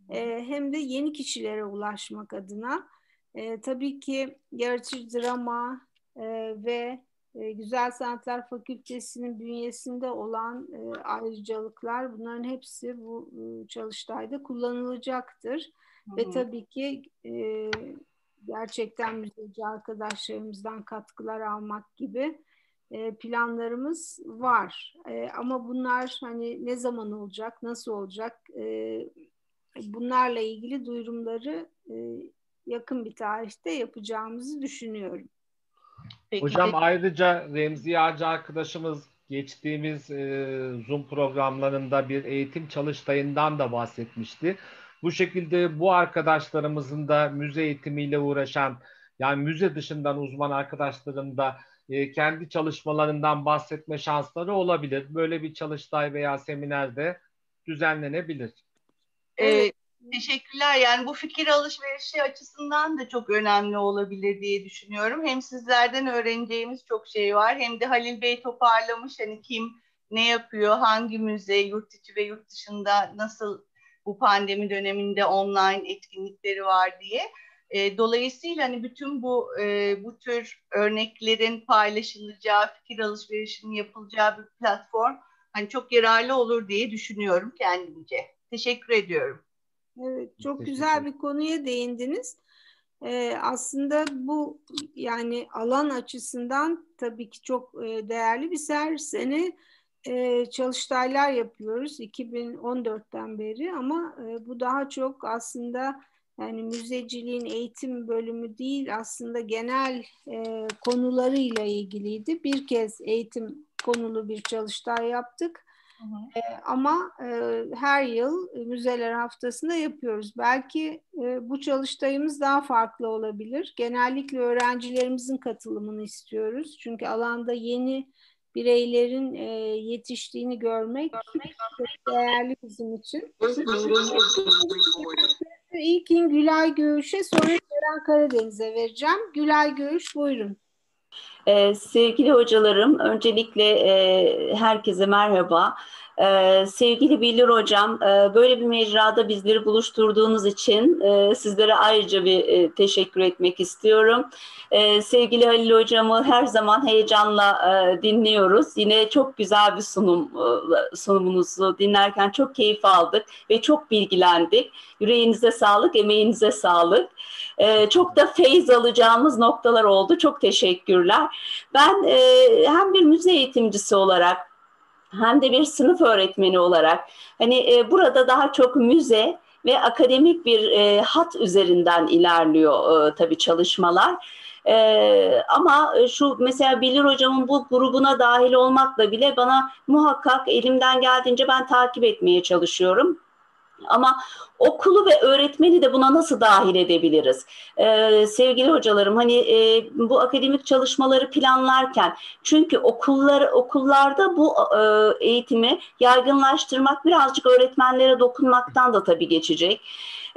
e, hem de yeni kişilere ulaşmak adına e, tabii ki yaratıcı drama e, ve e, Güzel Sanatlar Fakültesi'nin bünyesinde olan e, ayrıcalıklar bunların hepsi bu e, çalıştayda kullanılacaktır. Hı hı. Ve tabii ki e, gerçekten müzeci arkadaşlarımızdan katkılar almak gibi e, planlarımız var. E, ama bunlar hani ne zaman olacak, nasıl olacak e, bunlarla ilgili duyurumları e, yakın bir tarihte yapacağımızı düşünüyorum. Peki. Hocam ayrıca Remzi Ağacı arkadaşımız geçtiğimiz e, Zoom programlarında bir eğitim çalıştayından da bahsetmişti. Bu şekilde bu arkadaşlarımızın da müze eğitimiyle uğraşan yani müze dışından uzman arkadaşların da e, kendi çalışmalarından bahsetme şansları olabilir. Böyle bir çalıştay veya seminerde düzenlenebilir. Evet. Teşekkürler. Yani bu fikir alışverişi açısından da çok önemli olabilir diye düşünüyorum. Hem sizlerden öğreneceğimiz çok şey var hem de Halil Bey toparlamış hani kim ne yapıyor, hangi müze, yurt içi ve yurt dışında nasıl bu pandemi döneminde online etkinlikleri var diye. E, dolayısıyla hani bütün bu e, bu tür örneklerin paylaşılacağı, fikir alışverişinin yapılacağı bir platform hani çok yararlı olur diye düşünüyorum kendimce. Teşekkür ediyorum. Evet, çok güzel bir konuya değindiniz. Ee, aslında bu yani alan açısından tabii ki çok e, değerli. Biz her sene e, çalıştaylar yapıyoruz 2014'ten beri ama e, bu daha çok aslında yani müzeciliğin eğitim bölümü değil aslında genel e, konularıyla ilgiliydi. Bir kez eğitim konulu bir çalıştay yaptık. E, ama e, her yıl müzeler haftasında yapıyoruz. Belki e, bu çalıştayımız daha farklı olabilir. Genellikle öğrencilerimizin katılımını istiyoruz. Çünkü alanda yeni bireylerin e, yetiştiğini görmek, görmek çok değerli bizim için. İlkin Gülay Göğüş'e sonra Ceren Karadeniz'e vereceğim. Gülay Göğüş buyurun. Ee, sevgili hocalarım, öncelikle e, herkese merhaba. Ee, sevgili Bilir Hocam, e, böyle bir mecrada bizleri buluşturduğunuz için e, sizlere ayrıca bir teşekkür etmek istiyorum. E, sevgili Halil Hocam'ı her zaman heyecanla dinliyoruz. Yine çok güzel bir sunum sunumunuzu dinlerken çok keyif aldık ve çok bilgilendik. Yüreğinize sağlık, emeğinize sağlık. Çok da feyiz alacağımız noktalar oldu. Çok teşekkürler. Ben e, hem bir müze eğitimcisi olarak hem de bir sınıf öğretmeni olarak hani e, burada daha çok müze ve akademik bir e, hat üzerinden ilerliyor e, tabii çalışmalar. Ee, ama şu mesela Bilir hocamın bu grubuna dahil olmakla bile bana muhakkak elimden geldiğince ben takip etmeye çalışıyorum. Ama okulu ve öğretmeni de buna nasıl dahil edebiliriz? Ee, sevgili hocalarım hani e, bu akademik çalışmaları planlarken çünkü okullar okullarda bu e, eğitimi yaygınlaştırmak birazcık öğretmenlere dokunmaktan da tabii geçecek.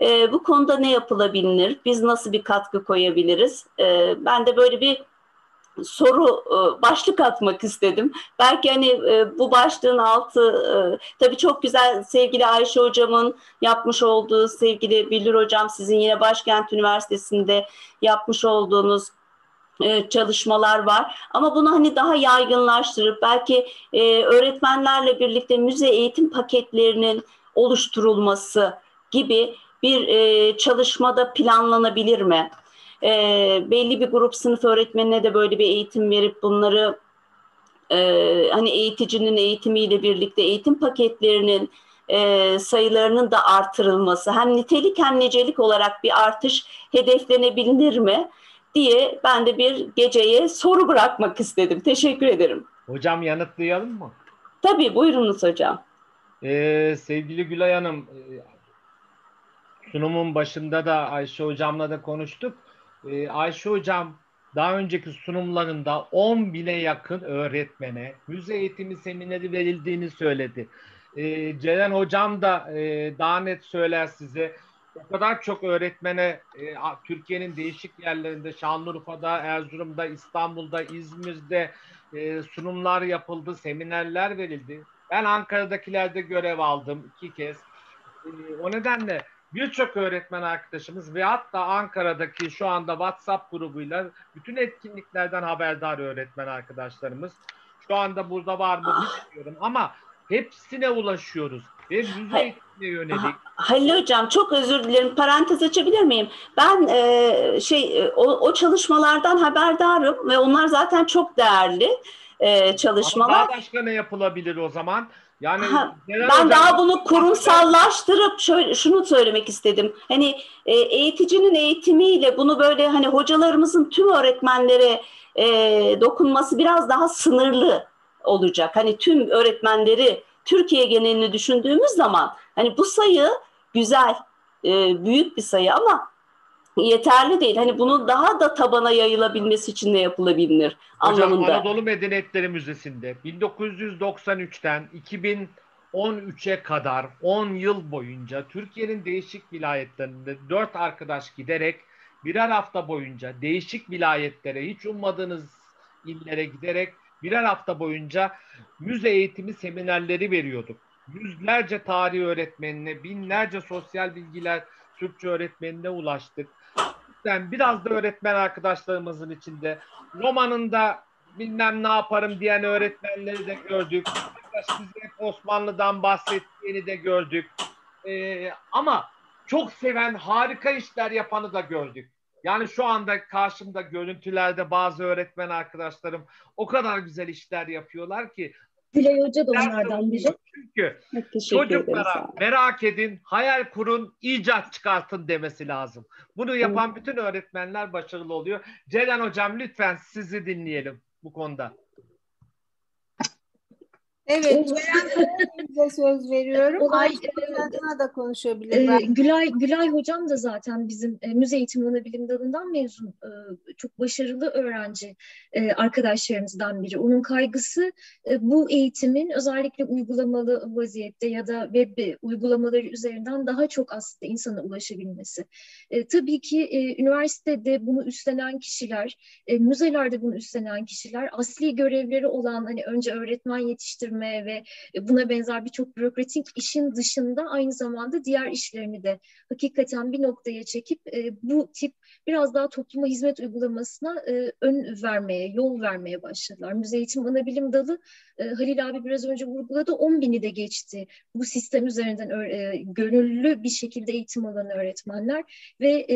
E, bu konuda ne yapılabilir? Biz nasıl bir katkı koyabiliriz? E, ben de böyle bir soru e, başlık atmak istedim. Belki hani e, bu başlığın altı e, tabii çok güzel sevgili Ayşe hocamın yapmış olduğu, sevgili Billur hocam sizin yine Başkent Üniversitesi'nde yapmış olduğunuz çalışmalar var. Ama bunu hani daha yaygınlaştırıp belki öğretmenlerle birlikte müze eğitim paketlerinin oluşturulması gibi bir çalışmada planlanabilir mi? E, belli bir grup sınıf öğretmenine de böyle bir eğitim verip bunları e, hani eğiticinin eğitimiyle birlikte eğitim paketlerinin e, sayılarının da artırılması hem nitelik hem nicelik olarak bir artış hedeflenebilir mi diye ben de bir geceye soru bırakmak istedim. Teşekkür ederim. Hocam yanıtlayalım mı? Tabii buyurunuz hocam. Ee, sevgili Gülay Hanım, sunumun başında da Ayşe hocamla da konuştuk. Ee, Ayşe Hocam daha önceki sunumlarında 10 bine yakın öğretmene müze eğitimi semineri verildiğini söyledi. Ee, Ceren Hocam da e, daha net söyler size. O kadar çok öğretmene e, Türkiye'nin değişik yerlerinde, Şanlıurfa'da, Erzurum'da, İstanbul'da, İzmir'de e, sunumlar yapıldı, seminerler verildi. Ben Ankara'dakilerde görev aldım iki kez. E, o nedenle birçok öğretmen arkadaşımız ve hatta Ankara'daki şu anda WhatsApp grubuyla bütün etkinliklerden haberdar öğretmen arkadaşlarımız. Şu anda burada var mı bilmiyorum ama hepsine ulaşıyoruz ve eğitimine yönelik. Halil Hocam çok özür dilerim parantez açabilir miyim? Ben e, şey o, o çalışmalardan haberdarım ve onlar zaten çok değerli e, çalışmalar. Ama daha başka ne yapılabilir o zaman? Yani ha, ben hocam, daha bunu kurumsallaştırıp şöyle şunu söylemek istedim. Hani e, eğiticinin eğitimiyle bunu böyle hani hocalarımızın tüm öğretmenlere e, dokunması biraz daha sınırlı olacak. Hani tüm öğretmenleri Türkiye genelini düşündüğümüz zaman hani bu sayı güzel, e, büyük bir sayı ama yeterli değil. Hani bunu daha da tabana yayılabilmesi için ne yapılabilir Hocam, anlamında. Anadolu Medeniyetleri Müzesi'nde 1993'ten 2013'e kadar 10 yıl boyunca Türkiye'nin değişik vilayetlerinde 4 arkadaş giderek birer hafta boyunca değişik vilayetlere hiç ummadığınız illere giderek birer hafta boyunca müze eğitimi seminerleri veriyorduk. Yüzlerce tarih öğretmenine, binlerce sosyal bilgiler Türkçe öğretmenine ulaştık gerçekten biraz da öğretmen arkadaşlarımızın içinde romanında bilmem ne yaparım diyen öğretmenleri de gördük. Size Osmanlı'dan bahsettiğini de gördük. Ee, ama çok seven, harika işler yapanı da gördük. Yani şu anda karşımda görüntülerde bazı öğretmen arkadaşlarım o kadar güzel işler yapıyorlar ki Gülay Hoca da onlardan biri. Çünkü çocuklara merak edin, hayal kurun, icat çıkartın demesi lazım. Bunu yapan evet. bütün öğretmenler başarılı oluyor. Ceylan Hocam lütfen sizi dinleyelim bu konuda. Evet, Ceren söz veriyorum. Olay, Ayşe da konuşabilir. Ee. Gülay, Gülay hocam da zaten bizim e, müze eğitimi ana bilim dalından mezun. e, çok başarılı öğrenci e, arkadaşlarımızdan biri. Onun kaygısı e, bu eğitimin özellikle uygulamalı vaziyette ya da web uygulamaları üzerinden daha çok aslında insana ulaşabilmesi. E, tabii ki e, üniversitede bunu üstlenen kişiler, e, müzelerde bunu üstlenen kişiler asli görevleri olan hani önce öğretmen yetiştirme ve e, buna benzer birçok bürokratik işin dışında aynı zamanda diğer işlerini de hakikaten bir noktaya çekip e, bu tip biraz daha topluma hizmet uygulamasına e, ön vermeye, yol vermeye başladılar. Müze Eğitim Ana Dalı e, Halil abi biraz önce vurguladı 10 bini de geçti. Bu sistem üzerinden gönüllü bir şekilde eğitim alan öğretmenler ve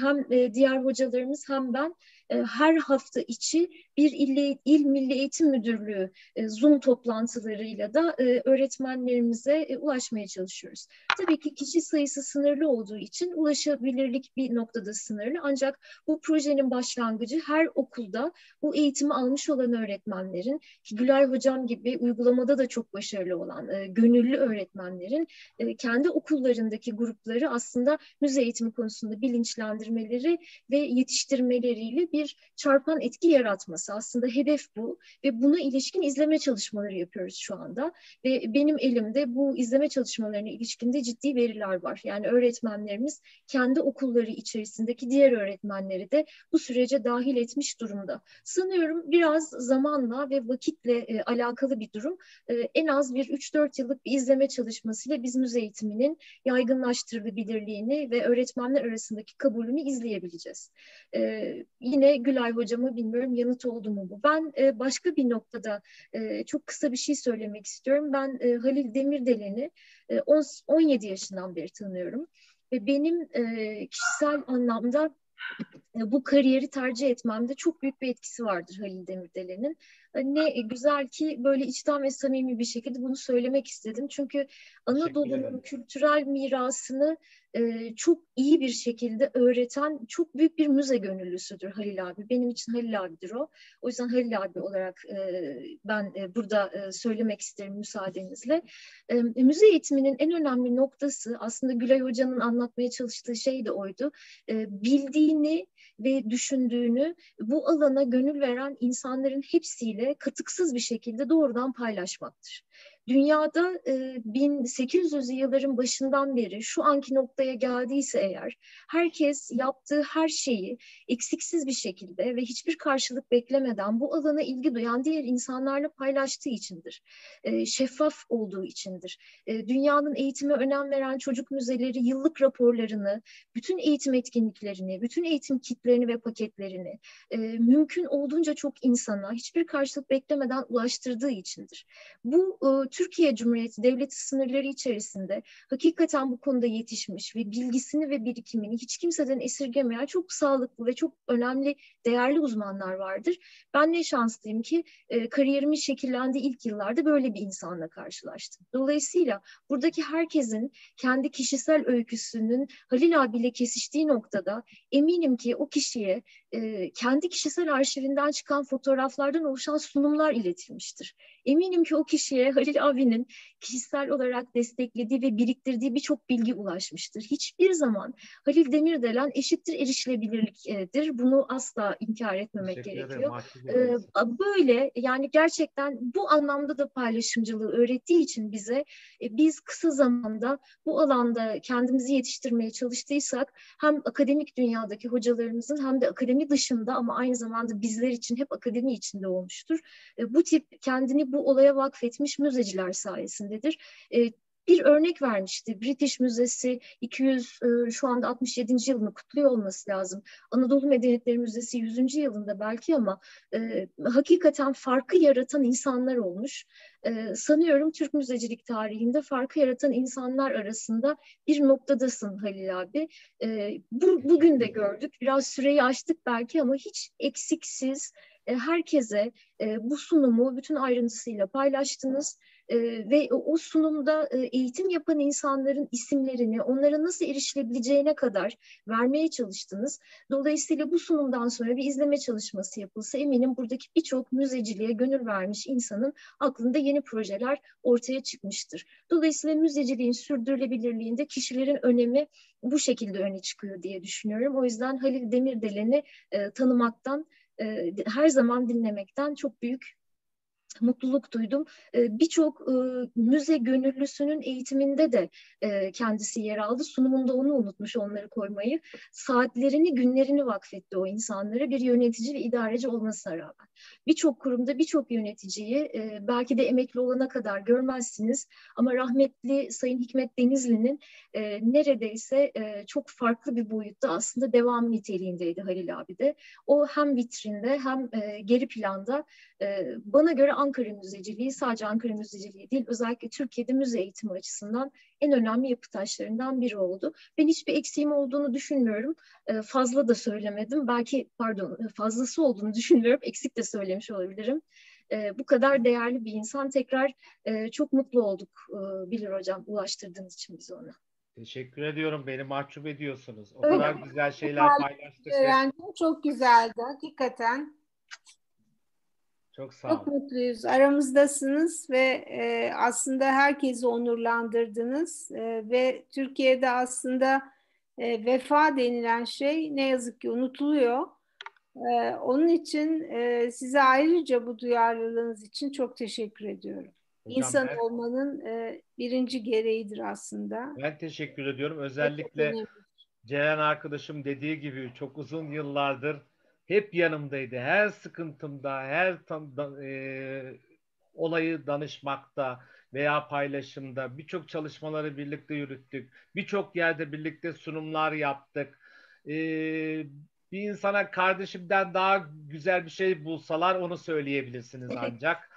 hem diğer hocalarımız hem ben her hafta içi bir il, il Milli Eğitim Müdürlüğü e, Zoom toplantılarıyla da e, öğretmenlerimize e, ulaşmaya çalışıyoruz. Tabii ki kişi sayısı sınırlı olduğu için ulaşabilirlik bir noktada sınırlı ancak bu projenin başlangıcı her okulda bu eğitimi almış olan öğretmenlerin ki Gülay Hocam gibi uygulamada da çok başarılı olan e, gönüllü öğretmenlerin e, kendi okullarındaki grupları aslında müze eğitimi konusunda bilinçlendirmeleri ve yetiştirmeleriyle bir çarpan etki yaratması. Aslında hedef bu ve buna ilişkin izleme çalışmaları yapıyoruz şu anda. Ve benim elimde bu izleme çalışmalarına ilişkinde ciddi veriler var. Yani öğretmenlerimiz kendi okulları içerisindeki diğer öğretmenleri de bu sürece dahil etmiş durumda. Sanıyorum biraz zamanla ve vakitle e, alakalı bir durum. E, en az bir 3-4 yıllık bir izleme çalışmasıyla biz müze eğitiminin yaygınlaştırılabilirliğini ve öğretmenler arasındaki kabulünü izleyebileceğiz. E, yine Gülay hocama bilmiyorum yanıt oldu mu bu. Ben e, başka bir noktada e, çok kısa bir şey söylemek istiyorum. Ben e, Halil Demirdelen'i e, 17 yaşından beri tanıyorum. Ve benim e, kişisel anlamda bu kariyeri tercih etmemde çok büyük bir etkisi vardır Halil Demirdelen'in. Ne güzel ki böyle içten ve samimi bir şekilde bunu söylemek istedim. Çünkü Anadolu'nun kültürel mirasını e, çok iyi bir şekilde öğreten çok büyük bir müze gönüllüsüdür Halil abi. Benim için Halil abidir o. O yüzden Halil abi olarak e, ben e, burada e, söylemek isterim müsaadenizle. E, müze eğitiminin en önemli noktası aslında Gülay Hoca'nın anlatmaya çalıştığı şey de oydu. E, bildiğini ve düşündüğünü bu alana gönül veren insanların hepsiyle katıksız bir şekilde doğrudan paylaşmaktır. Dünyada e, 1800 yılların başından beri şu anki noktaya geldiyse eğer herkes yaptığı her şeyi eksiksiz bir şekilde ve hiçbir karşılık beklemeden bu alana ilgi duyan diğer insanlarla paylaştığı içindir. E, şeffaf olduğu içindir. E, dünyanın eğitime önem veren çocuk müzeleri yıllık raporlarını, bütün eğitim etkinliklerini, bütün eğitim kitlerini ve paketlerini e, mümkün olduğunca çok insana hiçbir karşılık beklemeden ulaştırdığı içindir. Bu Türkiye Cumhuriyeti Devleti sınırları içerisinde hakikaten bu konuda yetişmiş ve bilgisini ve birikimini hiç kimseden esirgemeyen çok sağlıklı ve çok önemli, değerli uzmanlar vardır. Ben ne şanslıyım ki e, kariyerimin şekillendiği ilk yıllarda böyle bir insanla karşılaştım. Dolayısıyla buradaki herkesin kendi kişisel öyküsünün Halil abiyle kesiştiği noktada eminim ki o kişiye e, kendi kişisel arşivinden çıkan fotoğraflardan oluşan sunumlar iletilmiştir. Eminim ki o kişiye Halil abinin kişisel olarak desteklediği ve biriktirdiği birçok bilgi ulaşmıştır. Hiçbir zaman Halil Demirdelen eşittir erişilebilirliktir. Bunu asla inkar etmemek gerekiyor. Ee, böyle yani gerçekten bu anlamda da paylaşımcılığı öğrettiği için bize e, biz kısa zamanda bu alanda kendimizi yetiştirmeye çalıştıysak hem akademik dünyadaki hocalarımızın hem de akademi dışında ama aynı zamanda bizler için hep akademi içinde olmuştur. E, bu tip kendini bu olaya vakfetmiş müzeciler sayesindedir. Bir örnek vermişti. British Müzesi 200 e, şu anda 67. yılını kutluyor olması lazım. Anadolu Medeniyetleri Müzesi 100. yılında belki ama e, hakikaten farkı yaratan insanlar olmuş. E, sanıyorum Türk müzecilik tarihinde farkı yaratan insanlar arasında bir noktadasın Halil abi. E, bu, bugün de gördük. Biraz süreyi açtık belki ama hiç eksiksiz e, herkese e, bu sunumu bütün ayrıntısıyla paylaştınız ve o sunumda eğitim yapan insanların isimlerini, onlara nasıl erişilebileceğine kadar vermeye çalıştınız. Dolayısıyla bu sunumdan sonra bir izleme çalışması yapılsa eminim buradaki birçok müzeciliğe gönül vermiş insanın aklında yeni projeler ortaya çıkmıştır. Dolayısıyla müzeciliğin sürdürülebilirliğinde kişilerin önemi bu şekilde öne çıkıyor diye düşünüyorum. O yüzden Halil Demirdelen'i tanımaktan, her zaman dinlemekten çok büyük mutluluk duydum. Ee, birçok e, müze gönüllüsünün eğitiminde de e, kendisi yer aldı. Sunumunda onu unutmuş onları koymayı. Saatlerini, günlerini vakfetti o insanlara bir yönetici ve idareci olmasına rağmen. Birçok kurumda birçok yöneticiyi e, belki de emekli olana kadar görmezsiniz ama rahmetli Sayın Hikmet Denizli'nin neredeyse çok farklı bir boyutta aslında devam niteliğindeydi Halil abi de. O hem vitrinde hem geri planda bana göre Ankara müzeciliği sadece Ankara müzeciliği değil özellikle Türkiye'de müze eğitimi açısından en önemli yapı taşlarından biri oldu. Ben hiçbir eksiğim olduğunu düşünmüyorum. E, fazla da söylemedim. Belki pardon fazlası olduğunu düşünmüyorum. Eksik de söylemiş olabilirim. E, bu kadar değerli bir insan tekrar e, çok mutlu olduk e, Bilir Hocam ulaştırdığınız için bizi ona. Teşekkür ediyorum. Beni mahcup ediyorsunuz. O Öyle. kadar güzel şeyler paylaştık. Öğrendim. Çok güzeldi hakikaten. Çok sağ olun. Çok mutluyuz. Aramızdasınız ve e, aslında herkesi onurlandırdınız e, ve Türkiye'de aslında e, vefa denilen şey ne yazık ki unutuluyor. E, onun için e, size ayrıca bu duyarlılığınız için çok teşekkür ediyorum. Hocam İnsan ben, olmanın e, birinci gereğidir aslında. Ben teşekkür ediyorum. Özellikle Ceren arkadaşım dediği gibi çok uzun yıllardır hep yanımdaydı. Her sıkıntımda, her tam, e, olayı danışmakta veya paylaşımda birçok çalışmaları birlikte yürüttük. Birçok yerde birlikte sunumlar yaptık. E, bir insana kardeşimden daha güzel bir şey bulsalar onu söyleyebilirsiniz ancak.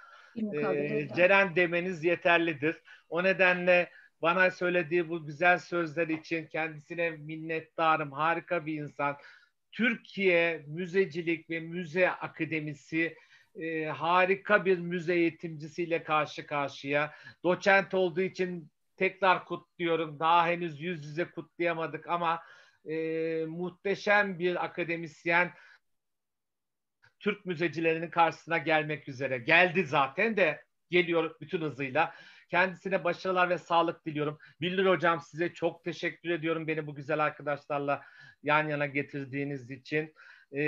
e, Ceren demeniz yeterlidir. O nedenle bana söylediği bu güzel sözler için kendisine minnettarım. Harika bir insan. Türkiye Müzecilik ve Müze Akademisi e, harika bir müze eğitimcisiyle karşı karşıya. Doçent olduğu için tekrar kutluyorum. Daha henüz yüz yüze kutlayamadık ama e, muhteşem bir akademisyen Türk müzecilerinin karşısına gelmek üzere. Geldi zaten de geliyor bütün hızıyla. Kendisine başarılar ve sağlık diliyorum. Bildir Hocam size çok teşekkür ediyorum beni bu güzel arkadaşlarla yan yana getirdiğiniz için. E,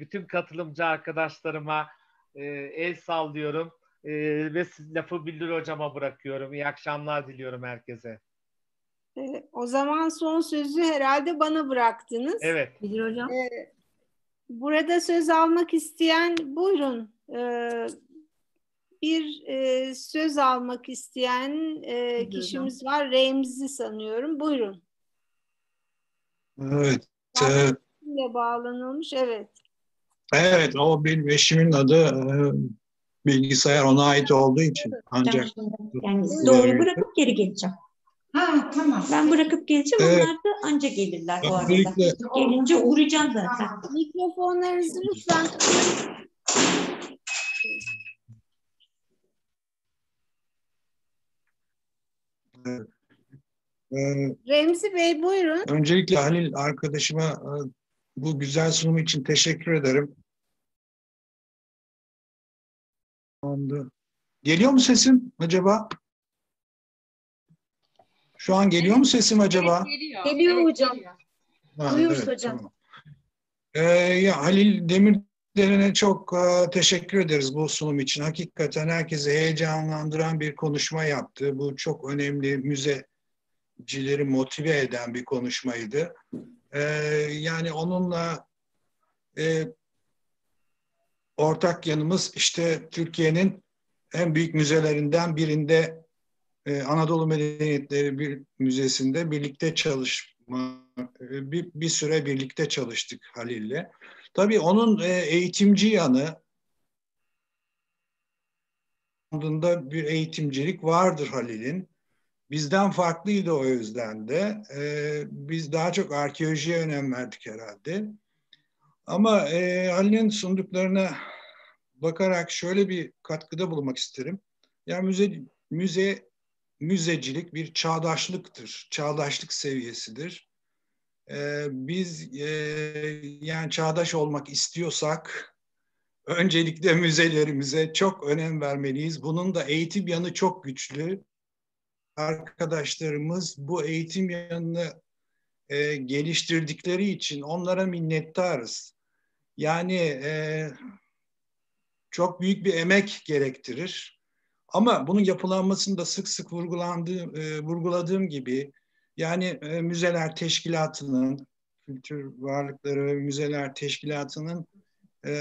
bütün katılımcı arkadaşlarıma e, el sallıyorum e, ve lafı Bildir Hocam'a bırakıyorum. İyi akşamlar diliyorum herkese. O zaman son sözü herhalde bana bıraktınız. Evet. Bildir Hocam. Ee, burada söz almak isteyen buyurun. Ee, bir e, söz almak isteyen e, kişimiz var. Remzi sanıyorum. Buyurun. Evet. ile bağlanılmış. Evet. Evet. O benim eşimin adı e, bilgisayar ona ait olduğu için ancak yani doğru bırakıp geri geleceğim. Ha tamam. Ben bırakıp geleceğim. Evet. Onlar da anca gelirler o arada. Gelince uğrayacağım zaten. Mikrofonlarınızı lütfen Remzi Bey buyurun. Öncelikle Halil arkadaşıma e, bu güzel sunum için teşekkür ederim. Geliyor mu sesim acaba? Şu an geliyor mu sesim acaba? Evet, geliyor. Geliyor hocam. Ha, evet, hocam. Tamam. Ee, ya Halil Demirdelen'e çok uh, teşekkür ederiz bu sunum için. Hakikaten herkesi heyecanlandıran bir konuşma yaptı. Bu çok önemli müze cileri motive eden bir konuşmaydı. Ee, yani onunla e, ortak yanımız işte Türkiye'nin en büyük müzelerinden birinde e, Anadolu Medeniyetleri bir müzesinde birlikte çalışma e, bir, bir süre birlikte çalıştık Halil'le. Tabii onun e, eğitimci yanı bir eğitimcilik vardır Halil'in. Bizden farklıydı o yüzden de. E, biz daha çok arkeolojiye önem verdik herhalde. Ama e, Halil'in sunduklarına bakarak şöyle bir katkıda bulunmak isterim. Yani müze, müze müzecilik bir çağdaşlıktır, çağdaşlık seviyesidir. Ee, biz e, yani çağdaş olmak istiyorsak öncelikle müzelerimize çok önem vermeliyiz. Bunun da eğitim yanı çok güçlü. Arkadaşlarımız bu eğitim yanını e, geliştirdikleri için onlara minnettarız. Yani e, çok büyük bir emek gerektirir. Ama bunun yapılanmasında sık sık vurgulandığı, e, vurguladığım gibi yani e, müzeler teşkilatının, kültür varlıkları ve müzeler teşkilatının e,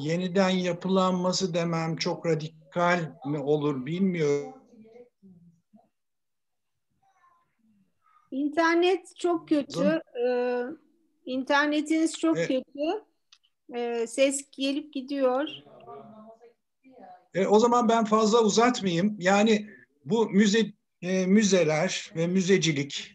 yeniden yapılanması demem çok radikal mi olur bilmiyorum. İnternet çok kötü. Ee, internetiniz çok Evet. kötü. Ee, ses gelip gidiyor. E, o zaman ben fazla uzatmayayım. Yani bu müze e, müzeler ve müzecilik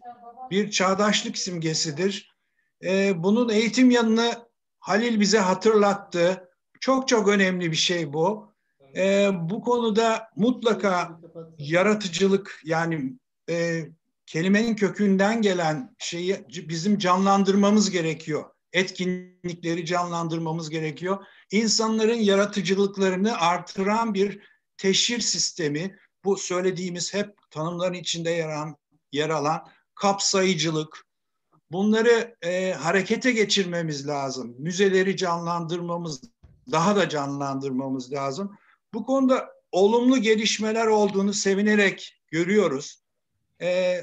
bir çağdaşlık simgesidir. E, bunun eğitim yanını Halil bize hatırlattı. Çok çok önemli bir şey bu. E, bu konuda mutlaka yaratıcılık yani e, kelimenin kökünden gelen şeyi bizim canlandırmamız gerekiyor. Etkinlikleri canlandırmamız gerekiyor. İnsanların yaratıcılıklarını artıran bir teşhir sistemi, bu söylediğimiz hep tanımların içinde yer alan, yer alan kapsayıcılık, bunları e, harekete geçirmemiz lazım. Müzeleri canlandırmamız, daha da canlandırmamız lazım. Bu konuda olumlu gelişmeler olduğunu sevinerek görüyoruz. E,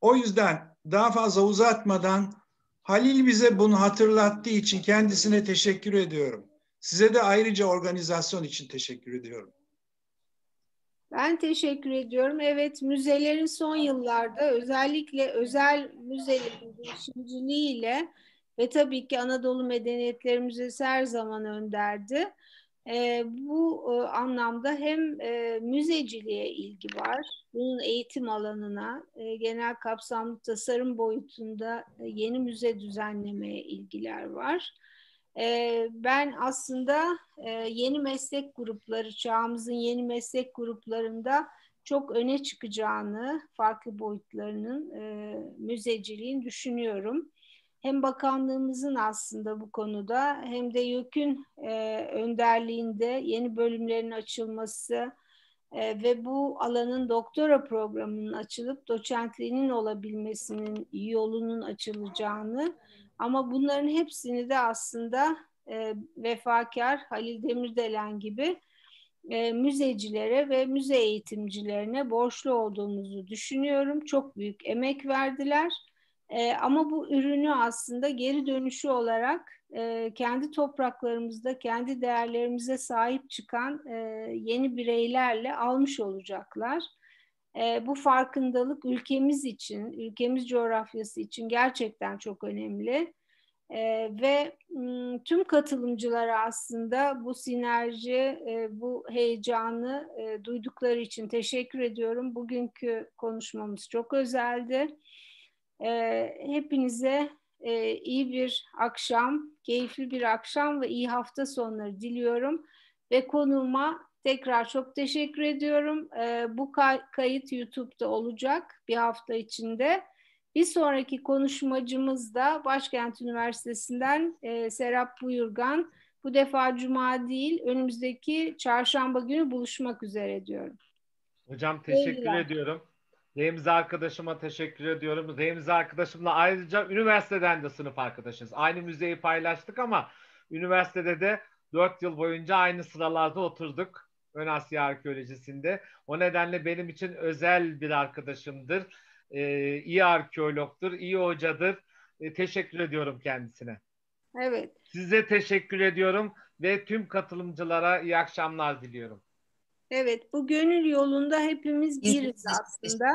o yüzden daha fazla uzatmadan Halil bize bunu hatırlattığı için kendisine teşekkür ediyorum. Size de ayrıca organizasyon için teşekkür ediyorum. Ben teşekkür ediyorum. Evet, müzelerin son yıllarda özellikle özel müzelerin girişimciliğiyle ve tabii ki Anadolu Medeniyetleri Müzesi her zaman önderdi. E, bu e, anlamda hem e, müzeciliğe ilgi var, bunun eğitim alanına, e, genel kapsamlı tasarım boyutunda e, yeni müze düzenlemeye ilgiler var. E, ben aslında e, yeni meslek grupları, çağımızın yeni meslek gruplarında çok öne çıkacağını, farklı boyutlarının e, müzeciliğin düşünüyorum. Hem bakanlığımızın aslında bu konuda hem de YÖK'ün e, önderliğinde yeni bölümlerin açılması e, ve bu alanın doktora programının açılıp doçentliğinin olabilmesinin yolunun açılacağını ama bunların hepsini de aslında e, vefakar Halil Demirdelen gibi e, müzecilere ve müze eğitimcilerine borçlu olduğumuzu düşünüyorum. Çok büyük emek verdiler. E, ama bu ürünü aslında geri dönüşü olarak e, kendi topraklarımızda, kendi değerlerimize sahip çıkan e, yeni bireylerle almış olacaklar. E, bu farkındalık ülkemiz için, ülkemiz coğrafyası için gerçekten çok önemli. E, ve m, tüm katılımcılara aslında bu sinerji, e, bu heyecanı e, duydukları için teşekkür ediyorum. Bugünkü konuşmamız çok özeldi. E, hepinize e, iyi bir akşam, keyifli bir akşam ve iyi hafta sonları diliyorum. Ve konuğuma tekrar çok teşekkür ediyorum. E, bu kay- kayıt YouTube'da olacak bir hafta içinde. Bir sonraki konuşmacımız da Başkent Üniversitesi'nden e, Serap Buyurgan. Bu defa Cuma değil, önümüzdeki çarşamba günü buluşmak üzere diyorum. Hocam teşekkür Sevgiler. ediyorum. Remzi arkadaşıma teşekkür ediyorum. Remzi arkadaşımla ayrıca üniversiteden de sınıf arkadaşız. Aynı müzeyi paylaştık ama üniversitede de 4 yıl boyunca aynı sıralarda oturduk. Ön Asya Arkeolojisi'nde. O nedenle benim için özel bir arkadaşımdır. Ee, iyi arkeologtur, iyi hocadır. Ee, teşekkür ediyorum kendisine. Evet. Size teşekkür ediyorum ve tüm katılımcılara iyi akşamlar diliyorum. Evet, bu gönül yolunda hepimiz biriz aslında.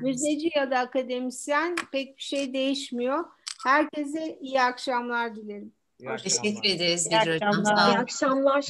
Müzeci ya da akademisyen pek bir şey değişmiyor. Herkese iyi akşamlar dilerim. İyi Teşekkür akşamlar. ederiz İyi akşamlar. İyi akşamlar.